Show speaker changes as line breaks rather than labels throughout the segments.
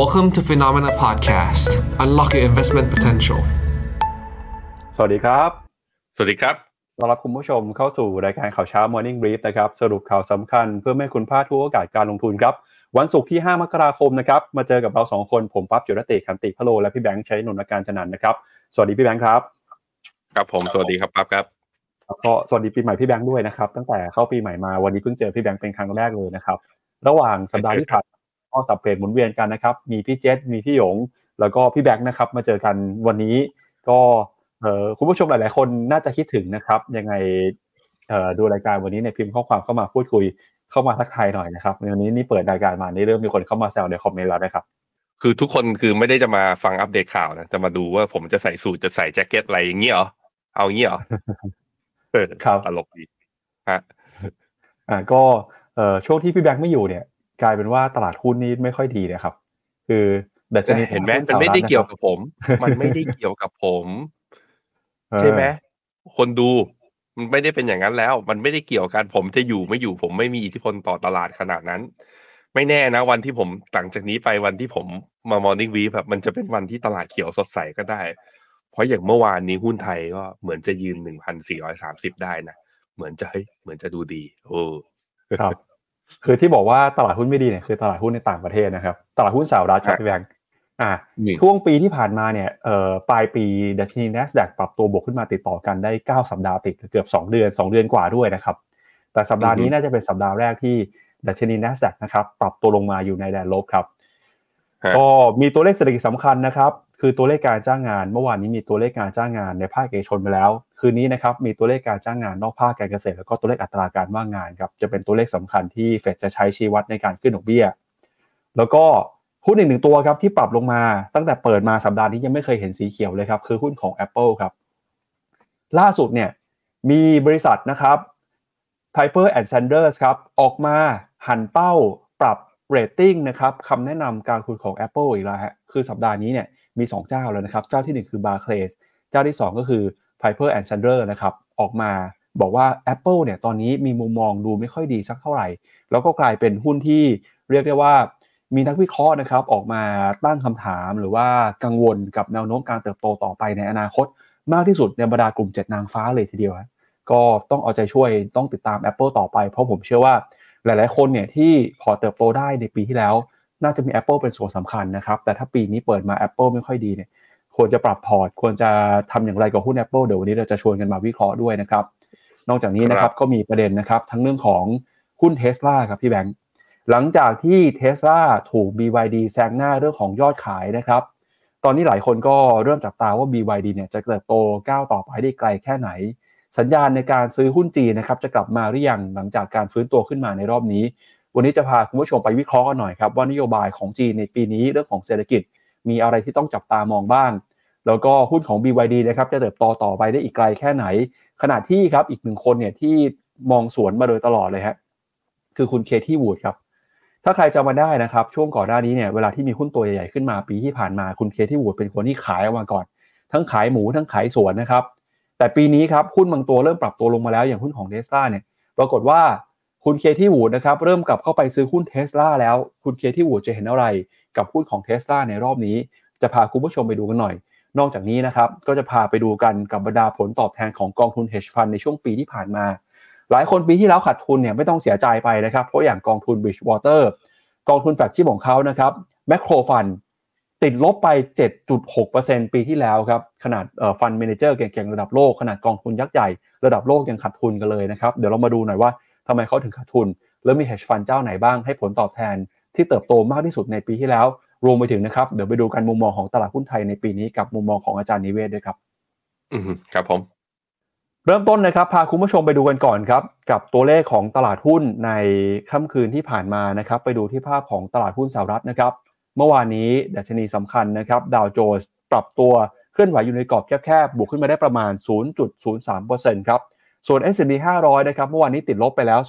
Welcome to Phenomena Podcast. Unlock your investment potential.
สวัสดีครับ
สวัสดีครับ
ต้อนรับคุณผู้ชมเข้าสู่รายการข่าวเช้า Morning Brief นะครับ สรุปข่าวสำคัญเพื่อไม่ให้คุณพลาดทุกโอกาสการลงทุนครับ วันศุกร์ที่ 5 มกราคมนะครับ มาเจอกับเรา 2 คน ผมปั๊บจุรติขันติพะโล และพี่แบงค์ใช้นนทการจันนันท์นะครับ สวัสดีพี่แบงค์ครับ
ครับผม สวัสดีครับปั๊บครับ
แล้วก็สวัสดีปีใหม่พี่แบงค์ด้วยนะครับ ตั้งแต่เข้าปีใหม่มาวันนี้เพิ่งเจอพี่แบงค์เป็นครั้งแรกเลยนะครับ ระหว่างสัปดาห์ที่ผ่านมา ก็สับเปลี่ยนหมุนเวียนกันนะครับ มีพี่เจษมีพี่หยง แล้วก็พี่แบงค์นะครับ มาเจอกันวันนี้ ก็เอ่อคุณผู้ชมหลาย ๆ คนน่าจะคิดถึงนะครับ ยังไงเอ่อดูรายการวันนี้เนี่ยพิมพ์ข้อความเข้ามาพูดคุยเข้ามาทักทายหน่อยนะครับวันนี้นี่เปิดรายการมานี่เริ่มมีคนเข้ามาแซวในคอมเมนต์แล้วนะครับ
คือทุกคนคือไม่ได้จะมาฟังอัปเดตข่าวนะจะมาดูว่าผมจะใส่สูทจะใส่แจ็คเก็ตอะไรอย่างเงี้ยเหรอเอาอย่างเงี้ยเหรอเออ
ครับ
ตลกดีฮะ
อ่าก็เอ่อช่วงที่พี่แบงค์ไม่อยู่เนี่ย กลายเป็นว่าตลาดหุ้นนี่ไม่ค่อยดีนะครับ คือดัชนี
เห็นไหม
ตลาด
มันไม่ได้
สหรัฐะครับ
เกี่ยวกับผม มันไม่ได้เกี่ยวกับผม
เออ
ใช่ไหมคนดูมันไม่ได้เป็นอย่างนั้นแล้ว มันไม่ได้เกี่ยวกันผมจะอยู่ไม่อยู่ผมไม่มีอิทธิพลต่อตลาดขนาดนั้น ไม่แน่นะ วันที่ผมหลังจากนี้ไปวันที่ผมมามอร์นิ่งวีแบบมันจะเป็นวันที่ตลาดเขียวสดใสก็ได้ เพราะอย่างเมื่อวานนี้หุ้นไทยก็เหมือนจะยืนหนึ่งพันสี่ร้อยสามสิบได้นะเหมือนจะเฮ้ยเหมือนจะดูดี โอ้
ครับ คือที่บอกว่าตลาดหุ้นไม่ดีเนี่ยคือตลาดหุ้นในต่างประเทศนะครับ ตลาดหุ้นสหรัฐครับพี่แบงค์อ่า
นี่
ช่วงปีที่ผ่านมาเนี่ยเอ่อปลายปีดัชนี NASDAQ ปรับตัวบวกขึ้นมาติดต่อกันได้ 9 สัปดาห์ติดเกือบ 2 เดือน 2 เดือนกว่าด้วยนะครับ แต่สัปดาห์นี้น่าจะเป็นสัปดาห์แรกที่ดัชนี NASDAQ นะครับปรับตัวลงมาอยู่ในแดนลบครับ
ฮะ
ก็มีตัวเลขเศรษฐกิจสำคัญนะครับ คือตัวเลขการจ้างงาน เมื่อวานนี้มีตัวเลขการจ้างงานในภาคเอกชนไปแล้ว คืนนี้นะครับมีตัวเลขการจ้างงานนอกภาคการเกษตร แล้วก็ตัวเลขอัตราการว่างงานครับจะเป็นตัวเลขสำคัญที่เฟดจะใช้ชี้วัดในการขึ้นดอกเบี้ย แล้วก็หุ้นอีกหนึ่งตัวครับที่ปรับลงมาตั้งแต่เปิดมาสัปดาห์นี้ยังไม่เคยเห็นสีเขียวเลยครับคือหุ้นของ Apple ครับล่าสุดเนี่ยมีบริษัทนะครับ Piper and Sanders ครับออกมาหันเป้าปรับเรตติ้งนะครับคำแนะนำการลงทุนของ Apple อีกแล้วฮะคือสัปดาห์นี้เนี่ย มี 2 เจ้าแล้วนะครับ เจ้าทีหนึ่1 คือ Barclays เจ้าที่ 2 ก็คือ Piper and s a n d e r นะครับออกมาบอกว่า Apple เนี่ยตอนนี้มีมุมมองดูไม่ค่อยดีสักเท่าไหร่ แล้วก็กลายเป็นหุ้นที่เรียกได้ว่ามีนักวิเคราะห์นะครับออกมาตั้งคำถามหรือว่ากังวลกับแนวโน้มการเติบโตต่อไปในอนาคต มากที่สุดในบรรดากลุ่ม 7 นางฟ้าเลยทีเดียว ก็ต้องเอาใจช่วยต้องติดตาม Apple ต่อไป เพราะผมเชื่อว่าหลาย ๆ คนเนี่ยที่พอเติบโตได้ในปีที่แล้ว น่าจะมี Apple เป็นส่วนสำคัญนะครับ แต่ถ้าปีนี้เปิดมา Apple ไม่ค่อยดีเนี่ย ควรจะปรับพอร์ต ควรจะทำอย่างไรกับหุ้น Apple เดี๋ยววันนี้เราจะชวนกันมาวิเคราะห์ด้วยนะครับ นอกจากนี้นะครับก็มีประเด็นนะครับ ทั้งเรื่องของหุ้นเท s l a ครับพี่แบงค์หลังจากที่เท s l a ถูก BYD แซงหน้าเรื่องของยอดขายนะครับ ตอนนี้หลายคนก็เริ่มจับตาว่า BYD เนี่ยจะเติบโตก้าวต่อไปได้ไกลแค่ไหน สัญญาณในการซื้อหุ้นจีนนะครับจะกลับมาหรือยังหลังจากการฟื้นตัวขึ้นมาในรอบนี้ วันนี้จะพาคุณผู้ชมไปวิเคราะห์กันหน่อยครับว่านโยบายของจีนในปีนี้เรื่องของเศรษฐกิจ มีอะไรที่ต้องจับตามองบ้าง แล้วก็หุ้นของ BYD นะครับจะเติบโตต่อไปได้อีกไกลแค่ไหน ขณะที่ครับอีกหนึ่งคนเนี่ยที่มองสวนมาโดยตลอดเลยฮะคือคุณเคที่วูดครับถ้าใครจำมาได้นะครับช่วงก่อนหน้านี้เนี่ยเวลาที่มีหุ้นตัวใหญ่ๆขึ้นมาปีที่ผ่านมาคุณเคที่วูดเป็นคนที่ขายออกมาก่อน ทั้งขายหมูทั้งขายสวนนะครับแต่ปีนี้ครับหุ้นบางตัวเริ่มปรับตัวลงมาแล้วอย่างหุ้นของเทสลาเนี่ยปรากฏว่า คุณเคที่วูดนะครับเริ่มกลับเข้าไปซื้อหุ้นเทสลาแล้ว คุณเคที่วูดจะเห็นอะไรกับหุ้นของเทสลาในรอบนี้ จะพาคุณผู้ชมไปดูกันหน่อย นอกจากนี้นะครับก็จะพาไปดูกันกับบรรดาผลตอบแทนของกองทุน hedge fund ในช่วงปีที่ผ่านมา หลายคนปีที่แล้วขาดทุนเนี่ยไม่ต้องเสียใจไปนะครับเพราะอย่างกองทุน Bridgewater กองทุนแฟกชิพของเขานะครับ Macro Fund ติดลบไป 7.6%ปีที่แล้วครับ ขนาดฟันเมนเจอร์เก่งๆ ระดับโลก ขนาดกองทุนยักษ์ใหญ่ ระดับโลกยังขาดทุนกันเลยนะครับ เดี๋ยวเรามาดูหน่อยว่า ทำไมเขาถึงขาดทุน แล้วมี hedge fund เจ้าไหนบ้างให้ผลตอบแทนที่เติบโตมากที่สุดในปีที่แล้ว รวมไปถึงนะครับ เดี๋ยวไปดูกันมุมมองของตลาดหุ้นไทยในปีนี้กับมุมมองของอาจารย์นิเวศด้วยครับ
อืมครับผม
เริ่มต้นนะครับ พาคุณผู้ชมไปดูกันก่อนครับ กับตัวเลขของตลาดหุ้นในค่ำคืนที่ผ่านมานะครับ ไปดูที่ภาพของตลาดหุ้นสหรัฐนะครับ เมื่อวานนี้ดัชนีสำคัญนะครับดาวโจนส์ปรับตัวเคลื่อนไหวอยู่ในกรอบแคบๆบวกขึ้นมาได้ประมาณ 0.03%ครับ ส่วน S&P 500 นะครับเมื่อวานนี้ติดลบไปแล้ว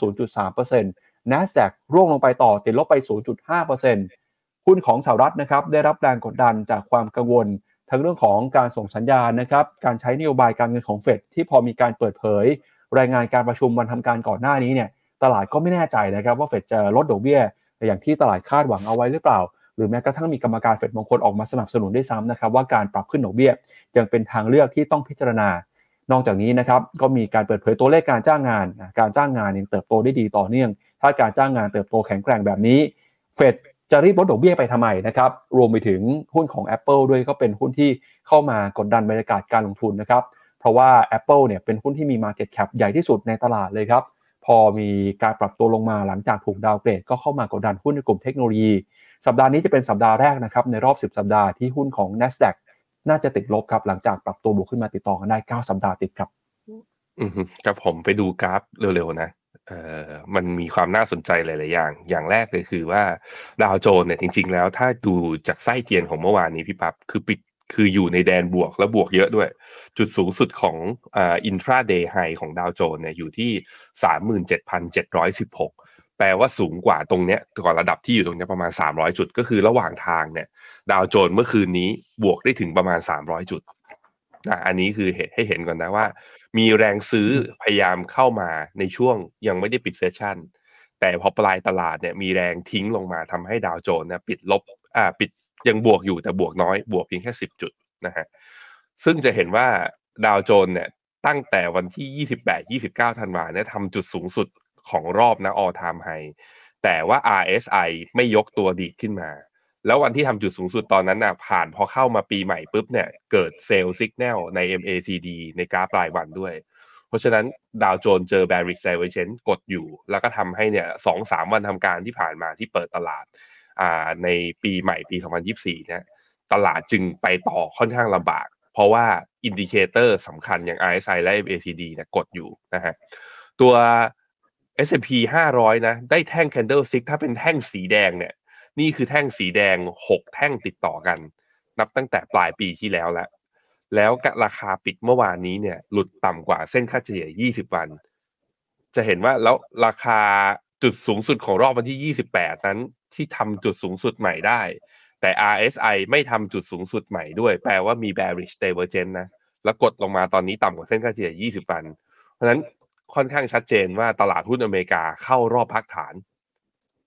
0.3% NASDAQ ร่วงลงไปต่อติดลบไป 0.5%หุ้นของสหรัฐนะครับได้รับแรงกดดันจากความกังวล ทั้งเรื่องของการส่งสัญญาณนะครับการใช้นโยบายการเงินของเฟดที่พอมีการเปิดเผย รายงานการประชุมวันทำการก่อนหน้านี้เนี่ยตลาดก็ไม่แน่ใจนะครับว่าเฟดจะลดดอกเบี้ย อย่างที่ตลาดคาดหวังเอาไว้หรือเปล่า หรือแม้กระทั่งมีกรรมการเฟดบางคนออกมาสนับสนุนได้ซ้ำนะครับว่าการปรับขึ้นดอกเบี้ยยังเป็นทางเลือกที่ต้องพิจารณา นอกจากนี้นะครับก็มีการเปิดเผยตัวเลขการจ้างงาน การจ้างงานยังเติบโตได้ดีต่อเนื่อง ถ้าการจ้างงานเติบโตแข็งแกร่งแบบนี้ เฟดจะรีบลดดอกเบี้ยไปทำไมนะครับ รวมไปถึงหุ้นของ Apple ด้วยก็เป็นหุ้นที่เข้ามากดดันบรรยากาศการลงทุนนะครับ เพราะว่า Apple เนี่ยเป็นหุ้นที่มี Market Cap ใหญ่ที่สุดในตลาดเลยครับ พอมีการปรับตัวลงมาหลังจากถูกดาวเกรดก็เข้ามากดดันหุ้นในกลุ่มเทคโนโลยี สัปดาห์นี้จะเป็นสัปดาห์แรกนะครับในรอบ 10 สัปดาห์ที่หุ้นของ NASDAQ น่าจะติดลบครับหลังจากปรับตัวบวกขึ้นมาติดต่อกันได้ 9 สัปดาห์ติดครับ
อืมครับผมไปดูกราฟเร็วๆนะเอ่อมันมีความน่าสนใจหลาย ๆ อย่าง อย่างแรกเลยคือว่าดาวโจนเนี่ยจริง ๆ แล้วถ้าดูจากไส้เทียนของเมื่อวานนี้พี่ปับ๊บคือปิดคืออยู่ในแดนบวกและบวกเยอะด้วย จุดสูงสุดของอินทราเดย์ไฮของดาวโจนเนี่ยอยู่ที่ 37,716 แปลว่าสูงกว่าตรงเนี้ยก่อนระดับที่อยู่ตรงเนี้ยประมาณ 300 จุด ก็คือระหว่างทางเนี่ยดาวโจนส์เมื่อคืนนี้บวกได้ถึงประมาณ 300 จุดอะอันนี้คือเหตุให้เห็นก่อนนะว่า มีแรงซื้อพยายามเข้ามาในช่วงยังไม่ได้ปิดเซสชันแต่พอปลายตลาดเนี่ยมีแรงทิ้งลงมาทำให้ดาวโจนส์เนี่ยปิดลบอ่าปิดยังบวกอยู่แต่บวกน้อย บวกเพียงแค่ 10 จุดนะฮะซึ่งจะเห็นว่าดาวโจนส์เนี่ยตั้งแต่วันที่ 28-29 ธันวาเนี่ยทำจุดสูงสุด ของรอบนะ all time high แต่ว่า RSI ไม่ยกตัวดีขึ้นมา แล้ววันที่ทำจุดสูงสุดตอนนั้นนะผ่านพอเข้ามาปีใหม่ปุ๊บเนี่ยเกิดเซลล์สัญญาณใน MACD ในกราฟรายวันด้วย เพราะฉะนั้นดาวโจนส์เจอ bearish divergence กดอยู่ แล้วก็ทำให้เนี่ยสองสามวันทำการที่ผ่านมาที่เปิดตลาดอ่าในปีใหม่ปี 2024เนี่ยตลาดจึงไปต่อค่อนข้างลำบาก เพราะว่า indicator สำคัญอย่าง RSI และ MACD เนี่ยกดอยู่นะฮะตัว S&P 500 นะ ได้แท่ง candlestick ถ้าเป็นแท่งสีแดงเนี่ย นี่คือแท่งสีแดง 6 แท่งติดต่อกัน นับตั้งแต่ปลายปีที่แล้วแล้วแล้วราคาปิดเมื่อวานนี้เนี่ย หลุดต่ำกว่าเส้นค่าเฉลี่ย 20 วัน จะเห็นว่าแล้วราคาจุดสูงสุดของรอบวันที่ 28 นั้นที่ทำจุดสูงสุดใหม่ได้ แต่ RSI ไม่ทำจุดสูงสุดใหม่ด้วย แปลว่ามี bearish divergence นะ แล้วกดลงมาตอนนี้ต่ำกว่าเส้นค่าเฉลี่ย 20 วัน เพราะฉะนั้น ค่อนข้างชัดเจนว่าตลาดหุ้นอเมริกาเข้ารอบพักฐาน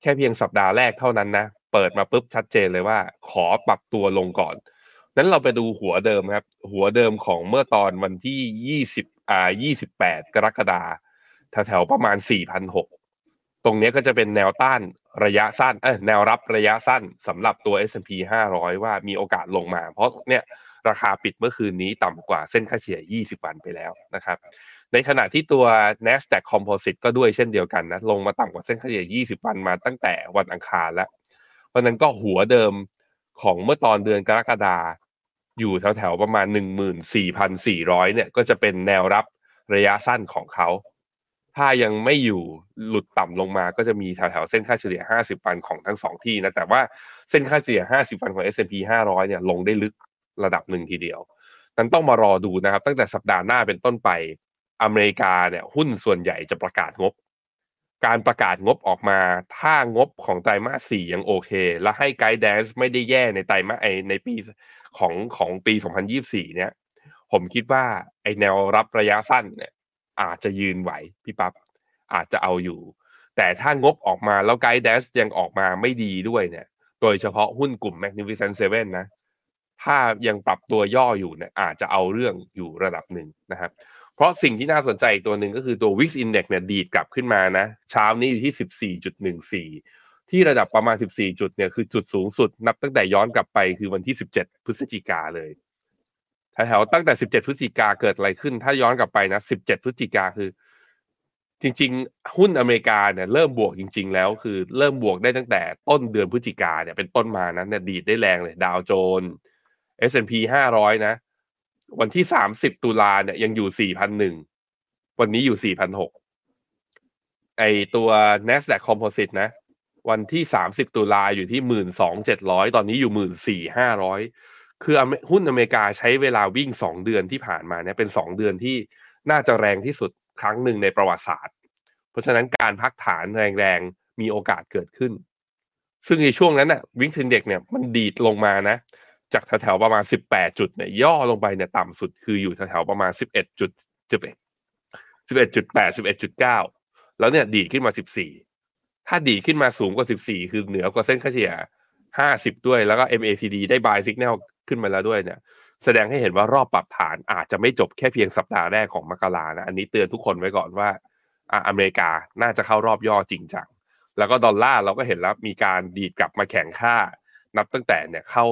แค่เพียงสัปดาห์แรกเท่านั้นนะ เปิดมาปุ๊บชัดเจนเลยว่า ขอปรับตัวลงก่อน นั้นเราไปดูหัวเดิมครับ หัวเดิมของเมื่อตอนวันที่ 20อ่า28 กรกฎาคมแถวๆประมาณ4,600ตรงนี้ก็จะเป็นแนวต้านระยะสั้นเอ้แนวรับระยะสั้นสำหรับตัว S&P 500 ว่ามีโอกาสลงมา เพราะเนี่ยราคาปิดเมื่อคืนนี้ต่ำกว่าเส้นค่าเฉลี่ย 20 วันไปแล้วนะครับ ในขณะที่ตัว NASDAQ Composite ก็ด้วยเช่นเดียวกันนะ ลงมาต่ำกว่าเส้นเฉลี่ย 20 วันมาตั้งแต่วันอังคารแล้วเพราะนั้นก็หัวเดิมของเมื่อตอนเดือนกรกฎาอยู่แถวๆประมาณ 14,400 เนี่ย ก็จะเป็นแนวรับระยะสั้นของเขา ถ้ายังไม่อยู่หลุดต่ำลงมาก็จะมีแถวๆเส้นค่าเฉลี่ย 50 วันของทั้งสองที่นะ แต่ว่าเส้นค่าเฉลี่ย 50 วันของ S&P 500 เนี่ยลงได้ลึกระดับหนึ่งทีเดียว นั้นต้องมารอดูนะครับ ตั้งแต่สัปดาห์หน้าเป็นต้นไป อเมริกาเนี่ยหุ้นส่วนใหญ่จะประกาศงบ การประกาศงบออกมา ถ้างบของไตรมาสสี่ยังโอเค และให้ไกด์แดนซ์ไม่ได้แย่ในไตรมาสไอในปีของของปี 2024 เนี่ย ผมคิดว่าไอแนวรับระยะสั้นเนี่ยอาจจะยืนไหวพี่ปับ๊บอาจจะเอาอยู่ แต่ถ้างบออกมาแล้วไกด์แดนซ์ยังออกมาไม่ดีด้วยเนี่ย โดยเฉพาะหุ้นกลุ่ม Magnificent Seven นะถ้ายังปรับตัวย่ออยู่เนี่ยอาจจะเอาเรื่องอยู่ระดับหนึ่งนะครับ เพราะสิ่งที่น่าสนใจอีกตัวหนึ่งก็คือตัว Wix Index เนี่ยดีดกลับขึ้นมานะ เช้านี้อยู่ที่ 14.14 ที่ระดับประมาณ 14 จุดเนี่ยคือจุดสูงสุด นับตั้งแต่ย้อนกลับไปคือวันที่ 17 พฤศจิกาเลยแถวๆตั้งแต่ 17 พฤศจิกาเกิดอะไรขึ้น ถ้าย้อนกลับไปนะ 17 พฤศจิกาคือ จริง ๆ หุ้นอเมริกาเนี่ยเริ่มบวกจริง ๆ แล้วคือเริ่มบวกได้ตั้งแต่ต้นเดือนพฤศจิกาเนี่ยเป็นต้นมานั้นเนี่ยดีดได้แรงเลยดาวโจนส์ S&P 500 นะ วันที่30ตุลาเนี่ยยังอยู่4,001วันนี้อยู่4,006ไอตัว NASDAQ Composite นะ วันที่30ตุลาอยู่ที่12,700ตอนนี้อยู่14,500คือหุ้นอเมริกาใช้เวลาวิ่ง2เดือนที่ผ่านมาเนี่ยเป็น2เดือนที่น่าจะแรงที่สุดครั้งหนึ่งในประวัติศาสตร์ เพราะฉะนั้นการพักฐานแรงๆ มีโอกาสเกิดขึ้น ซึ่งในช่วงนั้นน่ะวิกซินเด็กเนี่ยมันดีดลงมานะ จากแถวๆประมาณ 18 จุดเนี่ยย่อลงไปเนี่ยต่ำสุดคืออยู่แถวๆประมาณ 11จุด11 11.8 11.9 แล้วเนี่ยดีดขึ้นมา 14 ถ้าดีดขึ้นมาสูงกว่า 14 คือเหนือกว่าเส้นค่าเฉลี่ย 50 ด้วยแล้วก็ MACD ได้ buy signal ขึ้นมาแล้วด้วยเนี่ยแสดงให้เห็นว่ารอบปรับฐานอาจจะไม่จบแค่เพียงสัปดาห์แรกของมกรานะ อันนี้เตือนทุกคนไว้ก่อนว่าอะอเมริกาน่าจะเข้ารอบย่อจริงจังแล้วก็ดอลลาร์เราก็เห็นแล้วมีการดีดกลับมาแข็งค่า นับตั้งแต่เนี่ยเข้า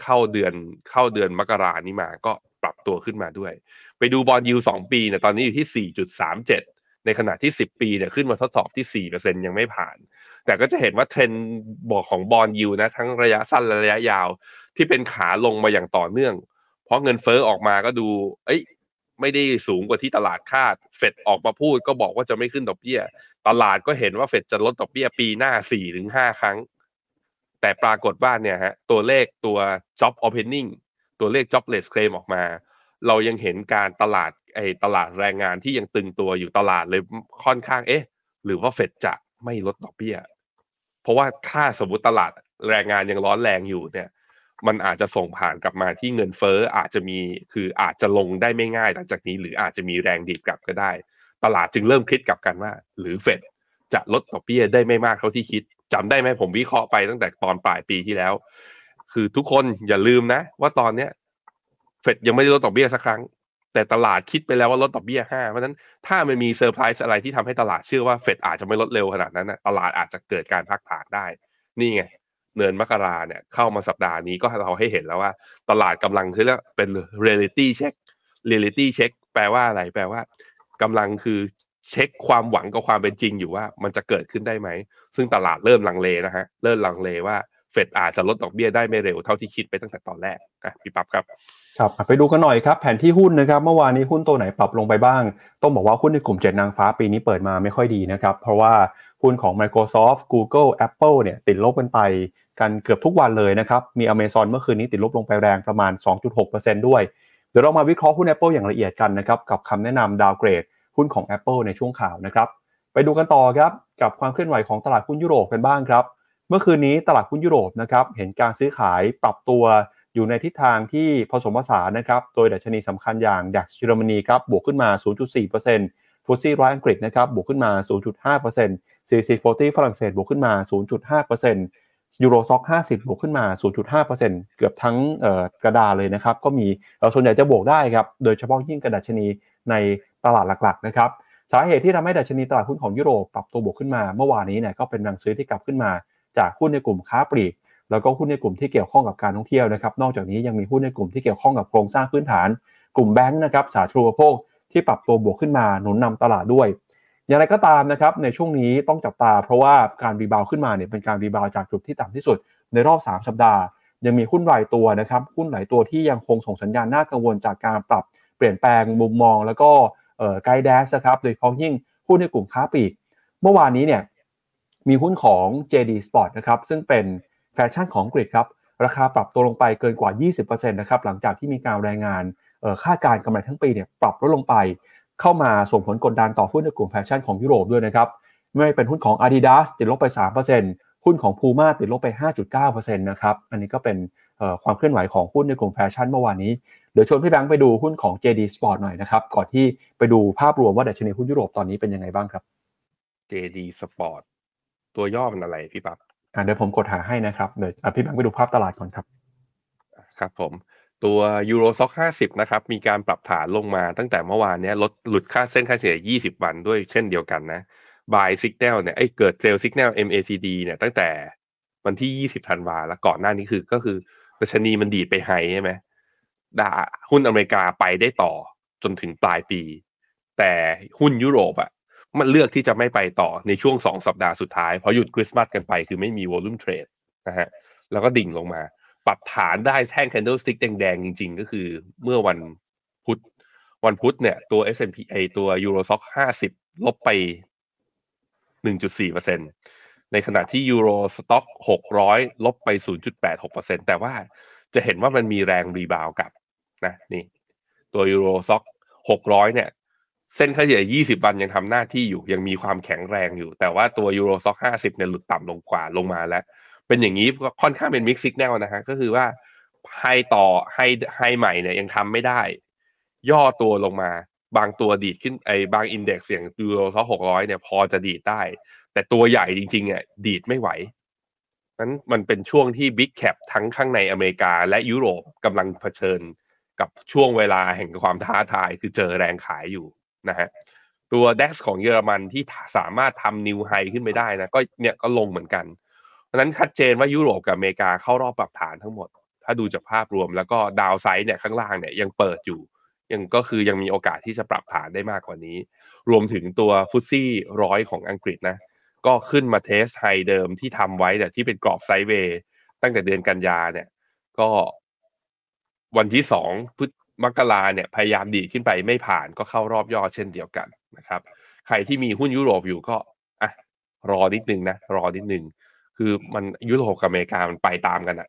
เข้าเดือนเข้าเดือนมกรานี้มาก็ปรับตัวขึ้นมาด้วย ไปดู bond yield สองปีเนี่ยตอนนี้อยู่ที่ 4.37 ในขณะที่ 10 ปีเนี่ยขึ้นมาทดสอบที่ 4%ยังไม่ผ่าน แต่ก็จะเห็นว่าเทรนด์บอกของ bond yield นะ ทั้งระยะสั้นและระยะยาว ที่เป็นขาลงมาอย่างต่อเนื่อง เพราะเงินเฟ้อออกมาก็ดู เอ้ยไม่ได้สูงกว่าที่ตลาดคาด เฟดออกมาพูดก็บอกว่าจะไม่ขึ้นดอกเบี้ย ตลาดก็เห็นว่าเฟดจะลดดอกเบี้ยปีหน้า4-5 ครั้ง แต่ปรากฏว่าเนี่ยฮะตัวเลขตัว job opening ตัวเลข jobless claim ออกมา เรายังเห็นการตลาดไอ้ตลาดแรงงานที่ยังตึงตัวอยู่ตลาดเลยค่อนข้างเอ๊ะ หรือว่าเฟดจะไม่ลดดอกเบี้ย เพราะว่าถ้าสมมติตลาดแรงงานยังร้อนแรงอยู่เนี่ย มันอาจจะส่งผ่านกลับมาที่เงินเฟ้ออาจจะมีคืออาจจะลงได้ไม่ง่ายหลังจากนี้ หรืออาจจะมีแรงดีดกลับก็ได้ ตลาดจึงเริ่มคิดกลับกันว่า หรือเฟดจะลดดอกเบี้ยได้ไม่มากเท่าที่คิด จำได้ไหมผมวิเคราะห์ไปตั้งแต่ตอนปลายปีที่แล้ว คือทุกคนอย่าลืมนะ ว่าตอนเนี้ยเฟดยังไม่ได้ลดดอกเบี้ยสักครั้ง แต่ตลาดคิดไปแล้วว่าลดดอกเบี้ยห้าเพราะฉะนั้นถ้ามันมีเซอร์ไพรส์อะไรที่ทำให้ตลาดเชื่อว่าเฟดอาจจะไม่ลดเร็วขนาดนั้นนะตลาดอาจจะเกิดการพักฐานได้ นี่ไงเดือนมกราเนี่ยเข้ามาสัปดาห์นี้ก็เราให้เห็นแล้วว่า ตลาดกำลังคือเรียกเป็น reality check reality check แปลว่าอะไร แปลว่ากำลังคือ เช็คความหวังกับความเป็นจริงอยู่ว่ามันจะเกิดขึ้นได้ไหม ซึ่งตลาดเริ่มลังเลนะฮะ เริ่มลังเลว่าเฟดอาจจะลดดอกเบี้ยได้ไม่เร็วเท่าที่คิดไปตั้งแต่ตอนแรกอะพี่ปั๊บครับ
ครับไปดูกันหน่อยครับแผนที่หุ้นนะครับเมื่อวานนี้หุ้นตัวไหนปรับลงไปบ้าง ต้องบอกว่าหุ้นในกลุ่มเจ็ดนางฟ้าปีนี้เปิดมาไม่ค่อยดีนะครับ เพราะว่าหุ้นของ Microsoft Google Apple เนี่ยติดลบกันไปกันเกือบทุกวันเลยนะครับมี Amazon เมื่อคืนนี้ติดลบลงไปแรงประมาณ 2.6%ด้วย เดี๋ยวเรามาวิเคราะห์หุ้น Apple อย่างละเอียดกันนะครับกับคำแนะนำดาวเกรด หุ้นของ Apple ในช่วงข่าวนะครับ ไปดูกันต่อครับกับความเคลื่อนไหวของตลาดหุ้นยุโรปกันบ้างครับ เมื่อคืนนี้ตลาดหุ้นยุโรปนะครับเห็นการซื้อขายปรับตัวอยู่ในทิศทางที่ผสมผสานนะครับ โดยดัชนีสำคัญอย่างดัชเยอรมนีครับบวกขึ้นมา 0.4%ฟุตซี่ร้อยอังกฤษนะครับบวกขึ้นมา 0.5% CAC 40ฝรั่งเศสบวกขึ้นมา 0.5%ยูโรซ็อก50 บวกขึ้นมา 0.5%เกือบทั้งกระดาเลยนะครับ ก็มีส่วนใหญ่จะบวกได้ครับ โดยเฉพาะยิ่งกระดัชนีใน ตลาดหลักๆนะครับสาเหตุที่ทำให้ดัชนีตลาดหุ้นของยุโรปปรับตัวบวกขึ้นมาเมื่อวานนี้เนี่ยก็เป็นแรงซื้อที่กลับขึ้นมา จากหุ้นในกลุ่มค้าปลีก แล้วก็หุ้นในกลุ่มที่เกี่ยวข้องกับการท่องเที่ยวนะครับนอกจากนี้ยังมีหุ้นในกลุ่มที่เกี่ยวข้องกับโครงสร้างพื้นฐาน กลุ่มแบงค์นะครับสาธารณูปโภคที่ปรับตัวบวกขึ้นมาหนุนนำตลาดด้วย อย่างไรก็ตามนะครับในช่วงนี้ต้องจับตา เพราะว่าการ rebound ขึ้นมาเนี่ยเป็นการ rebound จากจุดที่ต่ำที่สุด ในรอบ 3 สัปดาห์ ยังมีหุ้นรายตัวนะครับหุ้นหลายตัวที่ยังคงส่งสัญญาณน่ากังวลจากการปรับเปลี่ยนแปลงมุมมอง แล้วก็ guidance ครับโดยเฉพาะยิ่งหุ้นในกลุ่มค้าปลีก เมื่อวานนี้เนี่ยมีหุ้นของ JD Sport นะครับซึ่งเป็นแฟชั่นของอังกฤษครับราคาปรับตัวลงไปเกินกว่า 20%นะครับหลังจากที่มีการรายงานคาดการกำไรทั้งปีเนี่ยปรับลดลงไป เข้ามาส่งผลกดดันต่อหุ้นในกลุ่มแฟชั่นของยุโรปด้วยนะครับไม่เป็นหุ้นของ Adidas ติดลบไป 3%หุ้นของ Puma ติดลบไป 5.9%นะครับอันนี้ก็เป็นความเคลื่อนไหวของหุ้นในกลุ่มแฟชั่นเมื่อวานนี้ เดี๋ยวชวนพี่แบงค์ไปดูหุ้นของ JD Sport หน่อยนะครับก่อนที่ไปดูภาพรวมว่าดัชนีหุ้นยุโรปตอนนี้เป็นยังไงบ้างครับ
JD Sport ตัวย่อมันอะไรพี่ปั๊บ
อ่าเดี๋ยวผมกดหาให้นะครับเดี๋ยวพี่แบงค์ไปดูภาพตลาดก่อนครับ
ครับผมตัว Euro Stoxx 50นะครับมีการปรับฐานลงมาตั้งแต่เมื่อวานนี้ลดหลุดค่าเส้นค่าเฉลี่ย20 วันด้วยเช่นเดียวกันนะ buy signal เนี่ยไอ้เกิดเซลซิกแนล MACD เนี่ยตั้งแต่วันที่ 20ธันวาแล้วก่อนหน้านี้คือก็คือดัชนีมันดีดไป high ใช่ไหม ดาหุ้นอเมริกาไปได้ต่อจนถึงปลายปี แต่หุ้นยุโรปอะมันเลือกที่จะไม่ไปต่อในช่วงสองสัปดาห์สุดท้าย เพราะหยุดคริสต์มาสกันไปคือไม่มีวอลุ่มเทรดนะฮะแล้วก็ดิ่งลงมา ปรับฐานได้แท่ง candle stick แดงๆ จริงๆ ก็คือเมื่อวันพุธวันพุธเนี่ยตัว S&P ไอตัว Eurostock 50 ลบไป 1.4%ในขณะที่ Euro Stock 600 ลบไป 0.86%แต่ว่าจะเห็นว่ามันมีแรงรีบาวกับ นะนี่ตัว Euro Stoxx 600เนี่ย เส้นค่าเฉลี่ย20 วันยังทำหน้าที่อยู่ยังมีความแข็งแรงอยู่ แต่ว่าตัว Euro Stock 50เนี่ยหลุดต่ำลงกว่าลงมาแล้ว เป็นอย่างนี้ก็ค่อนข้างเป็น mixed signal นะฮะก็คือว่า high ต่อ high high ใหม่เนี่ยยังทำไม่ได้ ย่อตัวลงมา บางตัวดีดขึ้นไอ้บาง index อย่าง Euro Stoxx หกร้อยเนี่ยพอจะดีดได้ แต่ตัวใหญ่จริงๆอะดีดไม่ไหวนั้นมันเป็นช่วงที่ big cap ทั้งข้างในอเมริกาและยุโรปกำลังเผชิญ กับช่วงเวลาแห่งความท้าทายคือเจอแรงขายอยู่นะฮะตัว DAX ของเยอรมันที่สามารถทำ new high ขึ้นไปได้นะก็เนี่ยก็ลงเหมือนกันเพราะนั้นชัดเจนว่ายุโรปกับอเมริกาเข้ารอบปรับฐานทั้งหมด ถ้าดูจากภาพรวมแล้วก็ downside เนี่ยข้างล่างเนี่ยยังเปิดอยู่ ยังก็คือยังมีโอกาสที่จะปรับฐานได้มากกว่านี้ รวมถึงตัว FTSE ร้อยของอังกฤษนะก็ขึ้นมา test high เดิมที่ทำไว้แต่ที่เป็นกรอบ sidewayตั้งแต่เดือนกันยาเนี่ยก็ วันที่สองพฤษมกราเนี่ยพยายามดีดขึ้นไปไม่ผ่านก็เข้ารอบย่อเช่นเดียวกันนะครับ ใครที่มีหุ้นยุโรปอยู่ก็อะรอนิดนึงนะรอนิดนึง คือมันยุโรปกับอเมริกามันไปตามกันอะ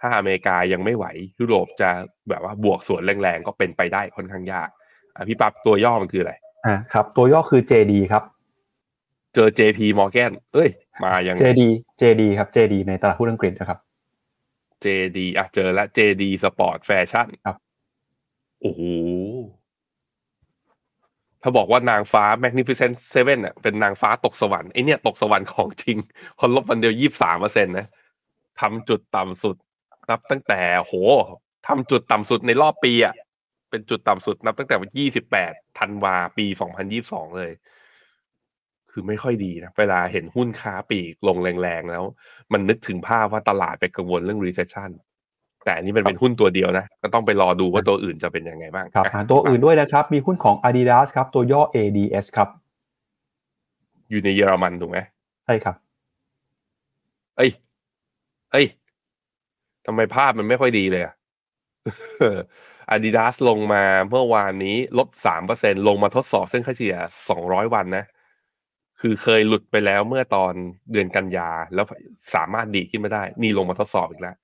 ถ้าอเมริกายังไม่ไหวยุโรปจะแบบว่าบวกสวนแรงๆก็เป็นไปได้ค่อนข้างยากอะพี่ปั๊บตัวย่อมันคืออะไร
อ่าครับ ตัวย่อคือ JD ครับ
เจอ JP Morgan เอ้ย มายังไง
JD JD ครับ JD ในตลาดหุ้นอังกฤษนะครับ
JD อะเจอแล้ว JD Sport Fashion
ครับ
โอ้โหถ้าบอกว่านางฟ้า Magnificent Seven อะเป็นนางฟ้าตกสวรรค์ไอเนี่ยตกสวรรค์ของจริงคนลบวันเดียวยี่สามเปอร์เซ็นต์นะทำจุดต่ำสุด นับตั้งแต่โหทำจุดต่ำสุดในรอบปีอะเป็นจุดต่ำสุดนับตั้งแต่วันยี่สิบแปดธันวาปีสองพันยี่สองเลย คือไม่ค่อยดีนะเวลาเห็นหุ้นค้าปลีกลงแรงๆแล้ว มันนึกถึงภาพว่าตลาดไปกังวลเรื่อง recession แต่อันนี้มันเป็นหุ้นตัวเดียวนะ ก็ต้องไปรอดูว่าตัวอื่นจะเป็นยังไงบ้าง
ครับ
อะ
หาตัวอื่นด้วยนะครับ มีหุ้นของ Adidas ครับ ตัวย่อ ADS ครับ
อยู่ในเยอรมันถูกไหม
ใช่ครับ
เอ้ย เอ้ยทำไมภาพมันไม่ค่อยดีเลยอะอาดิดาสลงมาเมื่อวานนี้ลดสามเปอร์เซ็นลงมาทดสอบเส้นค่าเฉลี่ยสองร้อยวันนะ คือเคยหลุดไปแล้วเมื่อตอนเดือนกันยาแล้วสามารถดีดขึ้นมาได้ นี่ลงมาทดสอบอีกแล้ว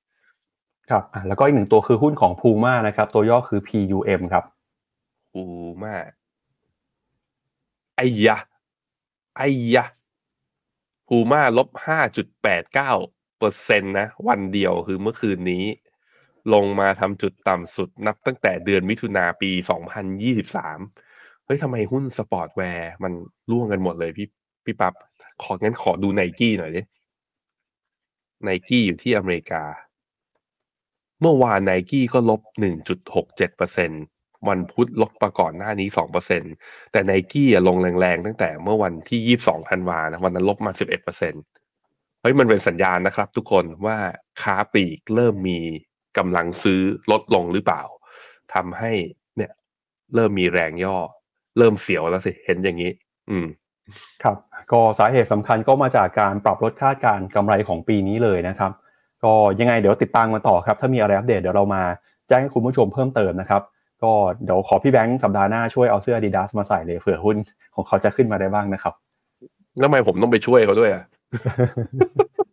ครับอะแล้วก็อีกหนึ่งตัวคือหุ้นของ Puma นะครับ ตัวย่อคือ PUM ครับ
อูมากไอ้ยะไอ้ยะพูม่าลบห้าจุดแปดเก้าเปอร์เซ็นตนะ วันเดียวคือเมื่อคืนนี้ ลงมาทำจุดต่ำสุดนับตั้งแต่เดือนมิถุนาปีสองพันยี่สิบสามเฮ้ยทำไมหุ้น sportswear มันร่วงกันหมดเลยพี่ พี่ปั๊บของั้นขอดูไนกี้หน่อยดิไนกี้อยู่ที่อเมริกา เมื่อวานไนกี้ก็ลบ 1.67%วันพุธลบประก่อนหน้านี้ 2%แต่ไนกี้ลงแรงๆ ตั้งแต่เมื่อวันที่ 22ธันวานะวันนั้นลบมา 11%เฮ้ยมันเป็นสัญญาณนะครับทุกคนว่าค้าปลีกเริ่มมีกำลังซื้อลดลงหรือเปล่าทำให้เนี่ย เริ่มมีแรงย่อ เริ่มเสียวแล้วสิ เห็นอย่างนี้ อืม
ครับ ก็สาเหตุสำคัญก็มาจากการปรับลดคาดการณ์กำไรของปีนี้เลยนะครับ ก็ยังไงเดี๋ยวติดตามกันต่อครับ ถ้ามีอะไรอัปเดตเดี๋ยวเรามาแจ้งให้คุณผู้ชมเพิ่มเติมนะครับ ก็เดี๋ยวขอพี่แบงค์สัปดาห์หน้าช่วยเอาเสื้อ Adidas มาใส่เลยเผื่อหุ้นของเขาจะขึ้นมาได้บ้างนะครับ
แล้วทำไมผมต้องไปช่วยเขาด้วยอะ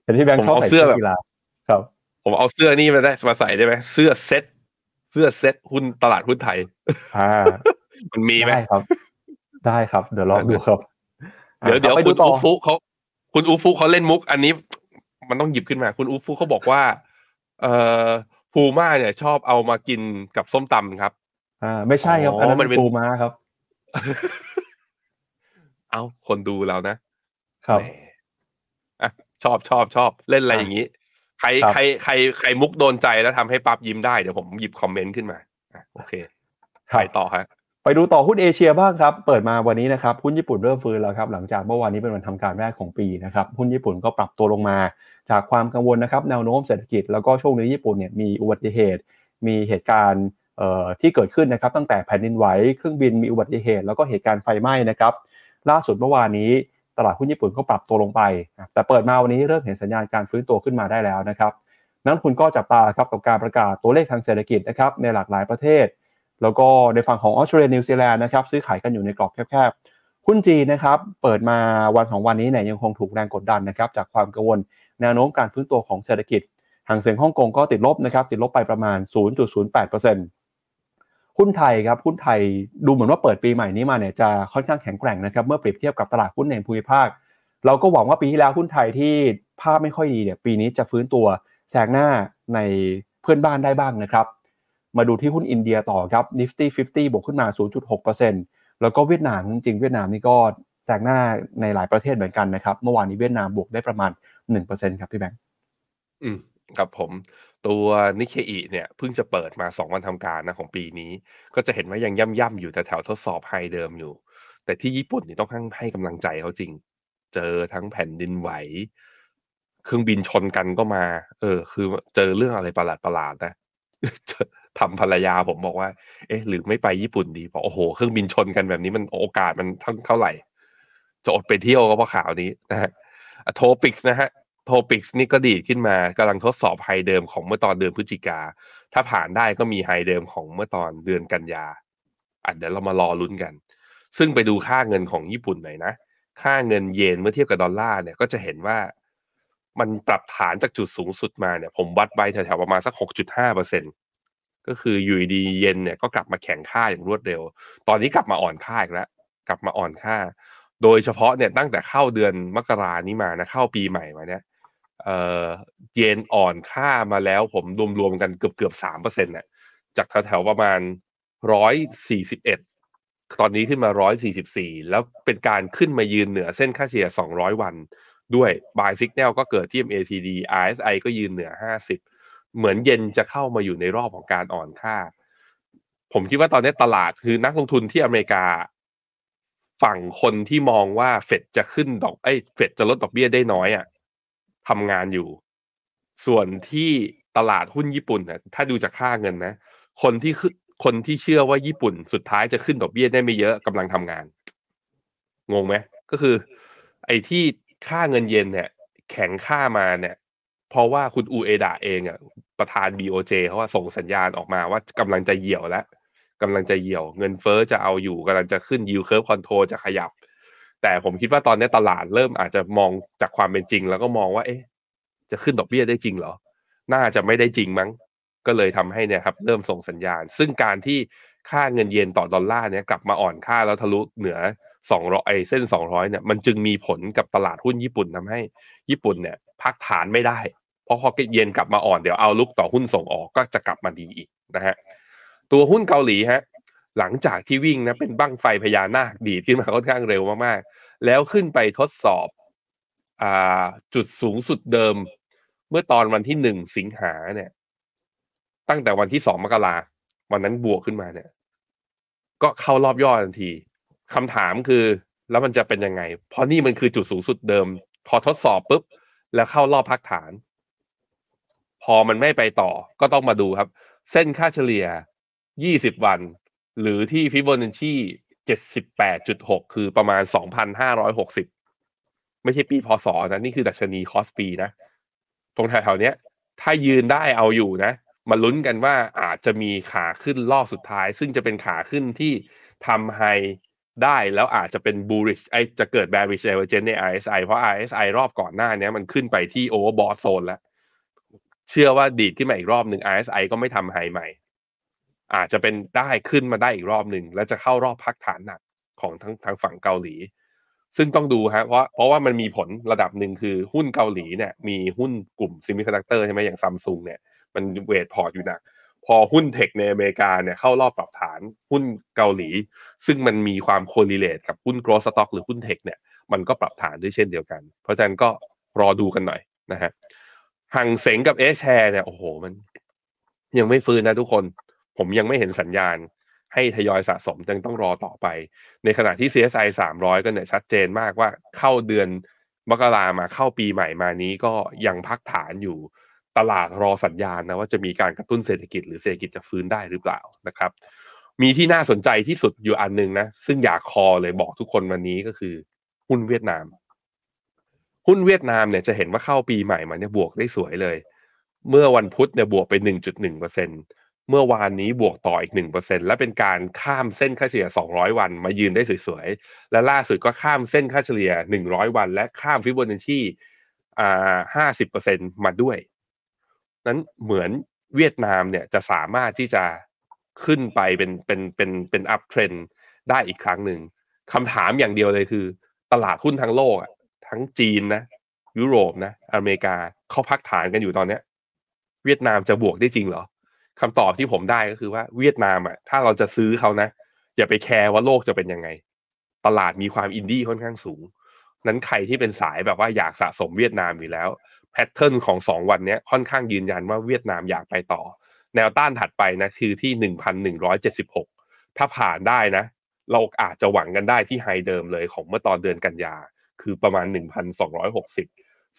เห็นพี่แบงค์ชอบ
ผมเอา
ใส่
เสื้
เสื้
อเสื้
อ
แบบ
กีฬาครับ
ผมเอาเสื้อนี่มาได้มาใส่ได้ไหมเสื้อเซ็ตเสื้อเซ็ตหุ้นตลาดหุ้นไทย
อ่า
มันมีไหม
ได้ครับ ได้ครับ เดี๋ยวลองดูครับ
เดี๋ยว
อะ
เดี๋ยว
ไป
คุณ
ต่อ
อูฟุเขาคุณอูฟุเขาเล่นมุก อันนี้มันต้องหยิบขึ้นมา คุณอูฟุเขาบอกว่า เอ่อภูม่าเนี่ยชอบเอามากินกับส้มตำครับ
อ่า ไม่ใช่ครับ
อ๋อ
อันนั้น
มันเป็น
ปูม้าครับ
เอาคนดูเรานะครับแหมอะชอบชอบชอบเล่นอะไร
อะ
อย่างนี้ใคร
ครับ
ใครใครใครมุกโดนใจแล้วทำให้ปั๊บยิ้มได้เดี๋ยวผมหยิบคอมเมนต์ขึ้นมาอะโอเค
ครั
ไป
บ
ต่อฮะ
ไปดูต่อหุ้นเอเชียบ้างครับ เปิดมาวันนี้นะครับหุ้นญี่ปุ่นเริ่มฟื้นแล้วครับหลังจากเมื่อวานนี้เป็นวันทำการแรกของปีนะครับหุ้นญี่ปุ่นก็ปรับตัวลงมาจากความกังวลนะครับแนวโน้มเศรษฐกิจแล้วก็ช่วงนี้ญี่ปุ่นเนี่ยมีอุบัติเหตุ มีเหตุการณ์ที่เกิดขึ้นนะครับตั้งแต่แผ่นดินไหวเครื่องบินมีอุบัติเหตุ แล้วก็เหตุการณ์ไฟไหม้นะครับล่าสุดเมื่อวานนี้ตลาดหุ้นญี่ปุ่นก็ปรับตัวลงไป แต่เปิดมาวันนี้เริ่มเห็นสัญญาณการฟื้นตัวขึ้นมาได้แล้วนะครับนักทุนก็จับตาครับกับการประกาศตัวเลขทางเศรษฐกิจนะครับในหลากหลายประเทศ แล้วก็ในฝั่งของออสเตรเลียนิวซีแลนด์นะครับซื้อขายกันอยู่ในกรอบแคบๆหุ้นจีนนะครับเปิดมาวันสองวันนี้เนี่ยยังคงถูกแรงกดดันนะครับจากความกังวลแนวโน้มการฟื้นตัวของเศรษฐกิจหางเสียงฮ่องกงก็ติดลบนะครับติดลบไปประมาณ 0.08%หุ้นไทยครับหุ้นไทยดูเหมือนว่าเปิดปีใหม่นี้มาเนี่ยจะค่อนข้างแข็งแกร่งนะครับเมื่อเปรียบเทียบกับตลาดหุ้นในภูมิภาค เราก็หวังว่าปีที่แล้วหุ้นไทยที่ภาพไม่ค่อยดีเนี่ยปีนี้จะฟื้นตัวแซงหน้าในเพื่อนบ้านได้บ้างนะครับ มาดูที่หุ้นอินเดียต่อครับ Nifty 50 บวกขึ้นมา 0.6%แล้วก็เวียดนามจริงเวียดนามนี่ก็แซงหน้าในหลายประเทศเหมือนกันนะครับ เมื่อวานนี้เวียดนามบวกได้ประมาณ 1%ครับพี่แบงค์
อืมครับผมตัวนิเคอีเนี่ยเพิ่งจะเปิดมาสองวันทำการนะของปีนี้ ก็จะเห็นว่ายังย่ำย่ำอยู่แต่แถวทดสอบไฮเดิมอยู่ แต่ที่ญี่ปุ่นนี่ต้องให้ให้กำลังใจเขาจริง เจอทั้งแผ่นดินไหว เครื่องบินชนกันก็มา เออ คือเจอเรื่องอะไรประหลาดประหลาดๆนะ ทำภรรยาผมบอกว่า เอ๊ะ หรือไม่ไปญี่ปุ่นดีบอกโอ้โหเครื่องบินชนกันแบบนี้มันโอกาสมันเท่าเท่าไหร่ จะอดไปเที่ยวก็เพราะข่าวนี้นะฮะ TOPIX นะฮะ TOPIX นี่ก็ดีดขึ้นมากำลังทดสอบ high เดิมของเมื่อตอนเดือนพฤศจิกา ถ้าผ่านได้ก็มี high เดิมของเมื่อตอนเดือนกันยาอะเดี๋ยวเรามารอลุ้นกัน ซึ่งไปดูค่าเงินของญี่ปุ่นหน่อยนะ ค่าเงินเยนเมื่อเทียบกับดอลลาร์เนี่ยก็จะเห็นว่ามันปรับฐานจากจุดสูงสุดมาเนี่ย ผมวัดไปแถวๆประมาณสัก 6.5เปอร์เซ็นต์ ก็คืออยู่ดีเยนเนี่ยก็กลับมาแข็งค่าอย่างรวดเร็ว ตอนนี้กลับมาอ่อนค่าอีกแล้วกลับมาอ่อนค่า โดยเฉพาะเนี่ยตั้งแต่เข้าเดือนมกรานี้มานะเข้าปีใหม่มาเนี่ยเอ่อเยนอ่อนค่ามาแล้วผมรวมๆกันเกือบเกือบสามเปอร์เซ็นต์เนี่ยจากแถวๆประมาณร้อยสี่สิบเอ็ดตอนนี้ขึ้นมาร้อยสี่สิบสี่แล้วเป็นการขึ้นมายืนเหนือเส้นค่าเฉลี่ยสองร้อยวัน ด้วย buy signal ก็เกิดที่ MACD RSI ก็ยืนเหนือห้าสิบ เหมือนเย็นจะเข้ามาอยู่ในรอบของการอ่อนค่า ผมคิดว่าตอนนี้ตลาดคือนักลงทุนที่อเมริกา ฝั่งคนที่มองว่าเฟดจะขึ้นดอกไอ้เฟดจะลดดอกเบี้ยได้น้อยอะ่ะทำงานอยู่ ส่วนที่ตลาดหุ้นญี่ปุ่นนะถ้าดูจากค่าเงินนะ คนที่คือคนที่เชื่อว่าญี่ปุ่นสุดท้ายจะขึ้นดอกเบี้ยได้ไม่เยอะกำลังทำงาน งงไหมก็คือ ไอ้ที่ค่าเงินเยนเนี่ย แข็งค่ามาเนี่ย เพราะว่าคุณอูเอดะเองอะ ประธาน BOJ เขาว่าส่งสัญญาณออกมาว่ากำลังจะเหี่ยวแล้วกำลังจะเหี่ยว เงินเฟ้อจะเอาอยู่กำลังจะขึ้น yield curve control จะขยับ แต่ผมคิดว่าตอนนี้ตลาดเริ่มอาจจะมองจากความเป็นจริง แล้วก็มองว่า เอ๊ะ จะขึ้นดอกเบี้ยได้จริงเหรอ น่าจะไม่ได้จริงมั้ง ก็เลยทำให้เนี่ยครับ เริ่มส่งสัญญาณ ซึ่งการที่ค่าเงินเยนต่อดอลลาร์เนี่ยกลับมาอ่อนค่าแล้วทะลุเหนือ200ไอเส้น200เนี่ยมันจึงมีผลกับตลาดหุ้นญี่ปุ่นทำให้ ญี่ปุ่นเนี่ย พักฐานไม่ได้ พราะพอเย็นกลับมาอ่อนเดี๋ยวเอาลุกต่อหุ้นส่งออกก็จะกลับมาดีอีกนะฮะตัวหุ้นเกาหลีฮะหลังจากที่วิ่งนะเป็นบั้งไฟพญานาคดีขึ้นมาค่อนข้างเร็วมากๆ แล้วขึ้นไปทดสอบอ่าจุดสูงสุดเดิม เมื่อตอนวันที่หนึ่งสิงหาเนี่ย ตั้งแต่วันที่สองมกราวันนั้นบวกขึ้นมาเนี่ย ก็เข้ารอบย่อทันทีคำถามคือแล้วมันจะเป็นยังไง เพราะนี่มันคือจุดสูงสุดเดิม พอทดสอบปุ๊บ แล้วเข้ารอบพักฐาน พอมันไม่ไปต่อก็ต้องมาดูครับ เส้นค่าเฉลี่ย 20 วัน หรือที่ฟิโบนัชชี78.6 คือประมาณ 2,560 ไม่ใช่ปีพศนะ นี่คือดัชนีคอสปีนะ ตรงแถวๆนี้ถ้ายืนได้เอาอยู่นะ มาลุ้นกันว่าอาจจะมีขาขึ้นรอบสุดท้าย ซึ่งจะเป็นขาขึ้นที่ทำไฮได้แล้วอาจจะเป็น bullish ไอจะเกิด bearish divergence ใน RSI เพราะ RSI รอบก่อนหน้านี้มันขึ้นไปที่ overbought zone แล้ว เชื่อว่าดีดขึ้นมาอีกรอบหนึ่ง RSI ก็ไม่ทำไฮใหม่ อาจจะเป็นได้ขึ้นมาได้อีกรอบหนึ่งแล้วจะเข้ารอบพักฐานหนักของทั้งทางฝั่งเกาหลี ซึ่งต้องดูฮะเพราะเพราะว่ามันมีผลระดับหนึ่งคือหุ้นเกาหลีเนี่ยมีหุ้นกลุ่ม semiconductor ใช่ไหมอย่างซัมซุงเนี่ยมัน weight port อยู่หนักพอหุ้น tech ในอเมริกาเนี่ยเข้ารอบปรับฐานหุ้นเกาหลี ซึ่งมันมีความ correlate กับหุ้น growth stock หรือหุ้น tech เนี่ยมันก็ปรับฐานด้วยเช่นเดียวกัน เพราะฉะนั้นก็รอดูกันหน่อยนะฮะ หังเสงกับ H-Share เนี่ยโอ้โหมัน ยังไม่ฟื้นนะทุกคน ผมยังไม่เห็นสัญญาณ ให้ทยอยสะสมยังต้องรอต่อไป ในขณะที่ CSI 300 ก็เนี่ยชัดเจนมากว่าเข้าเดือนมกรามาเข้าปีใหม่มานี้ก็ยังพักฐานอยู่ตลาดรอสัญญาณนะว่าจะมีการกระตุ้นเศรษฐกิจหรือเศรษฐกิจจะฟื้นได้หรือเปล่านะครับ มีที่น่าสนใจที่สุดอยู่อันหนึงนะ ซึ่งอยากคอเลยบอกทุกคนวันนี้ก็คือหุ้นเวียดนาม หุ้นเวียดนามเนี่ยจะเห็นว่าเข้าปีใหม่มาเนี่ยบวกได้สวยเลย เมื่อวันพุธเนี่ยบวกไป 1.1เปอร์เซ็นเมื่อวานนี้บวกต่ออีก 1%และเป็นการข้ามเส้นค่าเฉลี่ย 200 วันมายืนได้สวยๆ และล่าสุดก็ข้ามเส้นค่าเฉลี่ย 100 วัน และข้ามฟิโบนัชชีอ่า50%มาด้วย นั้นเหมือนเวียดนามเนี่ยจะสามารถที่จะขึ้นไปเป็นเป็นเป็นเป็น uptrend ได้อีกครั้งหนึ่งคำถามอย่างเดียวเลยคือ ตลาดหุ้นทั้งโลกอะ ทั้งจีนนะ ยุโรปนะ อเมริกาเขาพักฐานกันอยู่ตอนเนี้ย เวียดนามจะบวกได้จริงเหรอคำตอบที่ผมได้ก็คือว่าเวียดนามอะถ้าเราจะซื้อเขานะ อย่าไปแคร์ว่าโลกจะเป็นยังไง ตลาดมีความอินดี้ค่อนข้างสูง นั้นใครที่เป็นสายแบบว่าอยากสะสมเวียดนามอยู่แล้ว pattern ของสองวันนี้ค่อนข้างยืนยันว่าเวียดนามอยากไปต่อ แนวต้านถัดไปนะคือที่หนึ่งพันหนึ่งร้อยเจ็ดสิบหกถ้าผ่านได้นะ เราอาจจะหวังกันได้ที่ high เดิมเลยของเมื่อตอนเดือนกันยา คือประมาณหนึ่งพันสองร้อยหกสิบ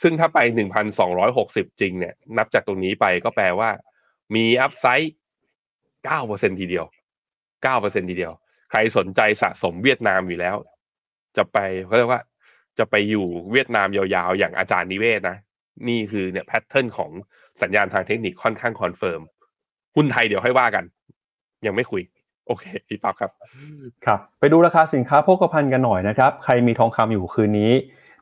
ซึ่งถ้าไปหนึ่งพันสองร้อยหกสิบจริงเนี่ย นับจากตรงนี้ไปก็แปลว่า มี upside เก้าเปอร์เซ็นทีเดียวเก้าเปอร์เซ็นทีเดียว ใครสนใจสะสมเวียดนามอยู่แล้ว จะไปเขาเรียกว่า จะไปอยู่เวียดนามยาวๆ อย่างอาจารย์นิเวศนะ นี่คือเนี่ย pattern ของสัญญาณทางเทคนิคค่อนข้าง confirm หุ้นไทยเดี๋ยวให้ว่ากัน ยังไม่คุย โอเคพี่ป๊อบครับ
ครับ ไปดูราคาสินค้าโภคภัณฑ์กันหน่อยนะครับ ใครมีทองคำอยู่คืนนี้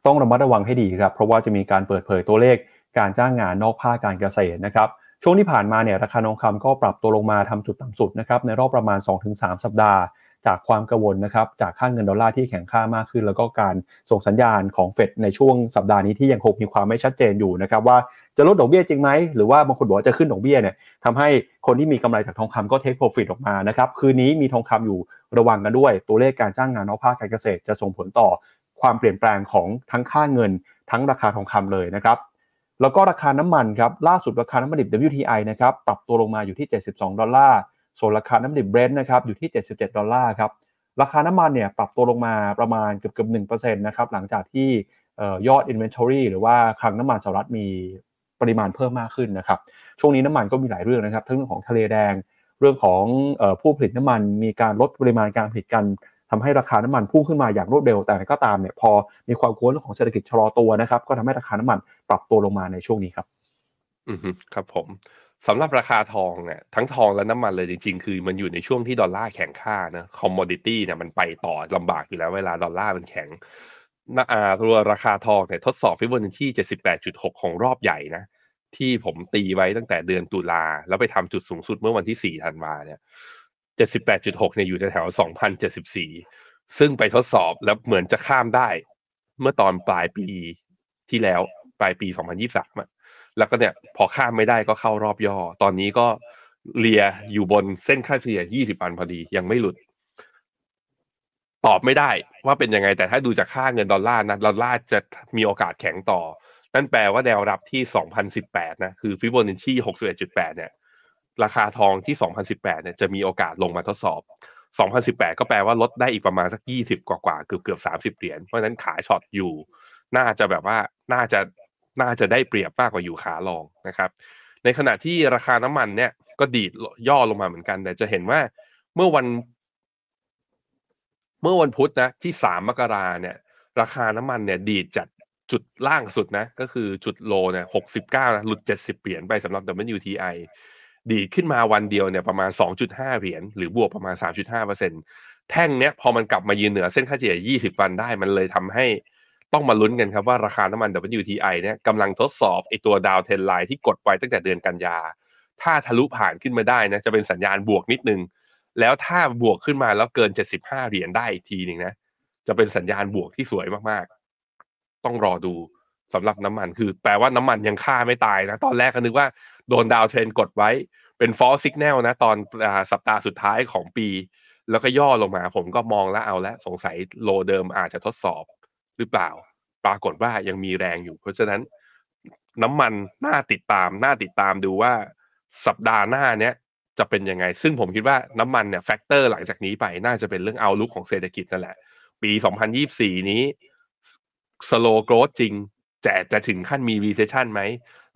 ต้องระมัดระวังให้ดีครับ เพราะว่าจะมีการเปิดเผยตัวเลขการจ้างงานนอกภาคการเกษตรนะครับ ช่วงที่ผ่านมาเนี่ยราคาทองคำก็ปรับตัวลงมาทำจุดต่ำสุดนะครับในรอบประมาณ 2-3 สัปดาห์ จากความกังวลนะครับจากค่างเงินดอลลาร์ที่แข็งค่ามากขึ้น แล้วก็การส่งสัญญาณของเฟดในช่วงสัปดาห์นี้ที่ยังคงมีความไม่ชัดเจนอยู่นะครับว่าจะลดดอกเบี้ยจริงไหมหรือว่าบางคนบอกว่าจะขึ้นดอกเบี้ยเนี่ยทำให้คนที่มีกำไรจากทองคำก็เทคโปรฟิตออกมานะครับคืนนี้มีทองคำอยู่ระวังกันด้วย ตัวเลขการจ้างงานนอกภาคการเกษตร จะส่งผลต่อความเปลี่ยนแปลงของทั้งค่าเงิน ทั้งราคาทองคำเลยนะครับแล้วก็ราคาน้ำมันครับล่าสุดราคาน้ำมันดิบ WTI นะครับปรับตัวลงมาอยู่ที่ 72 ดอลลาร์ ส่วนราคาน้ำมันดิบเบรนท์นะครับอยู่ที่ 77 ดอลลาร์ครับ ราคาน้ำมันเนี่ยปรับตัวลงมาประมาณเกือบเกือบหนึ่งเปอร์เซ็นต์นะครับหลังจากที่ยอด Inventory หรือว่าคลังน้ำมันสหรัฐมีปริมาณเพิ่มมากขึ้นนะครับ ช่วงนี้น้ำมันก็มีหลายเรื่องนะครับ ทั้งเรื่องของทะเลแดง เรื่องของผู้ผลิตน้ำมัน มีการลดปริมาณการผลิตกันทำให้ราคาน้ำมันพุ่งขึ้นมาอย่างรวดเร็ว แต่ก็ตามเนี่ยพอมีความกลัวเรื่องของเศรษฐกิจชะลอตัวนะครับ ก็ทำให้ราคาน้ำมันปรับตัวลงมาในช่วงนี้ครับ
อืมครับผม สำหรับราคาทองเนี่ยทั้งทองและน้ำมันเลยจริง ๆ คือมันอยู่ในช่วงที่ดอลลาร์แข็งค่านะ commodity เนี่ยมันไปต่อลำบากอยู่แล้วเวลาดอลลาร์มันแข็งนะอ่าตัวราคาทองเนี่ยทดสอบฟิบอนัชชี78.6 ของรอบใหญ่นะที่ผมตีไว้ตั้งแต่เดือนตุลาแล้วไปทำจุดสูงสุดเมื่อวันที่ 4 ธันวาเนี่ย 78.6 เนี่ยอยู่แถว2,074 ซึ่งไปทดสอบแล้วเหมือนจะข้ามได้ เมื่อตอนปลายปีที่แล้วปลายปี 2023อะ แล้วก็เนี่ยพอข้ามไม่ได้ก็เข้ารอบย่อ ตอนนี้ก็เลียอยู่บนเส้นค่าเฉลี่ย 20 วันพอดี ยังไม่หลุด ตอบไม่ได้ว่าเป็นยังไง แต่ถ้าดูจากค่าเงินดอลลาร์นะดอลลาร์จะมีโอกาสแข็งต่อ นั่นแปลว่าแนวรับที่ 2018 นะ คือฟิโบนัชชี61.8 เนี่ย ราคาทองที่ 2018 เนี่ยจะมีโอกาสลงมาทดสอบ 2018 ก็แปลว่าลดได้อีกประมาณสัก 20 กว่าๆเกือบเกือบ 30 เหรียญ เพราะฉะนั้นขายช็อตอยู่ น่าจะแบบว่า น่าจะ น่าจะได้เปรียบมากกว่าอยู่ขาลองนะครับ ในขณะที่ราคาน้ำมันเนี่ยก็ดีดย่อลงมาเหมือนกัน แต่จะเห็นว่าเมื่อวัน เมื่อวันพุธนะที่สามมกราเนี่ย ราคาน้ำมันเนี่ย ดีดจัดจุดล่างสุดนะ ก็คือจุดโลเนี่ยหกสิบเก้านะหลุดเจ็ดสิบเหรียญไปสำหรับ WTI ดีดขึ้นมาวันเดียวเนี่ยประมาณสองจุดห้าเหรียญหรือบวกประมาณสามจุดห้าเปอร์เซ็นแท่งเนี้ยพอมันกลับมายืนเหนือเส้นค่าเฉลี่ยยี่สิบวันได้ มันเลยทำให้ ต้องมาลุ้นกันครับว่าราคาน้ำมัน WTI เนี่ยกำลังทดสอบไอตัวดาวเทนไลน์ที่กดไว้ตั้งแต่เดือนกันยา ถ้าทะลุผ่านขึ้นมาได้นะจะเป็นสัญญาณบวกนิดนึง แล้วถ้าบวกขึ้นมาแล้วเกิน 75 เหรียญได้อีกทีหนึ่งนะ จะเป็นสัญญาณบวกที่สวยมากๆ ต้องรอดูสำหรับน้ำมันคือ แปลว่าน้ำมันยังค่าไม่ตายนะ ตอนแรกก็นึกว่าโดนดาวเทรนกดไว้เป็นฟอลสิกแนลนะตอนสัปดาห์สุดท้ายของปี แล้วก็ย่อลงมา ผมก็มองแล้วเอาแล้วสงสัยโลเดิมอาจจะทดสอบ หรือเปล่า ปรากฏว่ายังมีแรงอยู่ เพราะฉะนั้นน้ำมันน่าติดตามน่าติดตามดูว่าสัปดาห์หน้าเนี้ยจะเป็นยังไง ซึ่งผมคิดว่าน้ำมันเนี่ย factor หลังจากนี้ไปน่าจะเป็นเรื่อง outlook ของเศรษฐกิจนั่นแหละ ปี 2024 นี้ slow growth จริงแต่จะถึงขั้นมี recession ไหม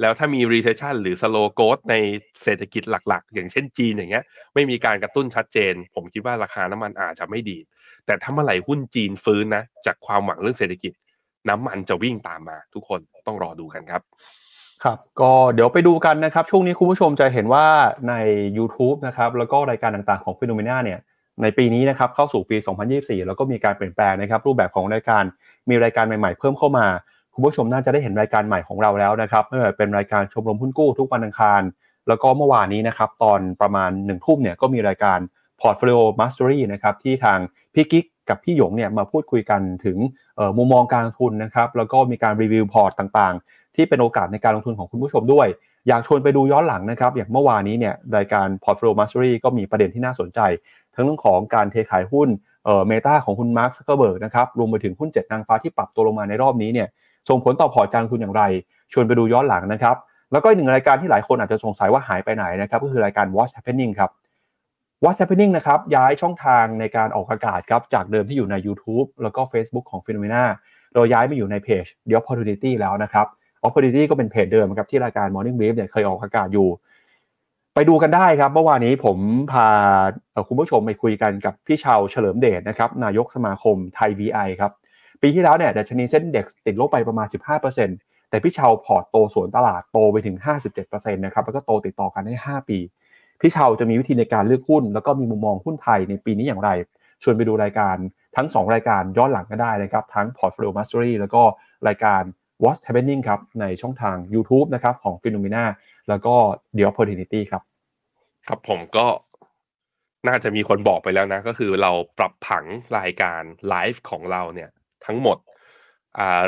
แล้วถ้ามี recession หรือ slow growth ในเศรษฐกิจหลักๆ อย่างเช่นจีนอย่างเงี้ย ไม่มีการกระตุ้นชัดเจน ผมคิดว่าราคาน้ำมันอาจจะไม่ดี แต่ถ้าเมื่อไหร่หุ้นจีนฟื้นนะ จากความหวังเรื่องเศรษฐกิจ น้ำมันจะวิ่งตามมา ทุกคนต้องรอดูกันครับ
ครับก็เดี๋ยวไปดูกันนะครับ ช่วงนี้คุณผู้ชมจะเห็นว่าใน YouTube นะครับแล้วก็รายการต่างๆของฟิโนเมนาเนี่ยในปีนี้นะครับเข้าสู่ปี 2024 แล้วก็มีการเปลี่ยนแปลงนะครับ รูปแบบของรายการมีรายการใหม่ๆ เพิ่มเข้ามา คุณผู้ชมน่าจะได้เห็นรายการใหม่ของเราแล้วนะครับเมื่อเป็นรายการชมรมหุ้นกู้ทุกวันอังคาร แล้วก็เมื่อวานนี้นะครับตอนประมาณ1นึ่ทุ่มเนี่ยก็มีรายการ Portfolio Mastery นะครับที่ทางพี่กิ๊กกับพี่หยงเนี่ยมาพูดคุยกันถึงมุมมองการลงทุนนะครับแล้วก็มีการรีวิวพอร์ตต่างๆ ที่เป็นโอกาสในการลงทุนของคุณผู้ชมด้วย อยากชวนไปดูย้อนหลังนะครับ อย่างเมื่อวานนี้เนี่ยรายการ Portfolio Mastery ก็มีประเด็นที่น่าสนใจ ทั้งเรื่องของการเทขายหุ้นเอ่อ Meta ของคุณมาร์คซักเกอร์เบิร์กนะครับรวมไปถึงหุ้นเจ็ดนางฟ้าที่ปรับตัวลงมาในรอบนี้เนี่ยส่งผลต่อพอร์ตการลงทุนอย่างไร ชวนไปดูย้อนหลังนะครับแล้วก็อีกหนึ่งรายการที่หลายคนอาจจะสงสัยว่าหายไปไหนนะครับก็คือรายการ What's Happening ครับ What's Happening นะครับย้ายช่องทางในการออกอากาศครับจากเดิมที่อยู่ใน YouTube แล้วก็ Facebook ของ p h e n o m e n a เราย้ายมาอยู่ในเพจ The Opportunity แล้วนะครับ Opportunity ก็เป็นเพจเดิมครับที่รายการ Morning Brief เนี่ยเคยออกอากาศอยู่ ไปดูกันได้ครับเมื่อวานนี้ผมพาคุณผู้ชมไปคุยกันกับพี่ชาวเฉลิมเดชนะครับนายกสมาคมไทย VI ครับปีที่แล้วเนี่ยดัชนี SET Index ติดลบไปประมาณ 15%แต่พี่ชาวพอร์ตโตสวนตลาดโตไปถึง 57%นะครับแล้วก็โตติดต่อกันได้ 5 ปี พี่ชาวจะมีวิธีในการเลือกหุ้น แล้วก็มีมุมมองหุ้นไทยในปีนี้อย่างไร ชวนไปดูรายการทั้ง 2 รายการย้อนหลังก็ได้นะครับ ทั้ง Portfolio Mastery แล้วก็รายการ What's Happening ครับ ในช่องทาง YouTube นะครับของ Phenomena แล้วก็ The Opportunity ครับ
ครับผมก็น่าจะมีคนบอกไปแล้วนะ ก็คือเราปรับผังรายการไลฟ์ของเราเนี่ยทั้งหมด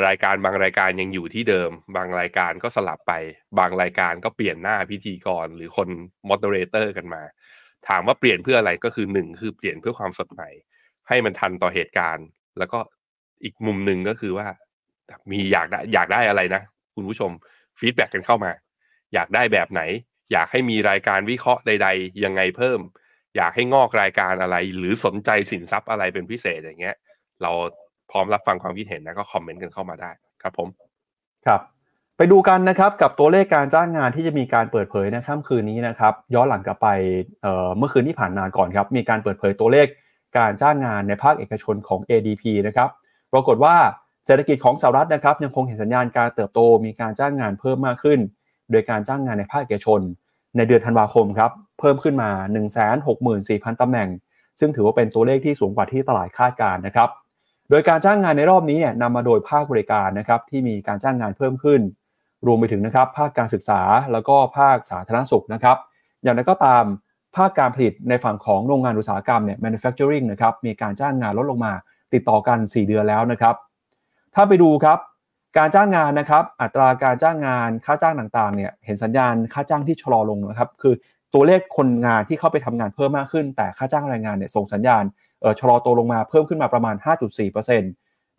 รายการบางรายการยังอยู่ที่เดิม บางรายการก็สลับไป บางรายการก็เปลี่ยนหน้าพิธีกรหรือคนมอดเตอร์เตอร์กันมา ถามว่าเปลี่ยนเพื่ออะไรก็คือหนึ่งคือเปลี่ยนเพื่อความสดใหม่ ให้มันทันต่อเหตุการณ์ แล้วก็อีกมุมหนึ่งก็คือว่า มีอยากได้อยากได้อะไรนะ คุณผู้ชม feedback กันเข้ามา อยากได้แบบไหน อยากให้มีรายการวิเคราะห์ใด ๆ ยังไงเพิ่ม อยากให้งอกรายการอะไร หรือสนใจสินทรัพย์อะไรเป็นพิเศษอย่างเงี้ย เรา พร้อมรับฟังความคิดเห็นนะก็คอมเมนต์กันเข้ามาได้ครับผม
ครับไปดูกันนะครับกับตัวเลขการจ้างงานที่จะมีการเปิดเผยในค่ำคืนนี้นะครับย้อนหลังกลับไปเเมื่อคืนที่ผ่านมาก่อนครับมีการเปิดเผยตัวเลขการจ้างงานในภาคเอกชนของ ADP นะครับปรากฏว่าเศรษฐกิจของสหรัฐนะครับยังคงเห็นสัญญาณการเติบโตมีการจ้างงานเพิ่มมากขึ้น โดยการจ้างงานในภาคเอกชน ในเดือนธันวาคมครับเพิ่มขึ้นมา 164,000ตำแหน่ง ซึ่งถือว่าเป็นตัวเลขที่สูงกว่าที่ตลาดคาดการนะครับ โดยการจ้างงานในรอบนี้เนี่ยนำมาโดยภาคบริการนะครับที่มีการจ้างงานเพิ่มขึ้น รวมไปถึงนะครับภาคการศึกษาแล้วก็ภาคสาธารณสุขนะครับ อย่างไรก็ตามภาคการผลิตในฝั่งของโรงงานอุตสาหกรรมเนี่ย manufacturing นะครับมีการจ้างงานลดลงมาติดต่อกัน 4 เดือนแล้วนะครับ ถ้าไปดูครับการจ้างงานนะครับ อัตราการจ้างงานค่าจ้างต่างๆเนี่ยเห็นสัญญาณค่าจ้างที่ชะลอลงนะครับ คือตัวเลขคนงานที่เข้าไปทำงานเพิ่มมากขึ้น แต่ค่าจ้างแรงงานเนี่ยส่งสัญญาณ ชะลอตัวลงมาเพิ่มขึ้นมาประมาณ 5.4%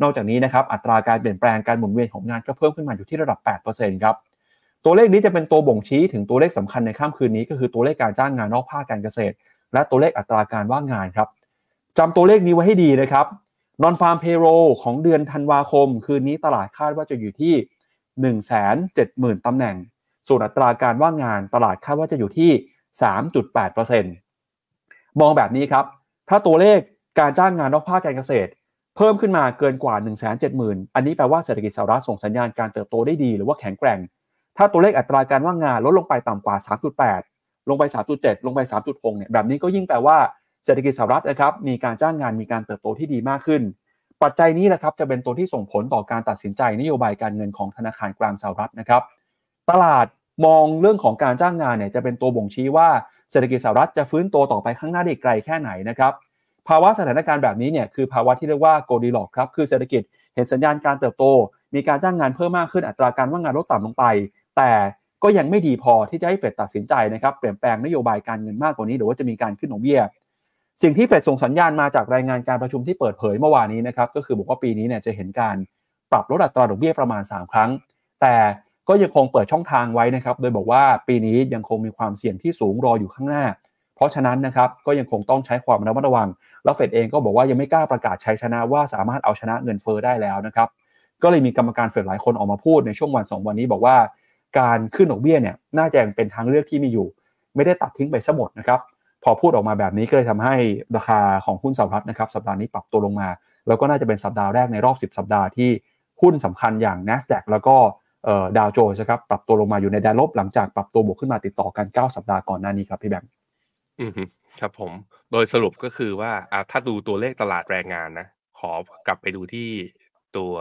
นอกจากนี้นะครับอัตราการเปลี่ยนแปลงการหมุนเวียนของงานก็เพิ่มขึ้นมาอยู่ที่ระดับ 8%ครับตัวเลขนี้จะเป็นตัวบ่งชี้ถึงตัวเลขสำคัญในค่ำคืนนี้ ก็คือตัวเลขการจ้างงานนอกภาคการเกษตร และตัวเลขอัตราการว่างงานครับจำตัวเลขนี้ไว้ให้ดีนะครับ non farm payroll ของเดือนธันวาคม คืนนี้ตลาดคาดว่าจะอยู่ที่ 170,000 ตำแหน่ง ส่วนอัตราการว่างงานตลาดคาดว่าจะอยู่ที่ 3.8%มองแบบนี้ครับ ถ้าตัวเลข การจ้างงานนอกภาคการเกษตร เพิ่มขึ้นมาเกินกว่า 170,000 อันนี้แปลว่าเศรษฐกิจสหรัฐส่งสัญญาณการเติบโตได้ดีหรือว่าแข็งแกร่ง ถ้าตัวเลขอัตราการว่างงานลดลงไปต่ำกว่า 3.8 ลงไป 3.7 ลงไป 3.6 เนี่ยแบบนี้ก็ยิ่งแปลว่าเศรษฐกิจสหรัฐนะครับมีการจ้างงานมีการเติบโตที่ดีมากขึ้น ปัจจัยนี้แหละครับจะเป็นตัวที่ส่งผลต่อการตัดสินใจนโยบายการเงินของธนาคารกลางสหรัฐนะครับตลาดมองเรื่องของการจ้างงานเนี่ยจะเป็นตัวบ่งชี้ว่าเศรษฐกิจสหรัฐจะฟื้นตัวต่อไปข้างหน้าได้ไกลแค่ไหนนะครับ ภาวะสถานการณ์แบบนี้เนี่ยคือภาวะที่เรียกว่าโกลดีล็อกครับคือเศรษฐกิจเห็นสัญญาณการเติบโต มีการจ้างงานเพิ่มมากขึ้นอัตราการว่างงานลดต่ำลงไป แต่ก็ยังไม่ดีพอที่จะให้เฟดตัดสินใจนะครับเปลี่ยนแปลงนโยบายการเงินมากกว่านี้หรือว่าจะมีการขึ้นดอกเบี้ยสิ่งที่เฟดส่งสัญญาณมาจากรายงานการประชุมที่เปิดเผยเมื่อวานนี้นะครับก็คือบอกว่าปีนี้เนี่ยจะเห็นการปรับลดอัตราดอกเบี้ยประมาณ 3 ครั้ง แต่ก็ยังคงเปิดช่องทางไว้นะครับ โดยบอกว่าปีนี้ยังคงมีความเสี่ยงที่สูงรออยู่ข้างหน้า เพราะฉะนั้นนะครับก็ยังคงต้องใช้ความระมัดระวัง แล้วเฟดเองก็บอกว่ายังไม่กล้าประกาศชัยชนะว่าสามารถเอาชนะเงินเฟอ้อได้แล้วนะครับ ก็เลยมีกรรมการเฟดหลายคนออกมาพูดในช่วงวัน 2 วันนี้บอกว่า การขึ้นดอกเบี้ยเนี่ยน่าจะยังเป็นทางเลือกที่มีอยู่ ไม่ได้ตัดทิ้งไปซะหมดนะครับพอพูดออกมาแบบนี้ก็เลยทำให้ราคาของหุ้นสหรัฐนะครับสัปดาห์นี้ปรับตัวลงมา แล้วก็น่าจะเป็นสัปดาห์แรกในรอบ 10 สัปดาห์ที่หุ้นสำคัญอย่าง NASDAQ แล้วก็ดาวโจนส์ครับปรับตัวลงมาอยู่ในแดนลบหลังจากปรับตัวบวกขึ้นมาติดต่อกัน 9 สัปดาห์ก่อนหน้านี้ครับพี่แบงค์
อืม ครับผม โดยสรุปก็คือว่า ถ้าดูตัวเลขตลาดแรงงานนะ ขอกลับไปดูที่ตัว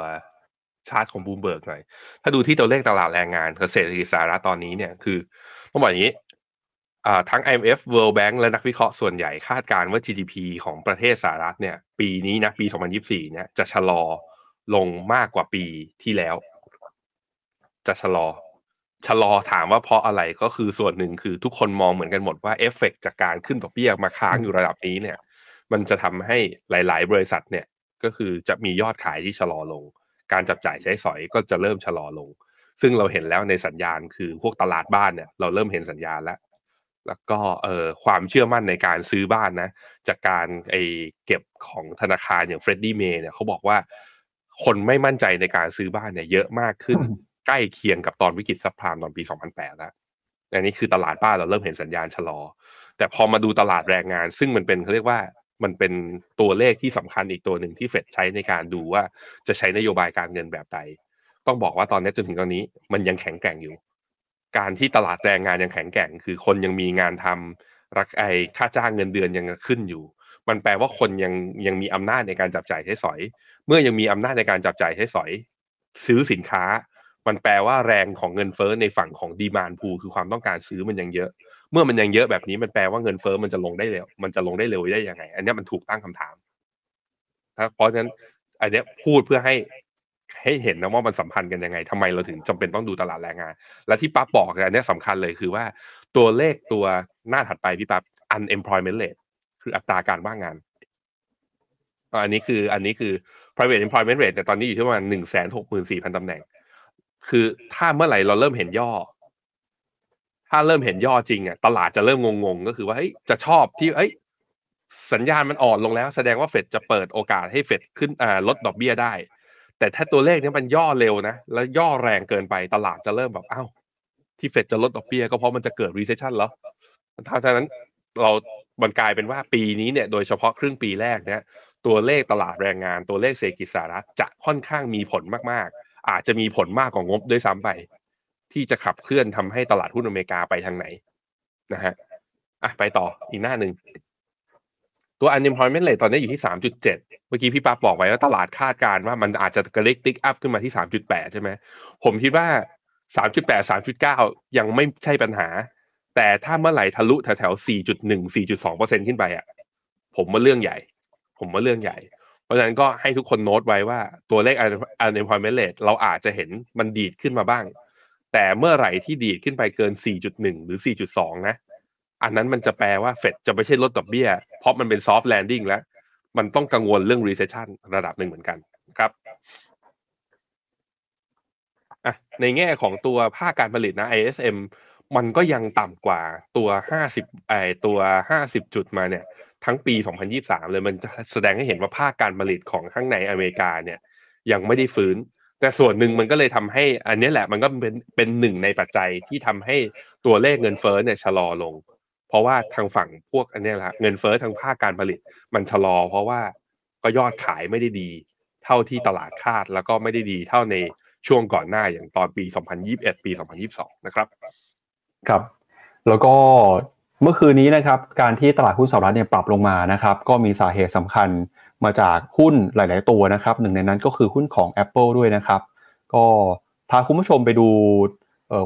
ชาร์ตของบูมเบิร์กหน่อย ถ้าดูที่ตัวเลขตลาดแรงงานเศรษฐกิจสหรัฐตอนนี้เนี่ยคือต้องบอกอย่างนี้ทั้ง IMF World Bank และนักวิเคราะห์ส่วนใหญ่คาดการณ์ว่า GDP ของประเทศสหรัฐเนี่ย ปีนี้นะ ปี 2024 เนี่ยจะชะลอลงมากกว่าปีที่แล้ว จะชะลอ ชะลอถามว่าเพราะอะไรก็คือส่วนหนึ่งคือทุกคนมองเหมือนกันหมดว่าเอฟเฟกจากการขึ้นดอกเบี้ยมาค้างอยู่ระดับนี้เนี่ย มันจะทำให้หลาย ๆ บริษัทเนี่ยก็คือจะมียอดขายที่ชะลอลง การจับจ่ายใช้สอยก็จะเริ่มชะลอลง ซึ่งเราเห็นแล้วในสัญญาณคือพวกตลาดบ้านเนี่ยเราเริ่มเห็นสัญญาณแล้ว แล้วก็เอ่อความเชื่อมั่นในการซื้อบ้านนะ จากการไปเก็บของธนาคารอย่างเฟรดดี้เมย์เนี่ยเขาบอกว่า คนไม่มั่นใจในการซื้อบ้านเนี่ยเยอะมากขึ้น ใกล้เคียงกับตอนวิกฤตซับไพรม์ตอนปี 2008 แล้วอันนี้คือตลาดบ้านเราเริ่มเห็นสัญญาณชะลอ แต่พอมาดูตลาดแรงงาน ซึ่งมันเป็นเขาเรียกว่ามันเป็นตัวเลขที่สำคัญอีกตัวหนึ่งที่เฟดใช้ในการดูว่าจะใช้นโยบายการเงินแบบใด ต้องบอกว่าตอนนี้จนถึงตอนนี้มันยังแข็งแกร่งอยู่ การที่ตลาดแรงงานยังแข็งแกร่ง คือคนยังมีงานทำรักไอค่าจ้างเงินเดือนยังขึ้นอยู่ มันแปลว่าคนยังยังมีอำนาจในการจับจ่ายใช้สอย เมื่อยังมีอำนาจในการจับจ่ายใช้สอย ซื้อสินค้า มันแปลว่าแรงของเงินเฟ้อในฝั่งของดีมานพูคือความต้องการซื้อมันยังเยอะ เมื่อมันยังเยอะแบบนี้มันแปลว่าเงินเฟ้อมันจะลงได้เร็ว มันจะลงได้เร็วได้ยังไง อันนี้มันถูกตั้งคำถามนะเพราะฉะนั้นอันนี้พูดเพื่อให้ให้เห็นนะว่ามันสัมพันธ์กันยังไงทำไมเราถึงจำเป็นต้องดูตลาดแรงงาน และที่ปั๊บบอกอันนี้สำคัญเลยคือว่าตัวเลขตัวหน้าถัดไปพี่ปั๊บ unemployment rate คืออัตราการว่างงาน อันนี้คืออันนี้คือ private employment rate แต่ตอนนี้อยู่ที่ประมาณหนึ่งแสนหกหมื่นสี่พันตำแหน่ง คือถ้าเมื่อไหร่เราเริ่มเห็นย่อ ถ้าเริ่มเห็นย่อจริงอะตลาดจะเริ่มงงๆ ก็คือว่าเฮ้ยจะชอบที่เอ้ยสัญญาณมันอ่อนลงแล้ว แสดงว่าเฟดจะเปิดโอกาสให้เฟดขึ้นอ่าลดดอกเบี้ยได้ แต่ถ้าตัวเลขนี้มันย่อเร็วนะ แล้วย่อแรงเกินไปตลาดจะเริ่มแบบอ้าวที่เฟดจะลดดอกเบี้ยก็เพราะมันจะเกิด recession แล้วถ้าฉะนั้นเรามันกลายเป็นว่าปีนี้เนี่ย โดยเฉพาะครึ่งปีแรกเนี่ยตัวเลขตลาดแรงงานตัวเลขเศรษฐกิจสหรัฐจะค่อนข้างมีผลมากๆ อาจจะมีผลมากกว่างบด้วยซ้ำไป ที่จะขับเคลื่อนทำให้ตลาดหุ้นอเมริกาไปทางไหนนะฮะอะไปต่ออีกหน้าหนึ่งตัว unemployment rate ตอนนี้อยู่ที่ 3.7 เมื่อกี้พี่ป๊าบอกไว้ว่าตลาดคาดการณ์ว่ามันอาจจะกระเล็กติ๊กอัพขึ้นมาที่ 3.8 ใช่ไหม ผมคิดว่า 3.8 3.9 ยังไม่ใช่ปัญหา แต่ถ้าเมื่อไหร่ทะลุแถวๆ4.1 4.2ขึ้นไปอะ ผมว่าเรื่องใหญ่ ผมว่าเรื่องใหญ่ เพราะฉะนั้นก็ให้ทุกคนโน้ตไว้ว่าตัวเลข unemployment rate เราอาจจะเห็นมันดีดขึ้นมาบ้าง แต่เมื่อไหร่ที่ดีดขึ้นไปเกิน 4.1 หรือ 4.2 นะ อันนั้นมันจะแปลว่าเฟดจะไม่ใช่ลดดอกเบี้ย เพราะมันเป็น soft landing แล้ว มันต้องกังวลเรื่อง recession ระดับหนึ่งเหมือนกันครับอะในแง่ของตัวภาคการผลิตนะ ISM มันก็ยังต่ำกว่าตัว 50ไอตัว 50 จุดมาเนี่ย ทั้งปี 2023 เลยมันแสดงให้เห็นว่าภาคการผลิตของข้างในอเมริกาเนี่ยยังไม่ได้ฟื้น แต่ส่วนหนึ่งมันก็เลยทำให้ อันนี้แหละมันก็เป็นเป็นหนึ่งในปัจจัยที่ทำให้ตัวเลขเงินเฟ้อเนี่ยชะลอลง เพราะว่าทางฝั่งพวกอันนี้แหละเงินเฟ้อทางภาคการผลิตมันชะลอ เพราะว่าก็ยอดขายไม่ได้ดี เท่าที่ตลาดคาดแล้วก็ไม่ได้ดีเท่าในช่วงก่อนหน้าอย่างตอนปี 2021 ปี 2022 นะครับ
ครับ แล้วก็ เมื่อคืนนี้นะครับการที่ตลาดหุ้นสหรัฐเนี่ยปรับลงมานะครับก็มีสาเหตุสำคัญมาจากหุ้นหลาย ๆ ตัวนะครับหนึ่งในนั้นก็คือหุ้นของ Apple ด้วยนะครับ ก็พาคุณผู้ชมไปดู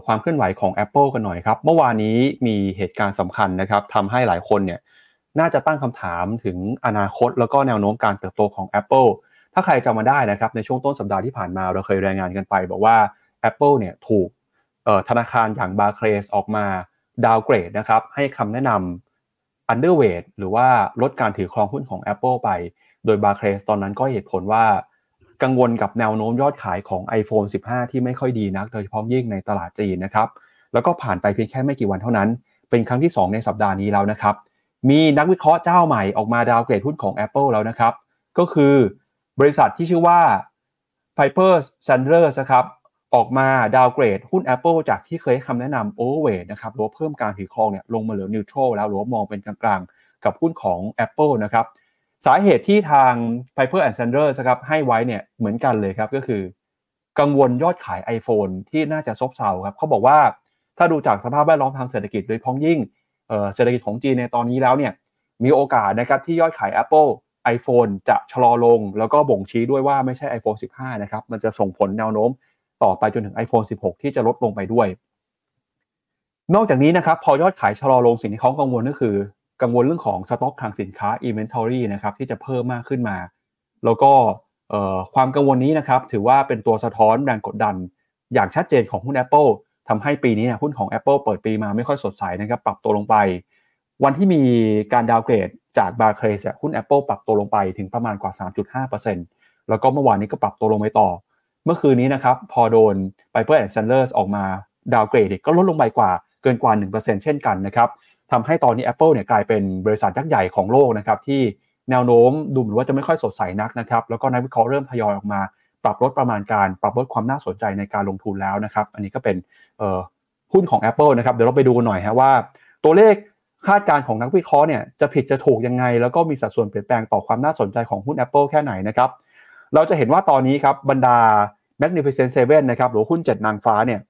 ความเคลื่อนไหวของ Apple กันหน่อยครับ เมื่อวานนี้มีเหตุการณ์สำคัญนะครับทำให้หลายคนเนี่ยน่าจะตั้งคำถามถึงอนาคต แล้วก็แนวโน้มการเติบโตของ Apple ถ้าใครจำมาได้นะครับในช่วงต้นสัปดาห์ที่ผ่านมาเราเคยรายงานกันไป บอกว่า Apple เนี่ยถูกธนาคารอย่าง Barclays ออกมา ดาวเกรดนะครับให้คำแนะนำ underweight หรือว่าลดการถือครองหุ้นของ Apple ไป โดย Barclays ตอนนั้นก็เหตุผลว่า กังวลกับแนวโน้มยอดขายของ iPhone 15 ที่ไม่ค่อยดีนัก โดยเฉพาะยิ่งในตลาดจีนนะครับ แล้วก็ผ่านไปเพียงแค่ไม่กี่วันเท่านั้น เป็นครั้งที่ 2 ในสัปดาห์นี้แล้วนะครับ มีนักวิเคราะห์เจ้าใหม่ออกมาดาวเกรดหุ้นของ Apple แล้วนะครับ ก็คือบริษัทที่ชื่อว่า Piper Sandler นะครับ ออกมาดาวเกรดหุ้น Apple จากที่เคยให้คำแนะนำ overweight นะครับหรือเพิ่มการถือครองเนี่ยลงมาเหลือ neutral แล้วหรือมองเป็นกลางๆ กับหุ้นของ Apple นะครับสาเหตุที่ทาง Piper and Sandler นะครับให้ไว้เนี่ยเหมือนกันเลยครับก็คือ กังวลยอดขาย iPhone ที่น่าจะซบเซาครับเขาบอกว่าถ้าดูจากสภาพแวดล้อมทางเศรษฐกิจโดยพ้องยิ่งเศรษฐกิจของจีนในตอนนี้แล้วเนี่ยมีโอกาสนะครับที่ยอดขาย Apple iPhone จะชะลอลง แล้วก็บ่งชี้ด้วยว่าไม่ใช่ iPhone 15 นะครับ มันจะส่งผลแนวโน้ม ต่อไปจนถึง iPhone 16 ที่จะลดลงไปด้วย นอกจากนี้นะครับพอยอดขายชะลอลงสิ่งที่เขากังวลก็คือ กังวลเรื่องของสต็อกทางสินค้า inventory นะครับที่จะเพิ่มมากขึ้นมา แล้วก็ความกังวลนี้นะครับถือว่าเป็นตัวสะท้อนแรงกดดัน อย่างชัดเจนของหุ้น Apple ทำให้ปีนี้หุ้นของ Apple เปิดปีมาไม่ค่อยสดใสนะครับปรับตัวลงไป วันที่มีการดาวเกรดจาก Barclays หุ้น Apple ปรับตัวลงไปถึงประมาณกว่า 3.5%แล้วก็เมื่อวานนี้ก็ปรับตัวลงไปต่อ เมื่อคืนนี้นะครับพอโดน Piper and Sanders ออกมาดาวเกรดก็ลดลงไปกว่าเกินกว่า 1%เช่นกันนะครับทำให้ตอนนี้ Apple เนี่ยกลายเป็นบริษัทยักษ์ใหญ่ของโลกนะครับที่แนวโน้มดูเหมือนว่าจะไม่ค่อยสดใสนักนะครับแล้วก็นักวิเคราะห์เริ่มทยอยออกมา ปรับลดประมาณการ ปรับลดความน่าสนใจในการลงทุนแล้วนะครับ อันนี้ก็เป็นหุ้นของ Apple นะครับเดี๋ยวเราไปดูกันหน่อยฮะว่า ตัวเลขคาดการณ์ของนักวิเคราะห์เนี่ยจะผิดจะถูกยังไง แล้วก็มีสัดส่วนเปลี่ยนแปลงต่อความน่าสนใจของหุ้น Apple แค่ไหนนะครับ เราจะเห็นว่าตอนนี้ครับบรรดา Magnificent Seven นะครับหรือหุ้น 7 นางฟ้าเนี่ย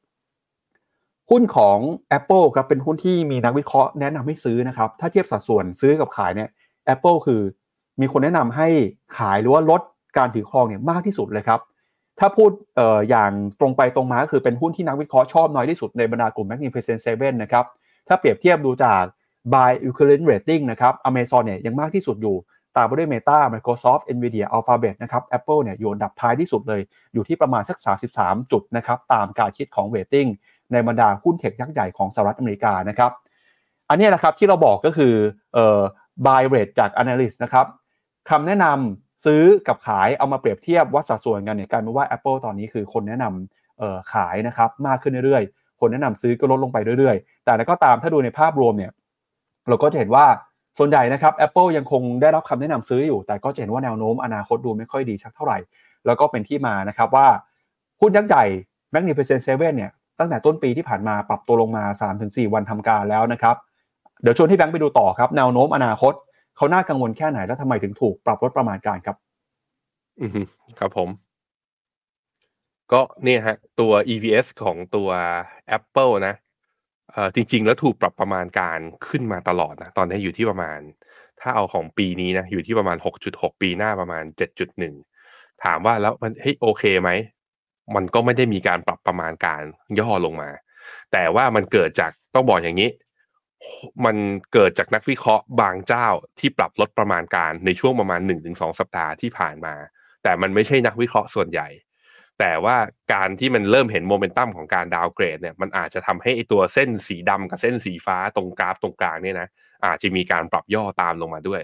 หุ้นของ Apple ครับเป็นหุ้นที่มีนักวิเคราะห์แนะนำให้ซื้อนะครับ ถ้าเทียบสัดส่วนซื้อกับขายเนี่ย Apple คือมีคนแนะนำให้ขายหรือว่าลดการถือครองเนี่ยมากที่สุดเลยครับ ถ้าพูดเอ่ออย่างตรงไปตรงมาก็คือเป็นหุ้นที่นักวิเคราะห์ชอบน้อยที่สุดในบรรดากลุ่ม Magnificent Seven นะครับ ถ้าเปรียบเทียบดูจาก buy equivalent rating นะครับ Amazon เนี่ยยังมากที่สุดอยู่ ตามไปด้วย Meta Microsoft Nvidia Alphabet นะครับ Apple เนี่ยอยู่อันดับท้ายที่สุดเลย อยู่ที่ประมาณสัก 33 จุดนะครับตามการคิดของ rating ในบรรดาหุ้นเทคยักษ์ใหญ่ของสหรัฐอเมริกานะครับอันนี้แหละครับที่เราบอกก็คือเอ่อ buy rate จาก analyst นะครับคำแนะนำซื้อกับขายเอามาเปรียบเทียบวัดสัดส่วนกันเนี่ยกลายเป็นว่า Apple ตอนนี้คือคนแนะนำขายนะครับมากขึ้นเรื่อยๆ คนแนะนำซื้อก็ลดลงไปเรื่อยๆ แต่แล้วก็ตามถ้าดูในภาพรวมเนี่ยเราก็จะเห็นว่า ส่วนใหญ่นะครับ Apple ยังคงได้รับคำแนะนำซื้ออยู่ แต่ก็จะเห็นว่าแนวโน้มอนาคตดูไม่ค่อยดีสักเท่าไหร่ แล้วก็เป็นที่มานะครับว่าหุ้นยักษ์ใหญ่ Magnificent Seven เนี่ยตั้งแต่ต้นปีที่ผ่านมาปรับตัวลงมา 3-4 วันทำการแล้วนะครับเดี๋ยวชวนที่แบงค์ไปดูต่อครับ แนวโน้มอนาคตเขาน่ากังวลแค่ไหนแล้วทำไมถึงถูกปรับลดประมาณการครับ
อืมครับผม ก็เนี่ยฮะ ตัว EVS ของตัว Apple นะ จริง ๆ แล้วถูกปรับประมาณการขึ้นมาตลอดนะตอนนี้อยู่ที่ประมาณ ถ้าเอาของปีนี้นะอยู่ที่ประมาณ 6.6 ปีหน้าประมาณ 7.1 ถามว่าแล้วมันเฮ้ยโอเคไหมมันก็ไม่ได้มีการปรับประมาณการย่อลงมา แต่ว่ามันเกิดจากต้องบอกอย่างนี้ มันเกิดจากนักวิเคราะห์บางเจ้าที่ปรับลดประมาณการในช่วงประมาณ 1-2 สัปดาห์ที่ผ่านมา แต่มันไม่ใช่นักวิเคราะห์ส่วนใหญ่ แต่ว่าการที่มันเริ่มเห็นโมเมนตัมของการดาวเกรดเนี่ยมันอาจจะทำให้ตัวเส้นสีดำกับเส้นสีฟ้าตรงกราฟตรงกลางเนี่ยนะอาจจะมีการปรับย่อตามลงมาด้วย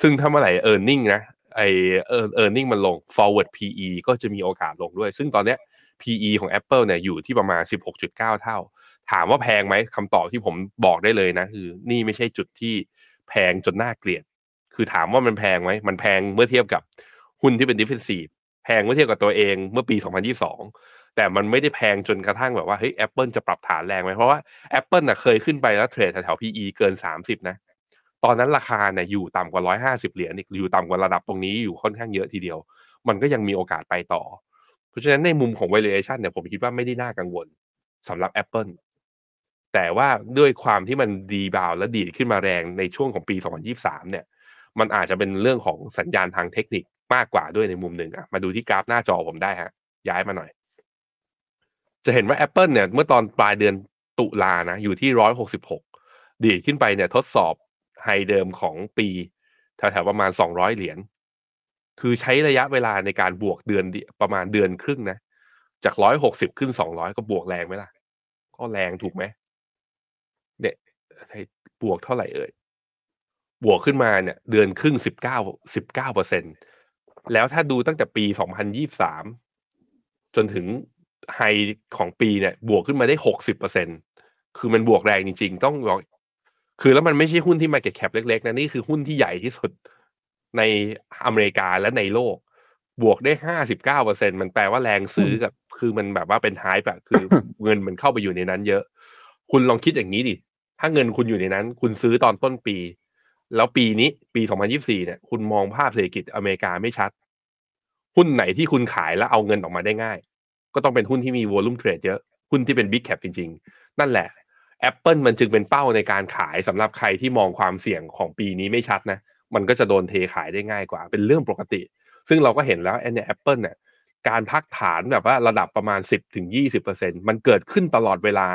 ซึ่งถ้าเมื่อไหร่ e a r n i n g นะไอเออ earning มันลง forward PE ก็จะมีโอกาสลงด้วย ซึ่งตอนเนี้ย PE ของ Apple เนี่ยอยู่ที่ประมาณ 16.9 เท่า ถามว่าแพงไหมคำตอบที่ผมบอกได้เลยนะคือนี่ไม่ใช่จุดที่แพงจนน่าเกลียด คือถามว่ามันแพงไหมมันแพงเมื่อเทียบกับหุ้นที่เป็น defensive แพงเมื่อเทียบกับตัวเองเมื่อปี 2022 แต่มันไม่ได้แพงจนกระทั่งแบบว่าเฮ้ย Apple จะปรับฐานแรงไหมเพราะว่า Apple น่ะเคยขึ้นไปแล้วเทรดแถวๆ PE เกิน 30 นะ ตอนนั้นราคาเนี่ยอยู่ต่ำกว่า 150 เหรียญอีกอยู่ต่ำกว่าระดับตรงนี้อยู่ค่อนข้างเยอะทีเดียว มันก็ยังมีโอกาสไปต่อ เพราะฉะนั้นในมุมของ valuation เนี่ยผมคิดว่าไม่ได้น่ากังวลสำหรับ Apple แต่ว่าด้วยความที่มันดีบาวและดีดขึ้นมาแรงในช่วงของปี 2023 เนี่ย มันอาจจะเป็นเรื่องของสัญญาณทางเทคนิค มากกว่าด้วยในมุมหนึ่งอะมาดูที่กราฟหน้าจอผมได้ฮะ ย้ายมาหน่อย จะเห็นว่า Apple เนี่ย เมื่อตอนปลายเดือนตุลานะ อยู่ที่166ดีขึ้นไปเนี่ยทดสอบไฮเดิมของปีแถวๆประมาณ200เหรียญคือใช้ระยะเวลาในการบวกเดือนประมาณเดือนครึ่งนะ จาก160ขึ้น200ก็บวกแรงไหมล่ะ ก็แรงถูกไหมเนี่ยบวกเท่าไหร่เอ่ยบวกขึ้นมาเนี่ย เดือนครึ่งสิบเก้าสิบเก้าเปอร์เซ็น แล้วถ้าดูตั้งแต่ปีสองพันยี่สามจนถึง high ของปีเนี่ย บวกขึ้นมาได้หกสิบเปอร์เซ็นคือมันบวกแรงจริง ๆ ต้องบอกคือแล้วมันไม่ใช่หุ้นที่ market cap เล็ก ๆ นะ นี่คือหุ้นที่ใหญ่ที่สุดในอเมริกาและในโลก บวกได้ห้าสิบเก้าเปอร์เซ็นมันแปลว่าแรงซื้อกับ คือมันแบบว่าเป็นไฮแบบคือเงินมันเข้าไปอยู่ในนั้นเยอะ คุณลองคิดอย่างนี้ดิ ถ้าเงินคุณอยู่ในนั้น คุณซื้อตอนต้นปี แล้วปีนี้ปี 2024 เนี่ย คุณมองภาพเศรษฐกิจอเมริกาไม่ชัด หุ้นไหนที่คุณขายแล้วเอาเงินออกมาได้ง่าย ก็ต้องเป็นหุ้นที่มีวอลุ่มเทรดเยอะ หุ้นที่เป็นบิ๊กแคปจริง ๆ นั่นแหละ Apple มันจึงเป็นเป้าในการขายสำหรับใครที่มองความเสี่ยงของปีนี้ไม่ชัดนะ มันก็จะโดนเทขายได้ง่ายกว่า เป็นเรื่องปกติ ซึ่งเราก็เห็นแล้วไอ้เนี่ยแอปเปิลเนี่ยการพักฐานแบบว่าระดับประมาณ 10ถึง20%มันเกิดขึ้นตลอดเวลา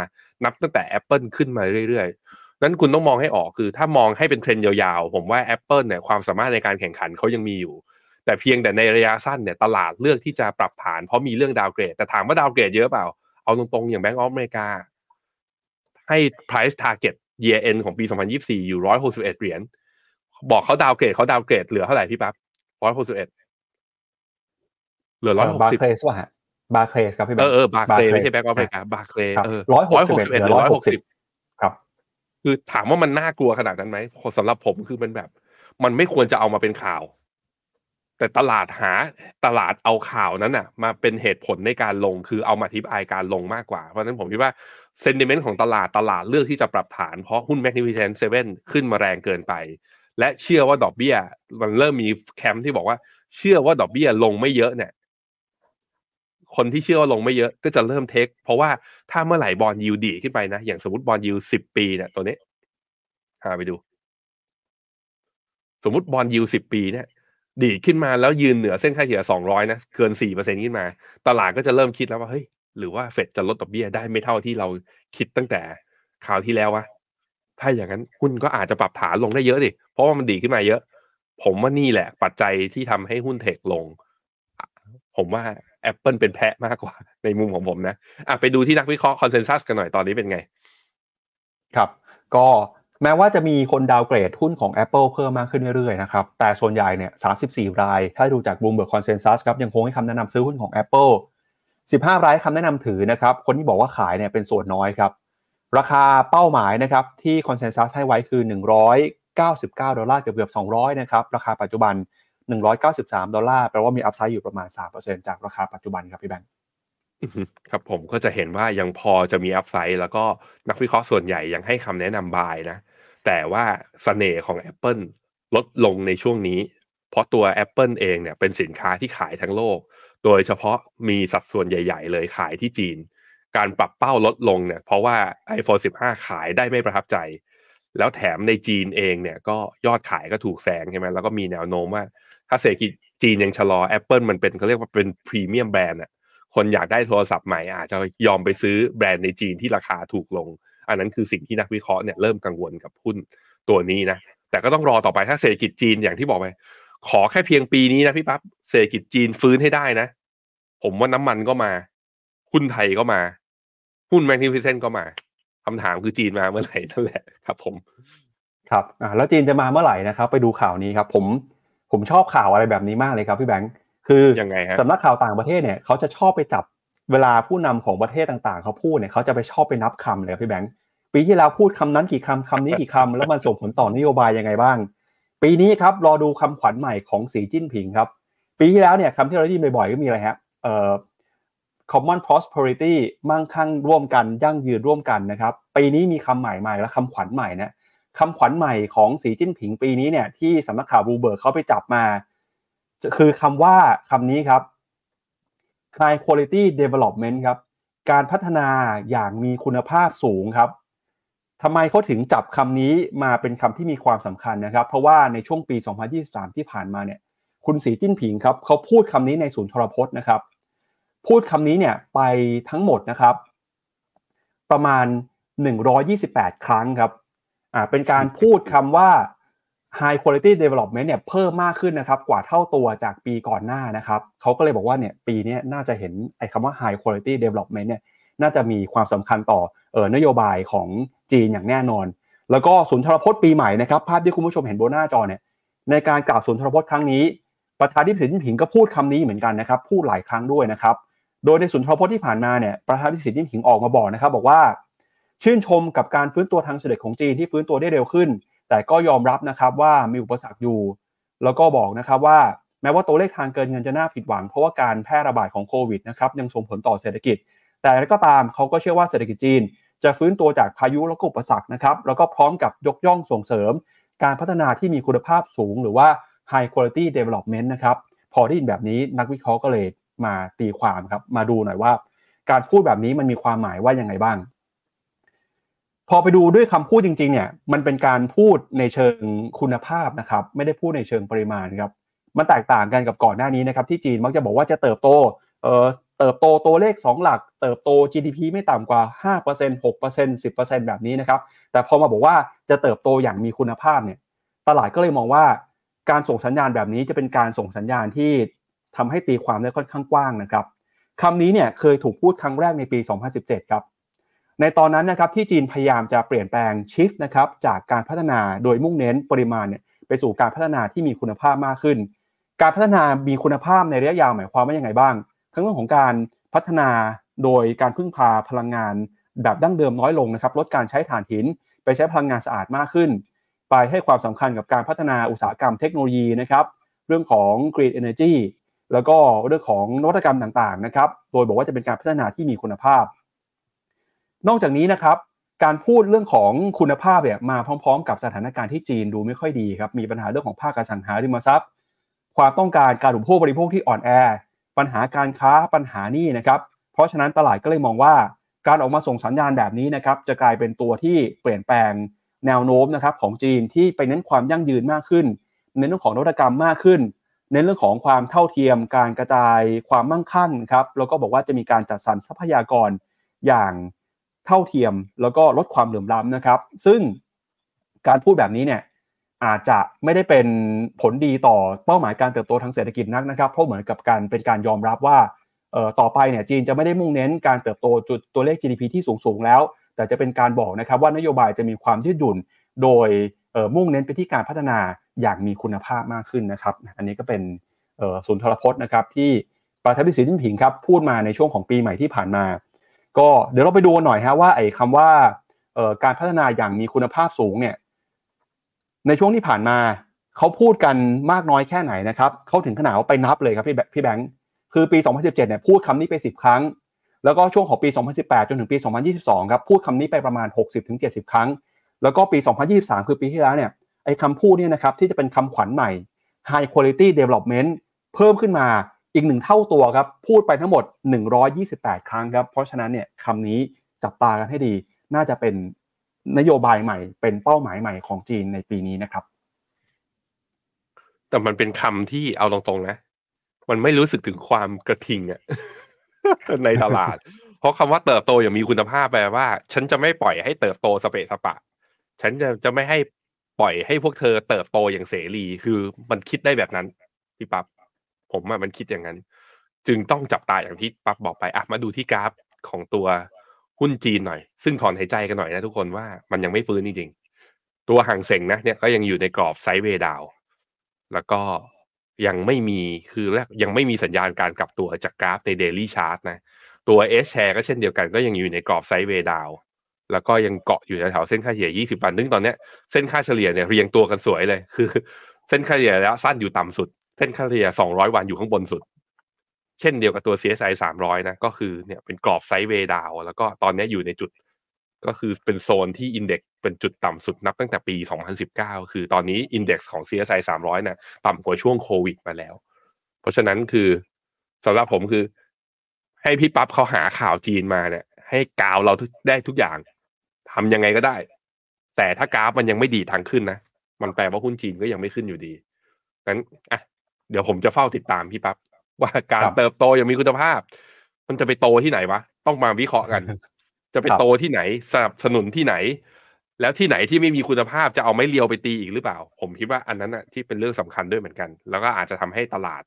นับตั้งแต่ Apple ขึ้นมาเรื่อยๆ นั้นคุณต้องมองให้ออกคือ ถ้ามองให้เป็นเทรนด์ยาวๆ ผมว่า Apple เนี่ยความสามารถในการแข่งขันเขายังมีอยู่ แต่เพียงแต่ในระยะสั้นเนี่ยตลาดเลือกที่จะปรับฐานเพราะมีเรื่อง downgrade แต่ถามว่า downgrade เยอะเปล่า เอาตรงๆ อย่าง Bank of America ให้ price target year end ของปี 2024 อยู่ 161 เหรียญบอกเขาดาวเกรดเขาดาวเกรดเหลือเท่าไหร่พี่ปั๊บ161 เหลือร้อยหก
บาร์
สิบ
เคลสป่ะฮะบาร์เคลสครับพี่แบง
เอ
ค์
อเออบาร์เคลไม่ใช่แบงก์ออฟอเมริกาบาร์เคล
ครับ
เออ
ร้อยหก
ร้อย
สิ
ห
บ
ก
เอ็ด
สิบเอ็ด
เห
ห
ลื
รืออ
ร้
ร้
อ
อยย
ห
ห
ก
ก
สิ
สิ
บบครับ
คือถามว่ามันน่ากลัวขนาดนั้นไหมสำหรับผมคือมันแบบ มันไม่ควรจะเอามาเป็นข่าว แต่ตลาดหาตลาดเอาข่าวนั้นน่ะ มาเป็นเหตุผลในการลงคือเอามาอธิบายการลงมากกว่า เพราะฉะนั้นผมคิดว่าsentiment ของตลาดตลาดเลือกที่จะปรับฐานเพราะหุ้น Magnificent Seven ขึ้นมาแรงเกินไป และเชื่อว่าดอกเบี้ย มันเริ่มมีแคมป์ที่บอกว่าเชื่อว่าดอกเบี้ยลงไม่เยอะเนี่ย คนที่เชื่อว่าลงไม่เยอะก็จะเริ่ม take เพราะว่าถ้าเมื่อไหร่ bond yield ดีดขึ้นไปนะ อย่างสมมติ bond yield สิบปีเนี่ยตัวนี้หาไปดู สมมติ bond yield สิบปีเนี่ยดีดขึ้นมาแล้วยืนเหนือเส้นค่าเฉลี่ยสองร้อยนะ เกินสี่เปอร์เซ็นต์ขึ้นมา ตลาดก็จะเริ่มคิดแล้วว่าเฮ้ยหรือว่าเฟดจะลดดอกเบี้ยได้ไม่เท่าที่เราคิดตั้งแต่คราวที่แล้ววะถ้าอย่างนั้นหุ้นก็อาจจะปรับฐานลงได้เยอะดิเพราะว่ามันดีขึ้นมาเยอะ ผมว่านี่แหละ ปัจจัยที่ทำให้หุ้นเทคลง ผมว่า Apple เป็นแพะมากกว่า ในมุมของผมนะอะไปดูที่นักวิเคราะห์คอนเซนแซสกันหน่อยตอนนี้เป็นไง
ครับ ก็แม้ว่าจะมีคนดาวเกรดหุ้นของ Apple เพิ่มมากขึ้นเรื่อยๆนะครับ แต่ส่วนใหญ่เนี่ย34 ราย ถ้าดูจาก Bloomberg Consensus ครับ ยังคงให้คำแนะนำซื้อหุ้นของ Apple 15 รายคำแนะนำถือนะครับ คนที่บอกว่าขายเนี่ยเป็นส่วนน้อยครับ ราคาเป้าหมายนะครับที่ Consensus ให้ไว้คือ 199 ดอลลาร์เกือบเกือบ200 นะครับ ราคาปัจจุบัน 193 ดอลลาร์แปลว่ามีอัพไซด์อยู่ประมาณ 3%จากราคาปัจจุบันครับพี่แบงค์
ครับผมก็จะเห็นว่ายังพอจะมีอัพไซด์แล้วก็นักวิเคราะห์ส่วนใหญ่ยังให้คำแนะนำบายนะ แต่ว่าเสน่ห์ของ Apple ลดลงในช่วงนี้ เพราะตัว Apple เองเนี่ยเป็นสินค้าที่ขายทั้งโลก โดยเฉพาะมีสัดส่วนใหญ่ ๆ เลยขายที่จีน การปรับเป้าลดลงเนี่ยเพราะว่า iPhone 15 ขายได้ไม่ประทับใจ แล้วแถมในจีนเองเนี่ยก็ยอดขายก็ถูกแซงใช่ไหมแล้วก็มีแนวโน้มว่า ถ้าเศรษฐกิจจีนยังชะลอ Apple มันเป็นเขาเรียกว่าเป็นพรีเมียมแบรนด์อะคนอยากได้โทรศัพท์ใหม่อาจจะยอมไปซื้อแบรนด์ในจีนที่ราคาถูกลง อันนั้นคือสิ่งที่นักวิเคราะห์เนี่ยเริ่มกังวลกับหุ้นตัวนี้นะแต่ก็ต้องรอต่อไปถ้าเศรษฐกิจจีนอย่างที่บอกไปขอแค่เพียงปีนี้นะพี่ปั๊บเศรษฐกิจจีนฟื้นให้ได้นะ ผมว่าน้ำมันก็มา หุ้นไทยก็มา หุ้นแมกนิฟิเซนก็มาคำถามคือจีนมาเมื่อไหร่นั่นแหละครับ ผม
ครับอ่าแล้วจีนจะมาเมื่อไหร่นะครับ ไปดูข่าวนี้ครับ ผม ผมชอบข่าวอะไรแบบนี้มากเลยครับพี่แบงค์คือ
ยังไงฮะ
สำนักข่าวต่างประเทศเนี่ยเขาจะชอบไปจับเวลาผู้นำของประเทศต่างๆ เขาพูดเนี่ยเขาจะไปชอบไปนับคำเลยครับพี่แบงค์ปีที่แล้วพูดคำนั้นกี่คำคำนี้กี่คำแล้วมันส่งผลต่อนโยบายยังไงบ้าง ปีนี้ครับรอดูคำขวัญใหม่ของสีจิ้นผิงครับ ปีที่แล้วเนี่ยคำที่เราได้ยินบ่อยๆก็มีอะไรฮะเอ่อ common prosperity มั่งคั่งร่วมกันยั่งยืนร่วมกันนะครับ ปีนี้มีคำใหม่มาและคำขวัญใหม่นะ คำขวัญใหม่ของสีจิ้นผิงปีนี้เนี่ยที่สำนักข่าวบูเบิร์กเขาไปจับมา คือคำว่าคำนี้ครับ high quality development ครับ การพัฒนาอย่างมีคุณภาพสูงครับทำไมเขาถึงจับคำนี้มาเป็นคำที่มีความสำคัญนะครับ เพราะว่าในช่วงปี 2023 ที่ผ่านมาเนี่ย คุณสีจิ้นผิงครับเขาพูดคำนี้ในศูนย์ทรพจน์นะครับ พูดคำนี้เนี่ยไปทั้งหมดนะครับ ประมาณ 128 ครั้งครับ อ่าเป็นการพูดคำว่า high quality development เนี่ยเพิ่มมากขึ้นนะครับกว่าเท่าตัวจากปีก่อนหน้านะครับเขาก็เลยบอกว่าเนี่ยปีนี้น่าจะเห็นไอ้คำว่า high quality development เนี่ยน่าจะมีความสำคัญต่อเออนโยบายของจีนอย่างแน่นอน แล้วก็ศูนย์ทรพจน์ปีใหม่นะครับภาพที่คุณผู้ชมเห็นบนหน้าจอเนี่ยในการกล่าวศูนย์ทรพจน์ครั้งนี้ประธานที่สีจิ้นผิงก็พูดคำนี้เหมือนกันนะครับพูดหลายครั้งด้วยนะครับโดยในศูนย์ทรพจน์ที่ผ่านมาเนี่ยประธานที่สีจิ้นผิงออกมาบอกนะครับบอกว่า ชื่นชมกับการฟื้นตัวทางเศรษฐกิจของจีนที่ฟื้นตัวได้เร็วขึ้น แต่ก็ยอมรับนะครับว่ามีอุปสรรคอยู่ แล้วก็บอกนะครับว่าแม้ว่าตัวเลขทางเกินเงินจะน่าผิดหวัง เพราะว่าการแพร่ระบาดของโควิดนะครับยังส่งผลต่อเศรษฐกิจ แต่ก็ตามเขาก็เชื่อว่าเศรษฐกิจจีน จะฟื้นตัวจากพายุและก็อุปสรรคนะครับแล้วก็พร้อมกับยกย่องส่งเสริม การพัฒนาที่มีคุณภาพสูง หรือว่า high quality development นะครับพอได้ยินแบบนี้นักวิเคราะห์ก็เลยมาตีความครับมาดูหน่อยว่า การพูดแบบนี้มันมีความหมายว่ายังไงบ้าง พอไปดูด้วยคำพูดจริงๆเนี่ยมันเป็นการพูดในเชิงคุณภาพนะครับไม่ได้พูดในเชิงปริมาณครับมันแตกต่างกันกับก่อนหน้านี้นะครับที่จีนมักจะบอกว่าจะเติบโตเอ่อเติบโตตัวเลข 2 หลัก เติบโต GDP ไม่ต่ำกว่า 5% 6% 10%แบบนี้นะครับแต่พอมาบอกว่าจะเติบโตอย่างมีคุณภาพเนี่ยตลาดก็เลยมองว่าการส่งสัญญาณแบบนี้จะเป็นการส่งสัญญาณที่ทำให้ตีความได้ค่อนข้างกว้างนะครับคำนี้เนี่ยเคยถูกพูดครั้งแรกในปี 2017 ครับ ในตอนนั้นนะครับที่จีนพยายามจะเปลี่ยนแปลงชิฟนะครับจากการพัฒนาโดยมุ่งเน้นปริมาณเนี่ยไปสู่การพัฒนาที่มีคุณภาพมากขึ้น การพัฒนามีคุณภาพในระยะยาวหมายความว่ายังไงบ้าง ทั้งเรื่องของการพัฒนาโดยการพึ่งพาพลังงานแบบดั้งเดิมน้อยลงนะครับ ลดการใช้ถ่านหิน ไปใช้พลังงานสะอาดมากขึ้น ไปให้ความสำคัญกับการพัฒนาอุตสาหกรรมเทคโนโลยีนะครับ เรื่องของ green energy แล้วก็เรื่องของนวัตกรรมต่างๆนะครับ โดยบอกว่าจะเป็นการพัฒนาที่มีคุณภาพ นอกจากนี้นะครับการพูดเรื่องของคุณภาพเนี่ยมาพร้อม ๆ กับสถานการณ์ที่จีนดูไม่ค่อยดีครับมีปัญหาเรื่องของภาคการสังหาริมทรัพย์ ความต้องการการอุปโภคบริโภคที่อ่อนแอ ปัญหาการค้าปัญหานี่นะครับ เพราะฉะนั้นตลาดก็เลยมองว่าการออกมาส่งสัญญาณแบบนี้นะครับจะกลายเป็นตัวที่เปลี่ยนแปลงแนวโน้มนะครับของจีนที่ไปเน้นความยั่งยืนมากขึ้นเน้นเรื่องของนวัตกรรมมากขึ้นเน้นเรื่องของความเท่าเทียม การกระจายความมั่งคั่งครับแล้วก็บอกว่าจะมีการจัดสรรทรัพยากรอย่าง เท่าเทียมแล้วก็ลดความเหลื่อมล้ำนะครับ ซึ่งการพูดแบบนี้เนี่ยอาจจะไม่ได้เป็นผลดีต่อเป้าหมายการเติบโตทางเศรษฐกิจนักนะครับ เพราะเหมือนกับการเป็นการยอมรับว่าต่อไปเนี่ยจีนจะไม่ได้มุ่งเน้นการเติบโตจุดตัวเลข GDP ที่สูงสูงแล้ว แต่จะเป็นการบอกนะครับว่านโยบายจะมีความยืดหยุ่นโดยมุ่งเน้นไปที่การพัฒนาอย่างมีคุณภาพมากขึ้นนะครับ อันนี้ก็เป็นเอ่อศูนย์ทรพจน์นะครับที่ประธานาธิบดีสีจิ้นผิงครับพูดมาในช่วงของปีใหม่ที่ผ่านมา ก็เดี๋ยวเราไปดูหน่อยฮะว่าไอ้คำว่าการพัฒนาอย่างมีคุณภาพสูงเนี่ยในช่วงที่ผ่านมาเขาพูดกันมากน้อยแค่ไหนนะครับเขาถึงขนาดว่าไปนับเลยครับพี่แบพี่แบงค์คือปี 2017 เนี่ยพูดคำนี้ไป 10 ครั้ง แล้วก็ช่วงของปี 2018 จนถึงปี 2022 ครับพูดคำนี้ไปประมาณ 60-70 ครั้ง แล้วก็ปี 2023 คือปีที่แล้วเนี่ยไอ้คำพูดเนี่ยนะครับที่จะเป็นคำขวัญใหม่ High Quality Development เพิ่มขึ้นมา อีกหนึ่งเท่าตัวครับ พูดไปทั้งหมด 128 ครั้งครับ เพราะฉะนั้นเนี่ยคำนี้จับตากันให้ดี น่าจะเป็นนโยบายใหม่ เป็นเป้าหมายใหม่ของจีนในปีนี้นะครับ
แต่มันเป็นคำที่เอาตรงๆนะ มันไม่รู้สึกถึงความกระทิงอะในตลาด เพราะคำว่าเติบโตอย่างมีคุณภาพแปลว่า ฉันจะไม่ปล่อยให้เติบโตสเปะสปะ ฉันจะจะไม่ให้ปล่อยให้พวกเธอเติบโตอย่างเสรี คือมันคิดได้แบบนั้นพี่ปับ๊บ ผมอะมันคิดอย่างนั้น จึงต้องจับตาอย่างที่ปั๊บบอกไปอะมาดูที่กราฟของตัวหุ้นจีนหน่อย ซึ่งถอนหายใจกันหน่อยนะทุกคนว่ามันยังไม่ฟื้นจริงๆตัวห่างเสงนะเนี่ยก็ยังอยู่ในกรอบไซด์เวย์ดาว แล้วก็ยังไม่มีคือแรกยังไม่มีสัญญาณการกลับตัวจากกราฟในเดลี่ชาร์ตนะตัว S share ก็เช่นเดียวกันก็ยังอยู่ในกรอบไซด์เวย์ดาวแล้วก็ยังเกาะอยู่แถวเส้นค่าเฉลี่ย 20 วัน ซึ่งตอนเนี้ยเส้นค่าเฉลี่ยเนี่ยเรียงตัวกันสวยเลย คือ เส้นค่าเฉลี่ยแล้วสั้นอยู่ต่ำสุด เส้นค่าเฉลี่ย200 วันอยู่ข้างบนสุด เช่นเดียวกับตัว CSI 300 นะ ก็คือเนี่ยเป็นกรอบไซด์เวดาวแล้วก็ตอนนี้อยู่ในจุด ก็คือเป็นโซนที่อินเด็กเป็นจุดต่ำสุดนับตั้งแต่ปี 2019 คือตอนนี้อินเด็กซ์ของ CSI 300นี่ยต่ำกว่าช่วงโควิดมาแล้ว เพราะฉะนั้นคือสำหรับผมคือ ให้พี่ปั๊บเขาหาข่าวจีนมาเนี่ย ให้กาวเราได้ทุกอย่างทำยังไงก็ได้ แต่ถ้ากราฟมันยังไม่ดีทางขึ้นนะมันแปลว่าหุ้นจีนก็ยังไม่ขึ้นอยู่ดีงั้นอะ เดี๋ยวผมจะเฝ้าติดตามพี่ปั๊บว่าการ
ครับ
เติบโตอย่างมีคุณภาพ มันจะไปโตที่ไหนวะ ต้องมาวิเคราะห์กัน จะไป
ครับ
โตที่ไหนสนับสนุนที่ไหน แล้วที่ไหนที่ไม่มีคุณภาพจะเอาไม้เรียวไปตีอีกหรือเปล่า ผมคิดว่าอันนั้นอะที่เป็นเรื่องสำคัญด้วยเหมือนกัน แล้วก็อาจจะทำให้ตลาด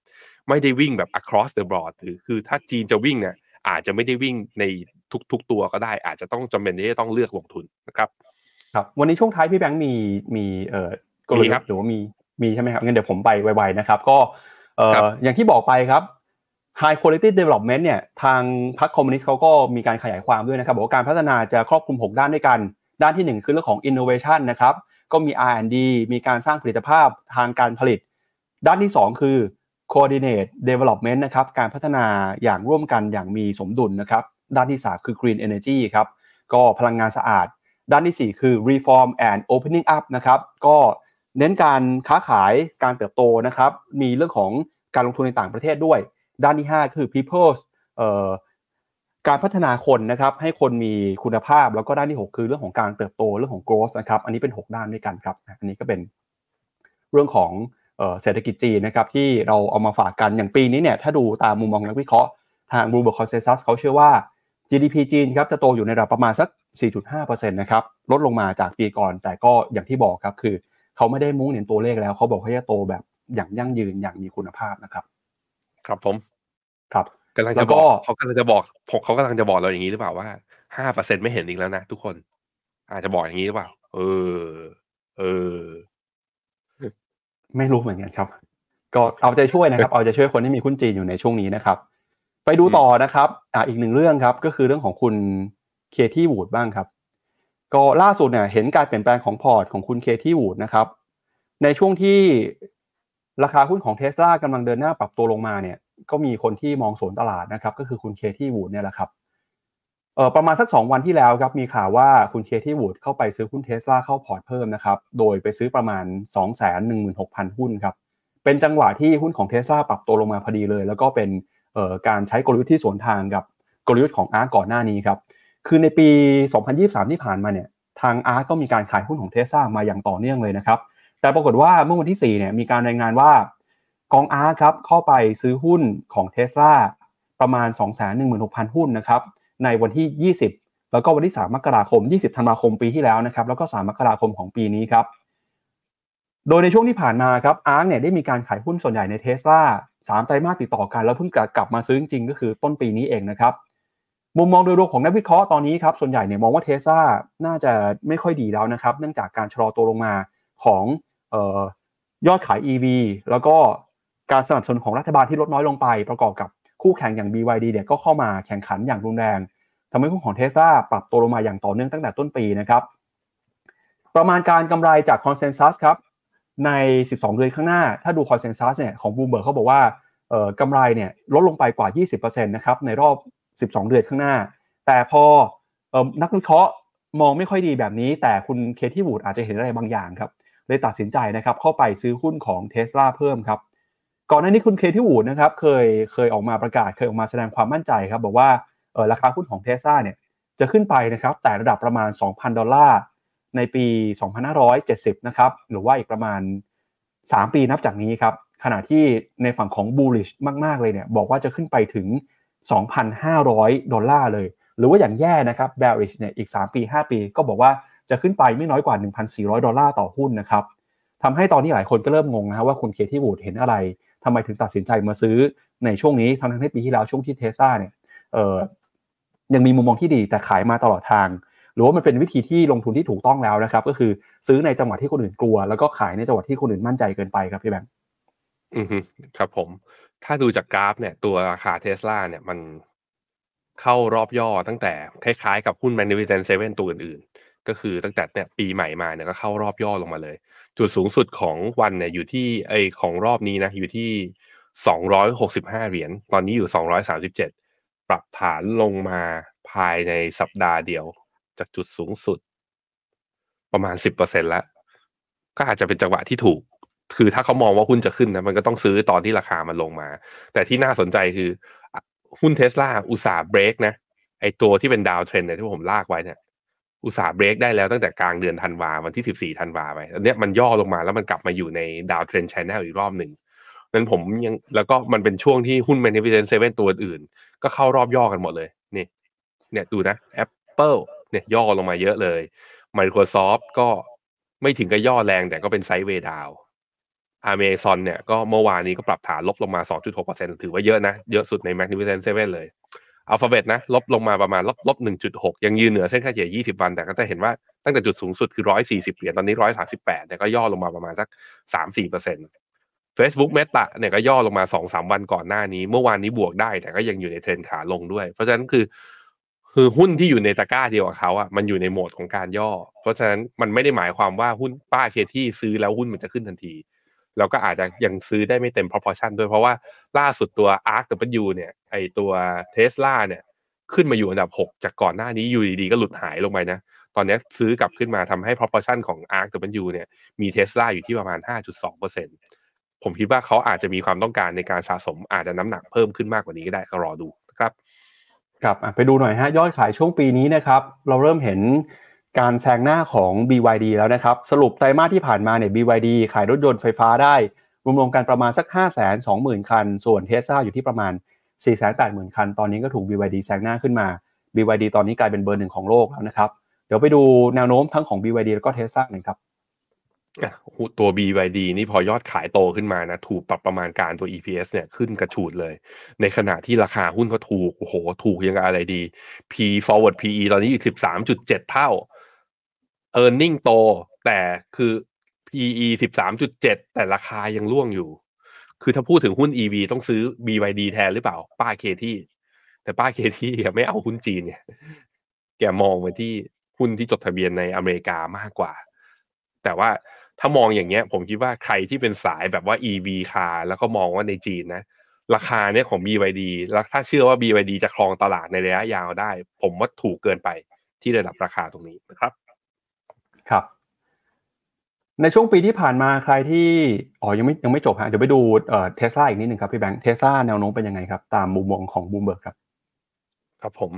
ไม่ได้วิ่งแบบ across the board หรือคือถ้าจีนจะวิ่งเนี่ยอาจจะไม่ได้วิ่งในทุก ๆ ตัวก็ได้ อาจจะต้องจำเป็นที่จะต้องเลือกลงทุนนะครับ
ครับ วันนี้ช่วงท้ายพี่แบงค์มีมีเอ่อกล
มี
ยุท
ครับ
ธ์หรือว่ามี มีใช่ไหมครับงั้นเดี๋ยวผมไปไวๆนะครับ ก็เอ่อ
ครับ
อย่างที่บอกไปครับ High Quality Development เนี่ยทางพรรคคอมมิวนิสต์เขาก็มีการขยายความด้วยนะครับบอกว่าการพัฒนาจะครอบคลุม 6 ด้านด้วยกัน ด้านที่ 1 คือเรื่องของ Innovation นะครับก็มี R&D มีการสร้างผลิตภาพทางการผลิต ด้านที่ 2 คือ Coordinate Development นะครับการพัฒนาอย่างร่วมกันอย่างมีสมดุลนะครับด้านที่ 3 คือ Green Energy ครับก็พลังงานสะอาด ด้านที่ 4 คือ reform and opening up นะครับก็ เน้นการค้าขายการเติบโตนะครับ มีเรื่องของการลงทุนในต่างประเทศด้วย ด้านที่ 5 คือ people's การพัฒนาคนนะครับ ให้คนมีคุณภาพแล้วก็ด้านที่ 6 คือเรื่องของการเติบโตเรื่องของ growth นะครับ อันนี้เป็น 6 ด้านด้วยกันครับ อันนี้ก็เป็นเรื่องของเอ่อเศรษฐกิจจีนนะครับที่เราเอามาฝากกันอย่างปีนี้เนี่ยถ้าดูตามมุมมองนักวิเคราะห์ทาง Bloomberg Consensus เขาเชื่อว่า GDP จีนครับจะโตอยู่ในระดับประมาณสัก 4.5%นะครับลดลงมาจากปีก่อนแต่ก็อย่างที่บอกครับคือ เขาไม่ได้มุ่งเน้นตัวเลขแล้ว เขาบอกว่าจะโตแบบอย่างยั่งยืนอย่างมีคุณภาพนะครับ
ครับผม
ครับ
กำลัง
แล้
จะ
วก็
บอกเขากำลังจะบอกผมเขากำลังจะบอกเราอย่างนี้หรือเปล่าว่าห้าเปอร์เซ็นไม่เห็นอีกแล้วนะทุกคน อาจจะบอกอย่างนี้หรือเปล่า เออ เออ
ไม่รู้เหมือนกันครับ ก็เอาใจช่วยนะครับ เอาใจช่วยคนที่มีหุ้นจีนอยู่ในช่วงนี้นะครับ ไปดูต่อนะครับ อ่าอีกหนึ่งเรื่องครับ ก็คือเรื่องของคุณ Cathie Wood บ้างครับ ก็ล่าสุดเนี่ยเห็นการเปลี่ยนแปลงของพอร์ตของคุณ Cathie Wood นะครับในช่วงที่ราคาหุ้นของเทสลากำลังเดินหน้าปรับตัวลงมาเนี่ยก็มีคนที่มองสวนตลาดนะครับก็คือคุณ Cathie Wood เนี่ยแหละครับเออประมาณสัก 2 วันที่แล้วครับมีข่าวว่าคุณ Cathie Wood เข้าไปซื้อหุ้นเทสลาเข้าพอร์ตเพิ่มนะครับโดยไปซื้อประมาณ 216,000 หุ้นครับเป็นจังหวะที่หุ้นของเทสลาปรับตัวลงมาพอดีเลย แล้วก็เป็นเออการใช้กลยุทธ์ที่สวนทางกับกลยุทธ์ของอาร์ก่อนหน้านี้ครับ คือในปี 2023 ที่ผ่านมาเนี่ยทางอาร์ตก็มีการขายหุ้นของเทสลามาอย่างต่อเนื่องเลยนะครับ แต่ปรากฏว่าเมื่อวันที่4เนี่ยมีการรายงานว่ากองอาร์ตครับเข้าไปซื้อหุ้นของเทสลาประมาณ 216,000 หุ้นนะครับในวันที่ 20 แล้วก็วันที่ 3 มกราคม 20 ธันวาคมปีที่แล้วนะครับแล้วก็ 3 มกราคมของปีนี้ครับโดยในช่วงที่ผ่านมาครับอาร์เนี่ยได้มีการขายหุ้นส่วนใหญ่ในเทสลาสามไตรมาสติดต่อกันแล้วเพิ่งกลับมาซื้อจริงก็คือต้นปีนี้เองนะครับ มุมมองโดยรวมของนักวิเคราะห์ตอนนี้ครับส่วนใหญ่เนี่ยมองว่าเทสลาน่าจะไม่ค่อยดีแล้วนะครับเนื่องจากการชะลอตัวลงมาของออยอดขาย EV แล้วก็การสนับสนุนของรัฐบาลที่ลดน้อยลงไป ประกอบกับคู่แข่งอย่าง BYD เนี่ยก็เข้ามาแข่งขันอย่างรุนแรงทำให้หุ้นของเทสลาปรับตัวลงมาอย่างต่อเนื่องตั้งแต่ต้นปีนะครับประมาณการกำไรจาก consensus ครับใน 12 เดือนข้างหน้า ถ้าดู consensus เนี่ยของบูมเบิร์กเขาบอกว่าเอ่อกำไรเนี่ยลดลงไปกว่า 20%นะครับในรอบ 12 เดือนข้างหน้า แต่พอออนักวิเคราะห์มองไม่ค่อยดีแบบนี้ แต่คุณ Cathie Wood อาจจะเห็นอะไรบางอย่างครับเลยตัดสินใจนะครับเข้าไปซื้อหุ้นของเท s l a เพิ่มครับก่อนหน้านี้คุณ Cathie Wood นะครับเคยเคยออกมาประกาศเคยออกมาแสดงความมั่นใจครับบอกว่าเออราคาหุ้นของเท s l a เนี่ยจะขึ้นไปนะครับแต่ระดับประมาณ 2,000 ดอลลาร์ในปี 2570 นะครับหรือว่าอีกประมาณ 3 ปีนับจากนี้ครับขณะที่ในฝั่งของ bullish มาก ๆ เลยเนี่ยบอกว่าจะขึ้นไปถึง 2,500 ดอลลาร์เลย หรือว่าอย่างแย่นะครับ bearish เนี่ยอีก 3 ปี 5 ปี ก็บอกว่าจะขึ้นไปไม่น้อยกว่า 1,400 ดอลลาร์ต่อหุ้นนะครับทำให้ตอนนี้หลายคนก็เริ่มงงนะว่าคุณเคที่วูดเห็นอะไรทำไมถึงตัดสินใจมาซื้อในช่วงนี้ทั้งที่ปีที่แล้วช่วงที่เทสซาเนี่ยเออยังมีมุมมองที่ดีแต่ขายมาตลอดทาง หรือว่ามันเป็นวิธีที่ลงทุนที่ถูกต้องแล้วนะครับ ก็คือซื้อในจังหวะที่คนอื่นกลัว แล้วก็ขายในจังหวะที่คนอื่นมั่นใจเกินไปครับพี่แบงค์
อือฮึครับผม ถ้าดูจากกราฟเนี่ย ตัวราคาเทสลาเนี่ยมันเข้ารอบย่อตั้งแต่คล้ายๆกับหุ้น Magnificent Seven ตัวอื่นๆ ก็คือตั้งแต่เนี่ยปีใหม่มาเนี่ยก็เข้ารอบย่อลงมาเลย จุดสูงสุดของวันเนี่ยอยู่ที่ไอของรอบนี้นะ อยู่ที่สองร้อยหกสิบห้าเหรียญตอนนี้อยู่สองร้อยสามสิบเจ็ดปรับฐานลงมาภายในสัปดาห์เดียว จากจุดสูงสุด ประมาณสิบเปอร์เซ็นแล้วก็อาจจะเป็นจังหวะที่ถูก คือถ้าเขามองว่าหุ้นจะขึ้นนะมันก็ต้องซื้อตอนที่ราคามันลงมา แต่ที่น่าสนใจคือหุ้นเทสลาอุตสาห์เบรกนะไอตัวที่เป็นดาวเทรนเนี่ยที่ผมลากไว้เนี่ยอุตสาห์เบรกได้แล้วตั้งแต่กลางเดือนธันวาวันที่ 14ธันวาไปอันเนี้ยมันย่อลงมาแล้วมันกลับมาอยู่ในdowntrend channel อีกรอบหนึ่งนั้นผมยังแล้วก็มันเป็นช่วงที่หุ้น Magnificent Seven ตัวอื่น ก็เข้ารอบย่อกันหมดเลยนี่เนี่ยดูนะ Apple เนี่ยย่อลงมาเยอะเลย Microsoft ก็ไม่ถึงกับย่อแรงแต่ก็เป็น sideway down Amazon เนี่ยก็เมื่อวานนี้ก็ปรับฐานลบลงมา 2.6%ถือว่าเยอะนะ เยอะสุดใน Magnificent Seven เลย Alphabet นะ ลบลงมาประมาณลบลบ1.6 ยังยืนเหนือเส้นค่าเฉลี่ย 20 วัน แต่ก็จะเห็นว่าตั้งแต่จุดสูงสุดคือ 140 เหรียญตอนนี้ 138แต่ก็ย่อลงมาประมาณสัก 3-4% Facebook Meta เนี่ยก็ย่อลงมา 2-3 วันก่อนหน้านี้ เมื่อวานนี้บวกได้ แต่ก็ยังอยู่ในเทรนขาลงด้วย เพราะฉะนั้นคือคือหุ้นที่อยู่ในตะกร้าเดียวกับเขาอะมันอยู่ในโหมดของการย่อ เพราะฉะนั้นมันไม่ได้หมายความว่าหุ้นป้าเคที่ซื้อแล้วหุ้นมันจะขึ้นทันที เราก็อาจจะยังซื้อได้ไม่เต็ม proportion ด้วยเพราะว่าล่าสุดตัว ARK W เนี่ยไอตัว Tesla เนี่ยขึ้นมาอยู่อันดับ 6 จากก่อนหน้านี้อยู่ดีๆก็หลุดหายลงไปนะ ตอนนี้ซื้อกลับขึ้นมาทำให้ proportion ของ ARK W เนี่ยมี Tesla อยู่ที่ประมาณ 5.2%ผมคิดว่าเขาอาจจะมีความต้องการในการสะสมอาจจะน้ำหนักเพิ่มขึ้นมากกว่านี้ก็ได้ก็รอดูนะครับ
ครับไปดูหน่อยฮะยอดขายช่วงปีนี้นะครับเราเริ่มเห็น การแซงหน้าของ BYD แล้วนะครับ สรุปไตรมาสที่ผ่านมาเนี่ย BYD ขายรถยนต์ไฟฟ้าได้ รวมๆกันประมาณสัก 5 2 0 0 0 0 คัน ส่วนเทสซาอยู่ที่ประมาณ 4 8 0 0 0 0 คัน ตอนนี้ก็ถูก BYD แซงหน้าขึ้นมา BYD ตอนนี้กลายเป็นเบอร์หนึ่งของโลกแล้วนะครับ เดี๋ยวไปดูแนวโน้มทั้งของ BYD แล้วก็เทสซาหน่อยครับ
ตัว BYD นี่พอยอดขายโตขึ้นมานะถูกปรับประมาณการตัว EPS เนี่ยขึ้นกระฉูดเลย ในขณะที่ราคาหุ้นก็ถูกโอ้โห ถูกยังอะไรดี P forward PE ตอนนี้อยู่ 13.7 เท่า e a r n i n g โต แต่คือ PE 13.7แต่ราคายังร่วงอยู่ คือถ้าพูดถึงหุ้น EV ต้องซื้อ BYD แทนหรือเปล่า ป้าเคที่แต่ป้าเคที่ไม่เอาหุ้นจีนเนี่ยแกมองไปที่หุ้นที่จดทะเบียนในอเมริกามากกว่า แต่ว่าถ้ามองอย่างเงี้ย ผมคิดว่าใครที่เป็นสายแบบว่า EV คาแล้วก็มองว่าในจีนนะ ราคาเนี่ยของ BYD แล้วถ้าเชื่อว่า BYD จะครองตลาดในระยะยาวได้ ผมว่าถูกเกินไปที่ระดับราคาตรงนี้นะครับ
ครับในช่วงปีที่ผ่านมาใครที่อ๋อยังไม่ยังไม่จบฮะเดี๋ยวไปดูเออเทสลาอีกนิดหนึ่งครับพี่แบงค์เทสลาแนวโน้มเป็นยังไงครับ ตามมุมมองของบูมเบิร์กครับ
ครับผม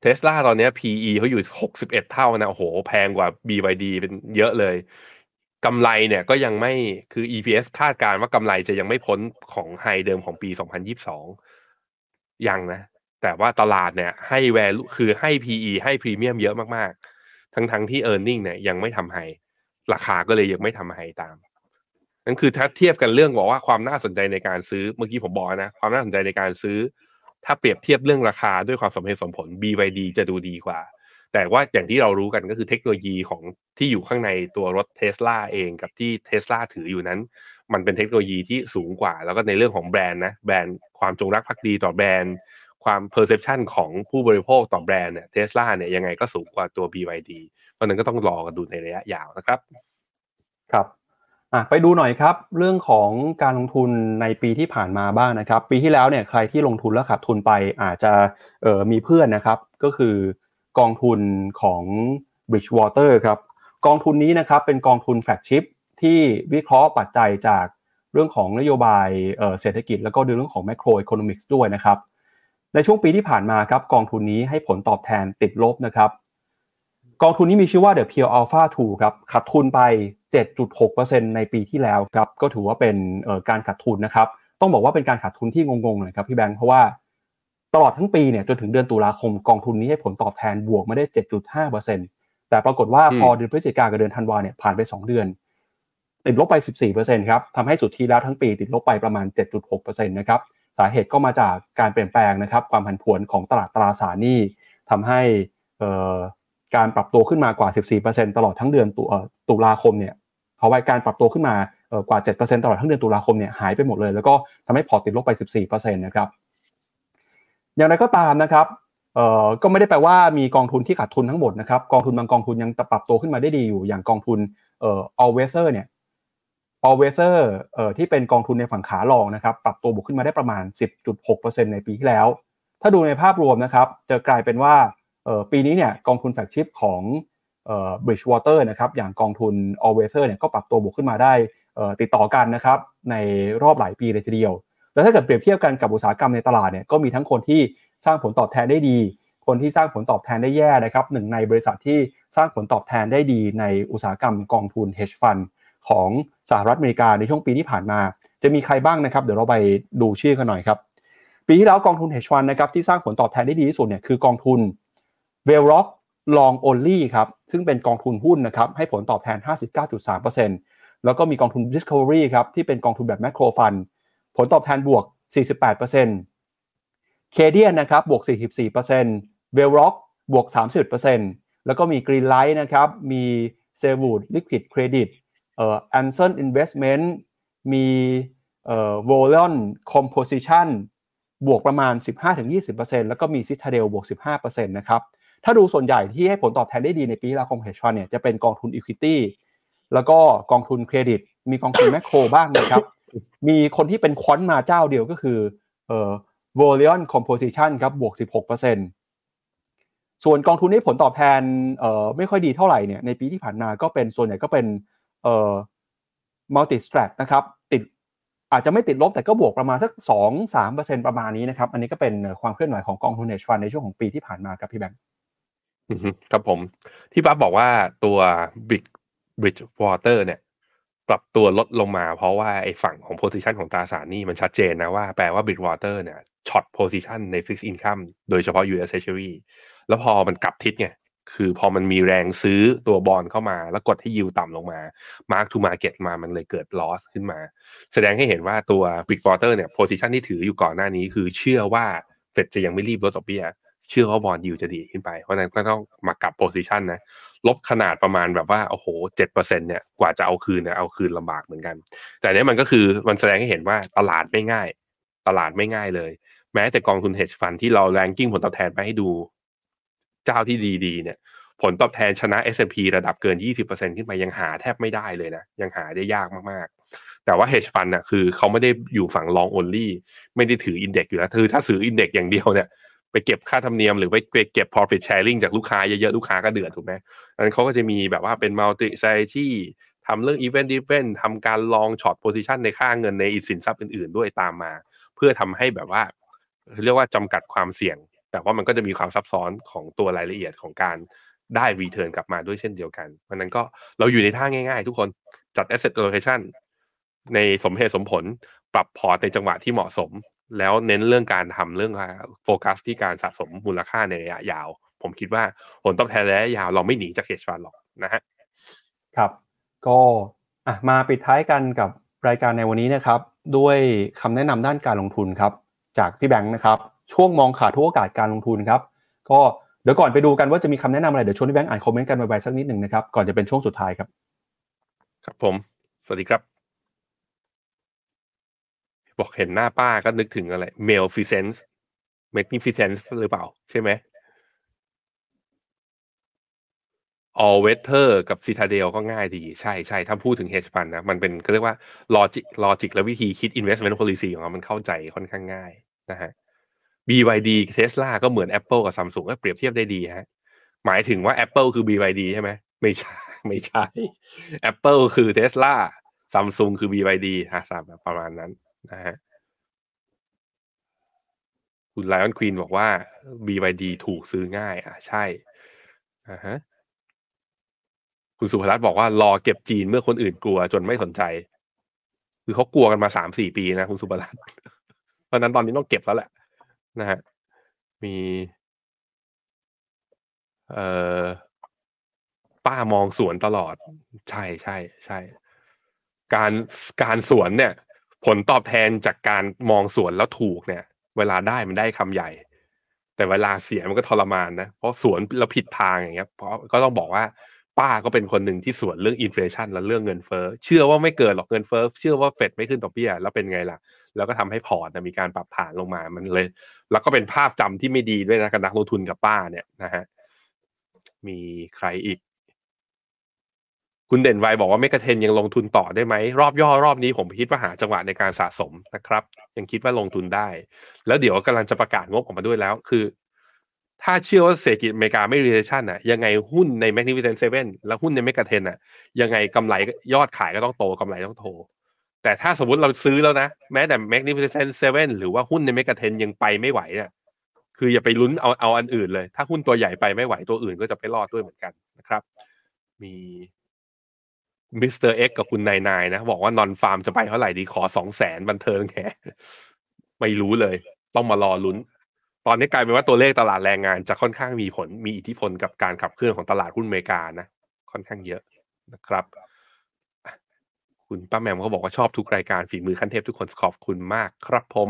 เทสลาตอนนี้ PE เขาอยู่ 61 เท่านะโอ้โห แพงกว่า BYD เป็นเยอะเลยกำไรเนี่ยก็ยังไม่คือ EPS คาดการณ์ว่ากำไรจะยังไม่พ้นของ high เดิมของปี 2022 ยังนะ แต่ว่าตลาดเนี่ยให้ value คือให้ PE ให้พรีเมียมเยอะมากๆ ทั้งๆทที่ e a r n i n g เนี่ยยังไม่ทำไฮราคาก็เลยยังไม่ทำไฮตามนั่นคือถ้าเทียบกันเรื่องบอกว่าความน่าสนใจในการซื้อเมื่อกี้ผมบอกนะ ความน่าสนใจในการซื้อ ถ้าเปรียบเทียบเรื่องราคาด้วยความสมเหตุสมผล BYD จะดูดีกว่า แต่ว่าอย่างที่เรารู้กันก็คือเทคโนโลยีของที่อยู่ข้างในตัวรถเทสลาเองกับที่เทสลาถืออยู่นั้น มันเป็นเทคโนโลยีที่สูงกว่า แล้วก็ในเรื่องของแบรนด์นะแบรนด์ความจงรักภักดีต่อแบรนด์ ความ perception ของผู้บริโภคต่อแบรนด์เนี่ยเทสลาเนี่ยยังไงก็สูงกว่าตัว BYD เพราะนั้นก็ต้องรอกันดูในระยะยาวนะครับ
ครับอะไปดูหน่อยครับ เรื่องของการลงทุนในปีที่ผ่านมาบ้างนะครับ ปีที่แล้วเนี่ยใครที่ลงทุนแล้วขาดทุนไปอาจจะเออมีเพื่อนนะครับ ก็คือกองทุนของ Bridgewater ครับกองทุนนี้นะครับเป็นกองทุนแฟกชิพที่วิเคราะห์ปัจจัยจากเรื่องของนโยบายเศรษฐกิจแล้วก็ดูเรื่องของ macro economics ด้วยนะครับ ในช่วงปีที่ผ่านมาครับกองทุนนี้ให้ผลตอบแทนติดลบนะครับ กองทุนนี้มีชื่อว่า The Pure Alpha 2ครับขาดทุนไป 7.6%ในปีที่แล้วครับก็ถือว่าเป็นการขาดทุนนะครับ ต้องบอกว่าเป็นการขาดทุนที่งงๆหน่อยครับพี่แบงค์เพราะว่าตลอดทั้งปีเนี่ยจนถึงเดือนตุลาคมกองทุนนี้ให้ผลตอบแทนบวกมาได้ 7.5%แต่ปรากฏว่าพอเดือนพฤศจิกากับเดือนธันวาเนี่ยผ่านไป 2 เดือน ติดลบไป 14%ครับทำให้สุดที่แล้วทั้งปีติดลบไปประมาณ 7.6%นะครับสาเหตุก็มาจากการเปลี่ยนแปลงนะครับ ความผันผวนของตลาดตราสารหนี้ทำให้การปรับตัวขึ้นมากว่า 14%ตลอดทั้งเดือนตุลาคมเนี่ยเพราะว่าการปรับตัวขึ้นมากว่า 7%ตลอดทั้งเดือนตุลาคมเนี่ยหายไปหมดเลย แล้วก็ทำให้พอติดลบไป 14%นะครับ อย่างไรก็ตามนะครับก็ไม่ได้แปลว่ามีกองทุนที่ขาดทุนทั้งหมดนะครับ กองทุนบางกองทุนยังปรับตัวขึ้นมาได้ดีอยู่ อย่างกองทุน all weather เนี่ย all weather เอ่อที่เป็นกองทุนในฝั่งขาลองนะครับปรับตัวบวกขึ้นมาได้ประมาณ 10.6%ในปีที่แล้ว ถ้าดูในภาพรวมนะครับจะกลายเป็นว่าปีนี้เนี่ยกองทุนแฟลกชิพของเอ่อ Bridgewater นะครับอย่างกองทุน All Weather เนี่ยก็ปรับตัวบวกขึ้นมาได้ติดต่อกันนะครับในรอบหลายปีเลยทีเดียว แล้วถ้าเกิดเปรียบเทียบกันกับอุตสาหกรรมในตลาดเนี่ยก็มีทั้งคนที่สร้างผลตอบแทนได้ดี คนที่สร้างผลตอบแทนได้แย่นะครับหนึ่งในบริษัทที่สร้างผลตอบแทนได้ดีในอุตสาหกรรมกองทุน hedge fund ของสหรัฐอเมริกาในช่วงปีที่ผ่านมา จะมีใครบ้างนะครับ เดี๋ยวเราไปดูชื่อกันหน่อยครับ ปีที่แล้วกองทุน hedge fund นะครับที่สร้างผลตอบแทนได้ดีที่สุดเนี่ยคือกองทุน v e l o c Long Only ครับซึ่งเป็นกองทุนหุ้นนะครับให้ผลตอบแทน 59.3%แล้วก็มีกองทุน Discovery ครับที่เป็นกองทุนแบบ Macro Fund ผลตอบแทนบวก 48% c a d i a n นะครับบวก 44% v e l r o c k บวก31%แล้วก็มี Greenlight นะครับมี s e v o o d Liquid Credit เอ่อ Anson Investment มีเอ่อ Volon Composition บวกประมาณ 15-20%แล้วก็มี Citadel บวก 15%นะครับ ถ้าดูส่วนใหญ่ที่ให้ผลตอบแทนได้ดีในปีที่แล้วของ hedge fund เนี่ยจะเป็นกองทุน equity แล้วก็กองทุนเครดิต มีกองทุนแมคโครบ้างนะครับ มีคนที่เป็นคอนมาเจ้าเดียวก็คือเอ่อ Volion Composition ครับบวก 16%ส่วนกองทุนที่ผลตอบแทนเอ่อไม่ค่อยดีเท่าไหร่เนี่ยในปีที่ผ่านมาก็เป็นส่วนใหญ่ก็เป็น เอ่อ multi strat นะครับติดอาจจะไม่ติดลบแต่ก็บวกประมาณสัก 2-3%ประมาณนี้นะครับ อันนี้ก็เป็นความเคลื่อนไหวของกองทุน hedge fund ในช่วงของปีที่ผ่านมาครับพี่แบงค์
ครับผมที่ป้าบอกว่าตัว Big Bridgewater เนี่ย ปรับตัวลดลงมา เพราะว่าไอ้ฝั่งของ position ของตราสารนี่มันชัดเจนนะว่าแปลว่า Bridgewater เนี่ยช็อต position ใน fixed income โดยเฉพาะ US Treasury แล้วพอมันกลับทิศไง คือพอมันมีแรงซื้อตัวบอลเข้ามา แล้วกดให้ยิวต่ำลงมา mark to market มามันเลยเกิด loss ขึ้นมา แสดงให้เห็นว่าตัว Bridgewater เนี่ย position ที่ถืออยู่ก่อนหน้านี้ คือเชื่อว่าเฟดจะยังไม่รีบลดดอกเบี้ย เชื่อว่าบอลยูจะดีขึ้นไป เพราะนั้นก็ต้องมากลับโพซิชันนะ ลบขนาดประมาณแบบว่า โอ้โหเจ็ดเปอร์เซ็นเนี่ยกว่าจะเอาคืนเนี่ยเอาคืนลำบากเหมือนกัน แต่เนี้ยมันก็คือมันแสดงให้เห็นว่าตลาดไม่ง่าย ตลาดไม่ง่ายเลย แม้แต่กองทุน hedge fund ที่เราแรงกิ้งผลตอบแทนไปให้ดู เจ้าที่ดีๆเนี่ยผลตอบแทนชนะ S&P ระดับเกิน 20%ขึ้นไปยังหาแทบไม่ได้เลยนะ ยังหาได้ยากมากๆ แต่ว่า hedge fund น่ะคือเขาไม่ได้อยู่ฝั่ง long only ไม่ได้ถือ index อยู่แล้วคือถ้าถือ index อย่างเดียวเนี่ยไปเก็บค่าธรรมเนียมหรือไปเก็บ profit sharing จากลูกค้าเยอะๆ ลูกค้าก็เดือดถูกไหมอันนั้นเขาก็จะมีแบบว่าเป็น multi strategy ทำเรื่อง event driven ทำการลองช็อต position ในค่าเงินในสินทรัพย์อื่นๆ ด้วยตามมา เพื่อทำให้แบบว่าเรียกว่าจำกัดความเสี่ยง แต่ว่ามันก็จะมีความซับซ้อนของตัวรายละเอียดของการได้รีเทิร์นกลับมาด้วยเช่นเดียวกันเพราะนั้นก็เราอยู่ในท่าง่ายๆ ทุกคนจัด asset allocation ในสมเหตุสมผลปรับพอร์ตในจังหวะที่เหมาะสม แล้วเน้นเรื่องการทำเรื่องโฟกัสที่การสะสมมูลค่าในระยะยาว ผมคิดว่าผลตอบแทนระยะยาวเราไม่หนีจาก hedge fund หรอกนะฮะ
ครับ ก็อะมาปิดท้ายกันกับรายการในวันนี้นะครับ ด้วยคำแนะนำด้านการลงทุนครับ จากพี่แบงค์นะครับ ช่วงมองขาดทุกโอกาสการลงทุนครับ ก็เดี๋ยวก่อนไปดูกันว่าจะมีคำแนะนำอะไร เดี๋ยวชวนพี่แบงค์อ่าน comment กันไวๆสักนิดหนึ่งนะครับ ก่อนจะเป็นช่วงสุดท้ายครับ
ครับผม สวัสดีครับ บอกเห็นหน้าป้าก็นึกถึงอะไร Maleficence Magnificence หรือเปล่า ใช่ไหม All Weather กับ Citadel ก็ง่ายดี ใช่ใช่ถ้าพูดถึง hedge fund นะ มันเป็นก็เรียกว่า logic logic และวิธีคิด investment policy ของเรามันเข้าใจค่อนข้างง่ายนะฮะ BYD Tesla ก็เหมือน Apple กับ Samsung ก็เปรียบเทียบได้ดีฮะหมายถึงว่า Apple คือ BYD ใช่ไหมไม่ใช่ไม่ใช่ Apple คือ Tesla Samsung คือ BYD ฮะสามประมาณนั้นนะฮะคุณไลออนควีนบอกว่า BYD ถูกซื้อง่าย อะ ใช่อ่าฮะคุณสุภรัตน์บอกว่ารอเก็บจีนเมื่อคนอื่นกลัวจนไม่สนใจ คือเขากลัวกันมาสามสี่ปีนะคุณสุภรัตน์เพราะนั้นตอนนี้ต้องเก็บแล้วแหละ นะฮะมีเอ่อป้ามองสวนตลอด ใช่ใช่ใช่การการสวนเนี่ย ผลตอบแทนจากการมองสวนแล้วถูกเนี่ย เวลาได้มันได้คำใหญ่ แต่เวลาเสียมันก็ทรมานนะเพราะสวนแล้วผิดทางอย่างเงี้ยเพราะก็ต้องบอกว่า ป้าก็เป็นคนหนึ่งที่สวนเรื่อง inflation และเรื่องเงินเฟ้อเชื่อว่าไม่เกิดหรอกเงินเฟ้อเชื่อว่าเฟดไม่ขึ้นดอกเบี้ยแล้วเป็นไงล่ะ แล้วก็ทำให้พอร์ตนมีการปรับฐานลงมามันเลย แล้วก็เป็นภาพจำที่ไม่ดีด้วยนะกับนักลงทุนกับป้าเนี่ยนะฮะมีใครอีก คุณเด่นไวบอกว่าไม่กระเทนยังลงทุนต่อได้ไหม รอบย่อรอบนี้ผมคิดว่าหาจังหวะในการสะสมนะครับ ยังคิดว่าลงทุนได้ แล้วเดี๋ยวกำลังจะประกาศงบออกมาด้วยแล้ว คือ ถ้าเชื่อว่าเศรษฐกิจอเมริกาไม่ recession อะยังไงหุ้นใน Magnificent Seven แล้วหุ้นในเมกะเทนอะยังไงกำไรยอดขายก็ต้องโตกำไรต้องโตแต่ถ้าสมมติเราซื้อแล้วนะ แม้แต่ Magnificent Seven หรือว่าหุ้นใน megatrend ยังไปไม่ไหวเนี่ยคืออย่าไปลุ้นเอาเอาอันอื่นเลย ถ้าหุ้นตัวใหญ่ไปไม่ไหวตัวอื่นก็จะไปรอดด้วยเหมือนกันนะครับ มี Mr. X กับคุณนายนายนะ บอกว่า nonfarm จะไปเท่าไหร่ดีขอสองแสนบันเทิงแค่ไม่รู้เลย ต้องมารอลุ้น ตอนนี้กลายเป็นว่าตัวเลขตลาดแรงงานจะค่อนข้างมีผลมีอิทธิพลกับการขับเคลื่อนของตลาดหุ้นอเมริกานะ ค่อนข้างเยอะนะครับ คุณป้าแมมเขาบอกว่าชอบทุกรายการฝีมือขั้นเทพทุกคนขอบคุณมากครับผม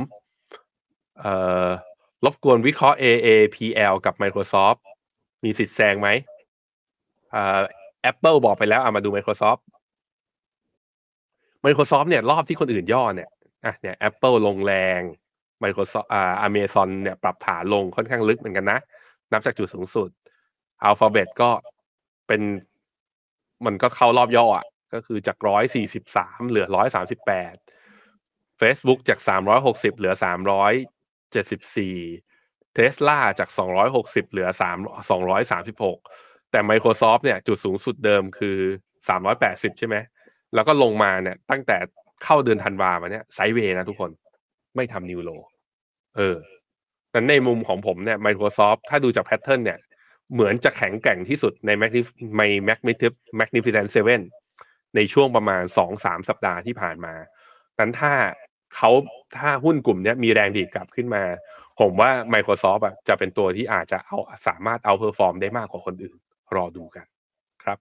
เอ่อรบกวนวิเคราะห์ AAPL กับ Microsoft มีสิทธิ์แซงไหมเอ่อ Apple บอกไปแล้วเอามาดู Microsoft Microsoft เนี่ยรอบที่คนอื่นย่อเนี่ยอะเนี่ย Apple ลงแรง Microsoft อ่า Amazon เนี่ยปรับฐานลงค่อนข้างลึกเหมือนกันนะ นับจากจุดสูงสุด Alphabet ก็เป็น มันก็เข้ารอบย่ออะ ก็คือจากร้อยสี่สิบสามเหลือร้อยสามสิบแปด Facebook จากสามร้อยหกสิบเหลือสามร้อยเจ็ดสิบสี่เทสลาจากสองร้อยหกสิบเหลือสามสองร้อยสามสิบหกแต่ Microsoft เนี่ยจุดสูงสุดเดิมคือสามร้อยแปดสิบใช่ไหม แล้วก็ลงมาเนี่ยตั้งแต่เข้าเดือนธันวามาเนี่ยไซเวย์นะทุกคนไม่ทำ new low เออนั้นในมุมของผมเนี่ย Microsoft ถ้าดูจาก pattern เนี่ย เหมือนจะแข็งแกร่งที่สุดใน Magnif ใน Magnificent Magnificent Seven ในช่วงประมาณสองสามสัปดาห์ที่ผ่านมานั้นถ้าเขาถ้าหุ้นกลุ่มนี้มีแรงดีดกลับขึ้นมา ผมว่า Microsoft อะจะเป็นตัวที่อาจจะเอาสามารถ outperform ได้มากกว่าคนอื่น รอดูกันครับ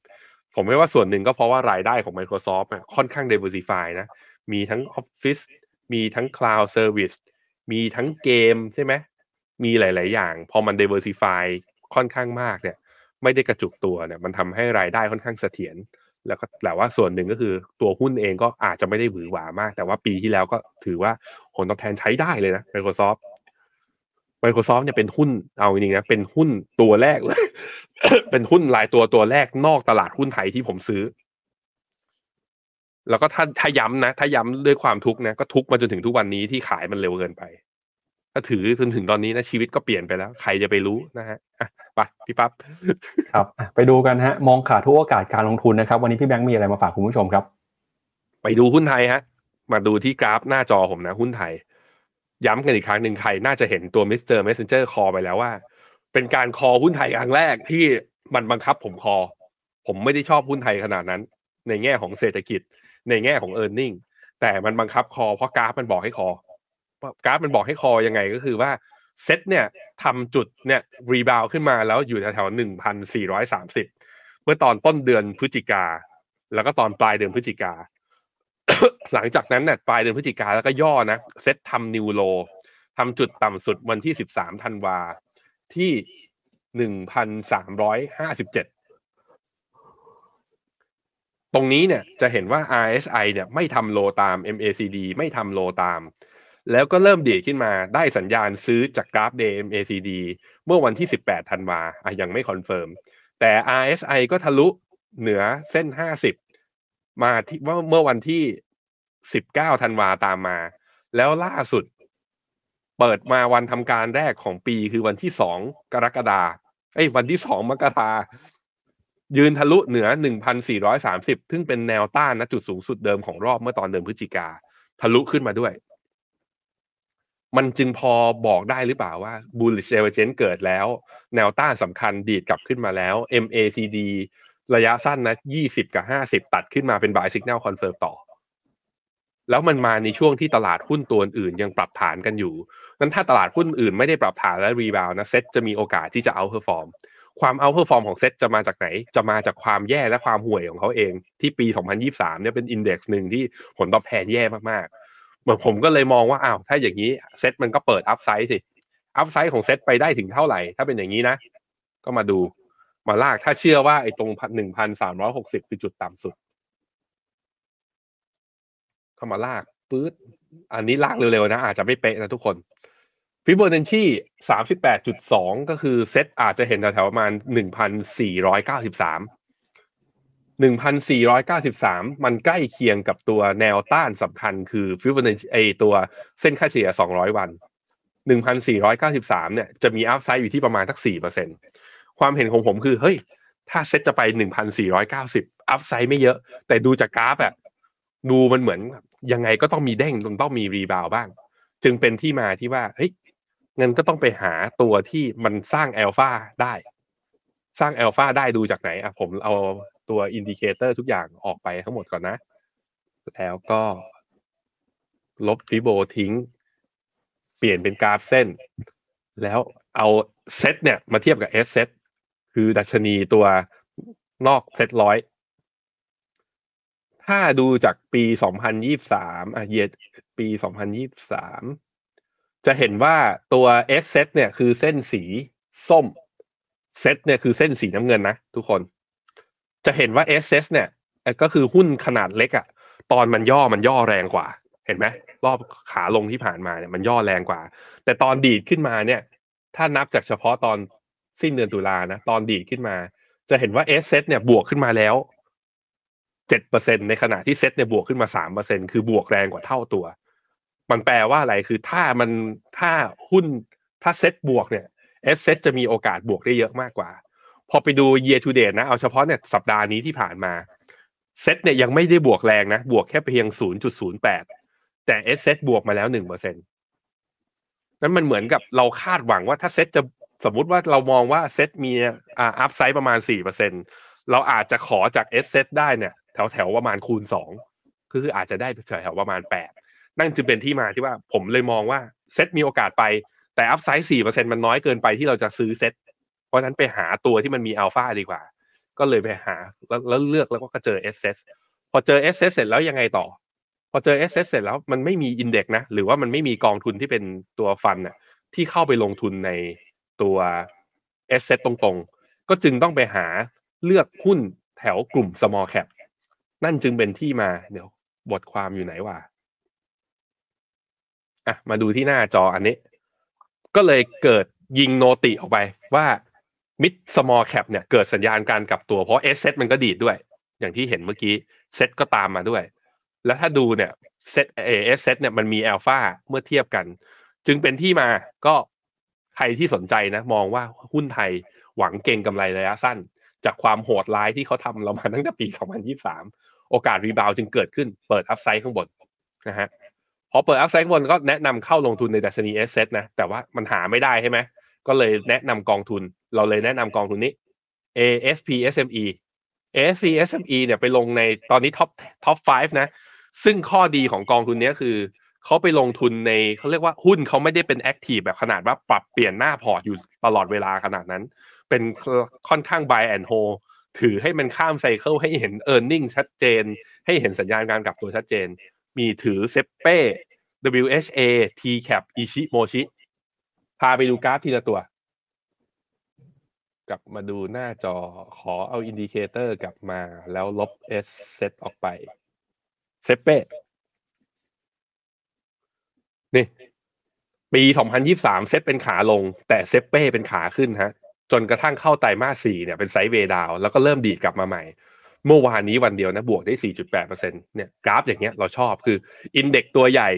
ผมไม่ว่าส่วนหนึ่งก็เพราะว่ารายได้ของ Microsoft อะค่อนข้าง diversify นะ มีทั้ง Office มีทั้ง Cloud Service มีทั้งเกมใช่ไหมมีหลาย ๆ อย่าง พอมัน diversify ค่อนข้างมากเนี่ย ไม่ได้กระจุกตัวเนี่ย มันทำให้รายได้ค่อนข้างเสถียรแล้วก็แต่ว่าส่วนหนึ่งก็คือตัวหุ้นเองก็อาจจะไม่ได้หวือหวามาก แต่ว่าปีที่แล้วก็ถือว่าผลตอบแทนใช้ได้เลยนะ Microsoft Microsoft เนี่ยเป็นหุ้นเอาจริงๆนะเป็นหุ้นตัวแรกเลย เป็นหุ้นรายตัวตัวแรกนอกตลาดหุ้นไทยที่ผมซื้อ แล้วก็ถ้าถ้าย้ำนะ ถ้าย้ำด้วยความทุกข์นะก็ทุกข์มาจนถึงทุกวันนี้ที่ขายมันเร็วเกินไป ถ้าถือจนถึงตอนนี้นะชีวิตก็เปลี่ยนไปแล้ว ใครจะไปรู้นะฮะอะไปพี่ปั๊บ
ครับอะไปดูกันฮะ มองขาดทุกโอกาสการลงทุนนะครับ วันนี้พี่แบงค์มีอะไรมาฝากคุณผู้ชมครับ
ไปดูหุ้นไทยฮะ มาดูที่กราฟหน้าจอผมนะ หุ้นไทย ย้ำกันอีกครั้งหนึ่งใครน่าจะเห็นตัว Mr. Messenger call ไปแล้วว่า เป็นการ call หุ้นไทยครั้งแรกที่มันบังคับผมคอ ผมไม่ได้ชอบหุ้นไทยขนาดนั้น ในแง่ของเศรษฐกิจ ในแง่ของ e a r n i n g แต่มันบังคับคอเพราะกราฟมันบอกให้คอกราฟมันบอกให้คอยังไงก็คือว่าเซ็ตเนี่ยทำจุดเนี่ยรีบาวขึ้นมาแล้วอยู่แถวๆหนึ่งพันสี่ร้อยสามสิบเมื่อตอนต้นเดือนพฤศจิกา แล้วก็ตอนปลายเดือนพฤศจิกา หลังจากนั้นเนี่ยปลายเดือนพฤศจิกาแล้วก็ย่อนะเซ็ตทำนิวโลทำจุดต่ำสุดวันที่สิบสามธันวาที่หนึ่งพันสามร้อยห้าสิบเจ็ด ตรงนี้เนี่ยจะเห็นว่า RSI เนี่ยไม่ทำ low ตาม MACD ไม่ทำ low ตาม แล้วก็เริ่มดีดขึ้นมาได้สัญญาณซื้อจากกราฟ Day MACD เมื่อวันที่ 18ธันวาอะยังไม่ confirm แต่ RSI ก็ทะลุเหนือเส้น 50 มาที่ว่าเมื่อวันที่ 19ธันวาตามมา แล้วล่าสุด เปิดมาวันทำการแรกของปีคือวันที่ 2 กรกฎาเอ้ยวันที่ 2 มกรา ยืนทะลุเหนือ 1,430 ซึ่งเป็นแนวต้านนะจุดสูงสุดเดิมของรอบเมื่อตอนเดิมพฤศจิกา ทะลุขึ้นมาด้วย มันจึงพอบอกได้หรือเปล่าว่า bullish divergence เกิดแล้ว แนวต้านสำคัญดีดกลับขึ้นมาแล้ว MACD ระยะสั้นนะ 20 กับ 50 ตัดขึ้นมาเป็น buy signal confirm ต่อ แล้วมันมาในช่วงที่ตลาดหุ้นตัวอื่นยังปรับฐานกันอยู่ นั้นถ้าตลาดหุ้นอื่นไม่ได้ปรับฐานและ rebound นะเซ็ตจะมีโอกาสที่จะ outperform ความ outperform ของเซ็ตจะมาจากไหน จะมาจากความแย่และความห่วยของเขาเอง ที่ปี 2023เนี่ยเป็น index หนึ่งที่ผลตอบแทนแย่มากๆเหมือนผมก็เลยมองว่าอ้าวถ้าอย่างนี้เซ็ตมันก็เปิด upside สิ upside ของเซ็ตไปได้ถึงเท่าไหร่ ถ้าเป็นอย่างนี้นะ ก็มาดูมาลากถ้าเชื่อว่าไอ้ตรงหนึ่งพันสามร้อยหกสิบคือจุดต่ำสุด เข้ามาลากปื๊ดอันนี้ลากเร็วๆนะ อาจจะไม่เป๊ะนะทุกคน ฟิโบนัชชีสามสิบแปดจุดสองก็คือเซตอาจจะเห็นแถวๆประมาณหนึ่งพันสี่ร้อยเก้าสิบสามหนึ่งพันสี่ร้อยเก้าสิบสามมันใกล้เคียงกับตัวแนวต้านสำคัญคือฟิโบนัชไอ้ตัวเส้นค่าเฉลี่ยสองร้อยวันหนึ่งพันสี่ร้อยเก้าสิบสามเนี่ยจะมี upside อยู่ที่ประมาณสักสี่เปอร์เซ็นความเห็นของผมคือ เฮ้ย ถ้าเซ็ตจะไปหนึ่งพันสี่ร้อยเก้าสิบupside ไม่เยอะ แต่ดูจากกราฟอะดูมันเหมือนยังไงก็ต้องมีเด้งต้องมี rebound บ้าง จึงเป็นที่มาที่ว่าเฮ้ย งั้นก็ต้องไปหาตัวที่มันสร้างแอลฟาได้ สร้างแอลฟาได้ดูจากไหนอะผมเอาตัว indicator ทุกอย่างออกไปทั้งหมดก่อนนะ แล้วก็ลบ Fibo ทิ้ง เปลี่ยนเป็นกราฟเส้น แล้วเอาเซตเนี่ยมาเทียบกับ sSETคือดัชนีตัวนอกเซตร้อยถ้าดูจากปี 2023อะเยปี 2023 จะเห็นว่าตัว S set เนี่ยคือเส้นสีส้ม เซตเนี่ยคือเส้นสีน้ำเงินนะทุกคน จะเห็นว่า S set เนี่ยก็คือหุ้นขนาดเล็กอะ่ะ ตอนมันย่อมันย่อแรงกว่า เห็นไหมรอบขาลงที่ผ่านมาเนี่ยมันย่อแรงกว่า แต่ตอนดีดขึ้นมาเนี่ย ถ้านับจากเฉพาะตอนสิ้นเดือนตุลานะ ตอนดีดขึ้นมา จะเห็นว่า sSET เนี่ยบวกขึ้นมาแล้วเจ็ดเปอร์เซ็นต์ในขณะที่เซ็ตเนี่ยบวกขึ้นมาสามเปอร์เซ็นต์คือบวกแรงกว่าเท่าตัว มันแปลว่าอะไรคือถ้ามันถ้าหุ้นถ้าเซ็ตบวกเนี่ย sSET จะมีโอกาสบวกได้เยอะมากกว่า พอไปดู year to date นะ เอาเฉพาะเนี่ยสัปดาห์นี้ที่ผ่านมาเซ็ตเนี่ยยังไม่ได้บวกแรงนะ บวกแค่เพียงศูนย์จุดศูนย์แปดแต่ sSET บวกมาแล้วหนึ่งเปอร์เซ็นต์นั้นมันเหมือนกับเราคาดหวังว่าถ้าเซ็ตจะสมมุติว่าเรามองว่าเซ็ตมีอ่า upside ประมาณสี่เปอร์เซ็นต์เราอาจจะขอจาก sSET ได้เนี่ย แถวแถวประมาณคูณสองคืออาจจะได้แถวแถวประมาณแปด นั่นจึงเป็นที่มาที่ว่าผมเลยมองว่าเซ็ตมีโอกาสไป แต่ upside สี่เปอร์เซ็นต์มันน้อยเกินไปที่เราจะซื้อเซ็ตเพราะฉะนั้นไปหาตัวที่มันมีอัลฟาดีกว่า ก็เลยไปหาแล้วเลือกแล้วก็เจอเอสเพอเจอ sSET เสร็จแล้วยังไงต่อ พอเจอเอสเสร็จแล้วมันไม่มี index นะ หรือว่ามันไม่มีกองทุนที่เป็นตัว fund น่ะที่เข้าไปลงทุนในตัว sSET ตรงๆ ก็จึงต้องไปหาเลือกหุ้นแถวกลุ่ม small cap นั่นจึงเป็นที่มาเดี๋ยวบทความอยู่ไหนวะ อะมาดูที่หน้าจออันนี้ ก็เลยเกิดยิง noti ออกไปว่ามิด small cap เนี่ยเกิดสัญญาณการกลับตัวเพราะ sSET มันก็ดีดด้วย อย่างที่เห็นเมื่อกี้เซตก็ตามมาด้วย แล้วถ้าดูเนี่ยเซตเอ sSET เนี่ยมันมีอัลฟาเมื่อเทียบกัน จึงเป็นที่มาก็ใครที่สนใจนะ มองว่าหุ้นไทยหวังเก็งกำไรระยะสั้น จากความโหดร้ายที่เขาทำเรามาตั้งแต่ปี 2023 โอกาส rebound จึงเกิดขึ้นเปิด upside ข้างบนนะฮะ พอเปิด upside บนก็แนะนำเข้าลงทุนในดัชนี sSET นะแต่ว่ามันหาไม่ได้ใช่ไหมก็เลยแนะนำกองทุน เราเลยแนะนำกองทุนนี้ ASP SME ASP SME เนี่ยไปลงในตอนนี้ top top 5นะ ซึ่งข้อดีของกองทุนนี้คือ เขาไปลงทุนในเขาเรียกว่าหุ้นเขาไม่ได้เป็น active แบบขนาดว่าปรับเปลี่ยนหน้าพอร์ตอยู่ตลอดเวลาขนาดนั้น เป็นค่อนข้าง buy and hold ถือให้มันข้าม cycle ให้เห็น e a r n i n g ชัดเจน ให้เห็นสัญญาณการกลับตัวชัดเจน มีถือ SAPPE WHA TCAP ICHI MOSHI พาไปดูกราฟทีละตัว กลับมาดูหน้าจอขอเอา indicator กลับมาแล้วลบ S เซตออกไป SAPPE นี่ ปี 2023 เซตเป็นขาลง แต่ SAPPE เป็นขาขึ้นฮะ จนกระทั่งเข้าไตรมาสสี่เนี่ยเป็น sideway down แล้วก็เริ่มดีดกลับมาใหม่ เมื่อวานนี้วันเดียวนะบวกได้ 4.8%เนี่ยกราฟอย่างเงี้ยเราชอบคือindex ตัวใหญ่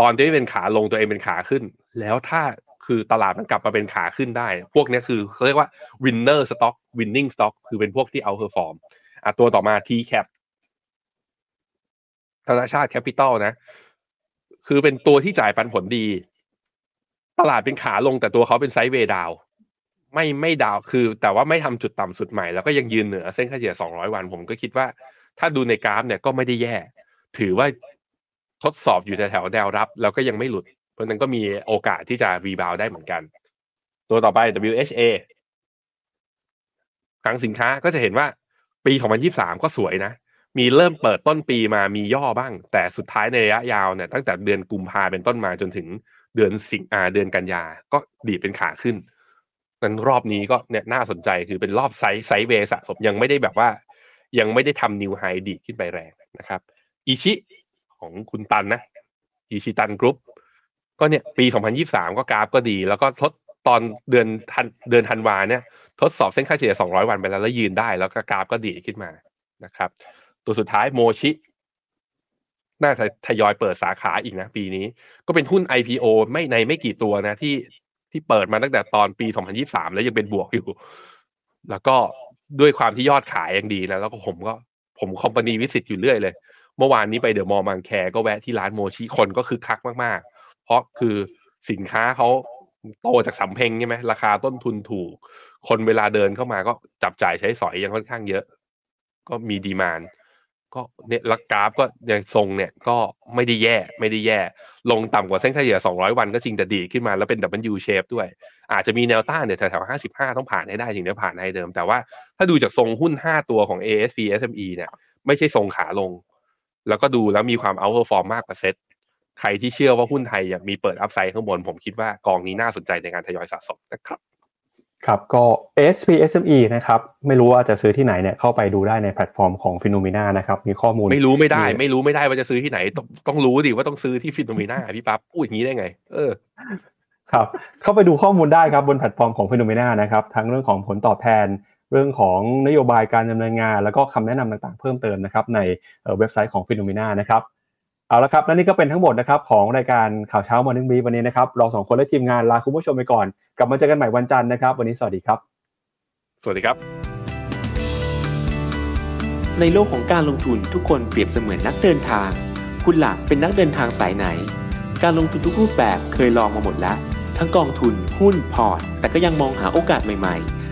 ตอนที่เป็นขาลงตัวเองเป็นขาขึ้น แล้วถ้าคือตลาดมันกลับมาเป็นขาขึ้นได้ พวกนี้คือเขาเรียกว่า winner stock winning stock คือเป็นพวกที่ outperform อะตัวต่อมา TCAP ธนชาต Capital นะ คือเป็นตัวที่จ่ายปันผลดี ตลาดเป็นขาลงแต่ตัวเขาเป็น sideway down ไม่ไม่ down คือ แต่ว่าไม่ทำจุดต่ำสุดใหม่แล้วก็ยังยืนเหนือเส้นค่าเฉลี่ย 200 วัน ผมก็คิดว่า ถ้าดูในกราฟเนี่ยก็ไม่ได้แย่ ถือว่าทดสอบอยู่แถวแนวรับ แล้วก็ยังไม่หลุด เพราะนั้นก็มีโอกาสที่จะ rebound ได้เหมือนกัน ตัวต่อไป WHA คลังสินค้าก็จะเห็นว่าปี 2023 ก็สวยนะ มีเริ่มเปิดต้นปีมามีย่อบ้าง แต่สุดท้ายในระยะยาวเนี่ยตั้งแต่เดือนกุมภาเป็นต้นมาจนถึงเดือนสิงอาเดือนกันยาก็ดีเป็นขาขึ้น นั้นรอบนี้ก็เนี่ยน่าสนใจคือเป็นรอบไซส์ไซส์เวสะสมยังไม่ได้แบบว่า ยังไม่ได้ทำ new high ดีขึ้นไปแรงนะครับ ICHI ของคุณตันนะอิชิตันกรุ๊ปก็เนี่ยปี 2023 ก็กราฟก็ดี แล้วก็ทดตอนเดือนทันเดือนธันวาเนี่ยทดสอบเส้นค่าเฉลี่ย 200 วันไปแล้วแล้วยืนได้ แล้วก็กราฟก็ดีขึ้นมานะครับ ตัวสุดท้าย MOSHI น่าจะทยอยเปิดสาขาอีกนะปีนี้ ก็เป็นหุ้น IPO ไม่ในไม่กี่ตัวนะที่ ที่เปิดมาตั้งแต่ตอนปี 2023 แล้วยังเป็นบวกอยู่ แล้วก็ด้วยความที่ยอดขายยังดีนะแล้วก็ผมก็ผมคอมพานีวิสิตอยู่เรื่อยเลย เมื่อวานนี้ไปเดอะมอลล์บางแคก็แวะที่ร้านโมชิคนก็คือคักมากๆ เพราะคือสินค้าเขาโตจากสำเพ็งใช่ไหมราคาต้นทุนถูก คนเวลาเดินเข้ามาก็จับจ่ายใช้สอยยังค่อนข้างเยอะ ก็มีดีมาน ก็เนี่ยลักกราฟก็ยังทรงเนี่ยก็ไม่ได้แย่ไม่ได้แย่ ลงต่ำกว่าเส้นเฉลี่ย 200 วันก็จริงแต่ดีขึ้นมาแล้วเป็น W shape ด้วย อาจจะมีแนวต้านเนี่ยแถวๆ55 ต้องผ่านให้ได้ถึงจะผ่านให้เดิม แต่ว่าถ้าดูจากทรงหุ้น 5 ตัวของ ASP SME เนี่ยไม่ใช่ทรงขาลง แล้วก็ดูแล้วมีความ outperform มากกว่าเซ็ตใครที่เชื่อว่าหุ้นไทยยังมีเปิด upside ข้างบน ผมคิดว่ากองนี้น่าสนใจในการทยอยสะสมนะครับ
ครับก็ SP SME นะครับไม่รู้ว่าจะซื้อที่ไหนเนี่ยเข้าไปดูได้ในแพลตฟอร์มของ p h e n o m e n a นะครับมีข้อมูล
ไม่รู้ไม่ได้ ไม่รู้ไม่ได้ว่าจะซื้อที่ไหน ต้องต้องรู้ดิว่าต้องซื้อที่ FINNOMENA พี่ปั๊บพูดอย่างนี้ได้ไง เออ
ครับเข้าไปดูข้อมูลได้ครับบนแพลตฟอร์มของ p h e n o m e n a นะครับทั้งเรื่องของผลตอบแทนเรื่องของนโยบายการดำเนินงาน แล้วก็คำแนะนำต่างๆ เพิ่มเติมนะครับในเว็บไซต์ของ p h e n o m e n a นะครับ เอาละครับและนี่ก็เป็นทั้งหมดนะครับของรายการข่าวเช้า Morning Brief วันนี้นะครับเราสองคนและทีมงานลาคุณผู้ชมไปก่อนกลับมาเจอกันใหม่วันจันทร์นะครับ วันนี้สวัสดีครับ
สวัสดีครับ
ในโลกของการลงทุนทุกคนเปรียบเสมือนนักเดินทาง คุณล่ะเป็นนักเดินทางสายไหน การลงทุนทุกรูปแบบเคยลองมาหมดแล้ว ทั้งกองทุนหุ้นพอร์ต แต่ก็ยังมองหาโอกาสใหม่ๆเ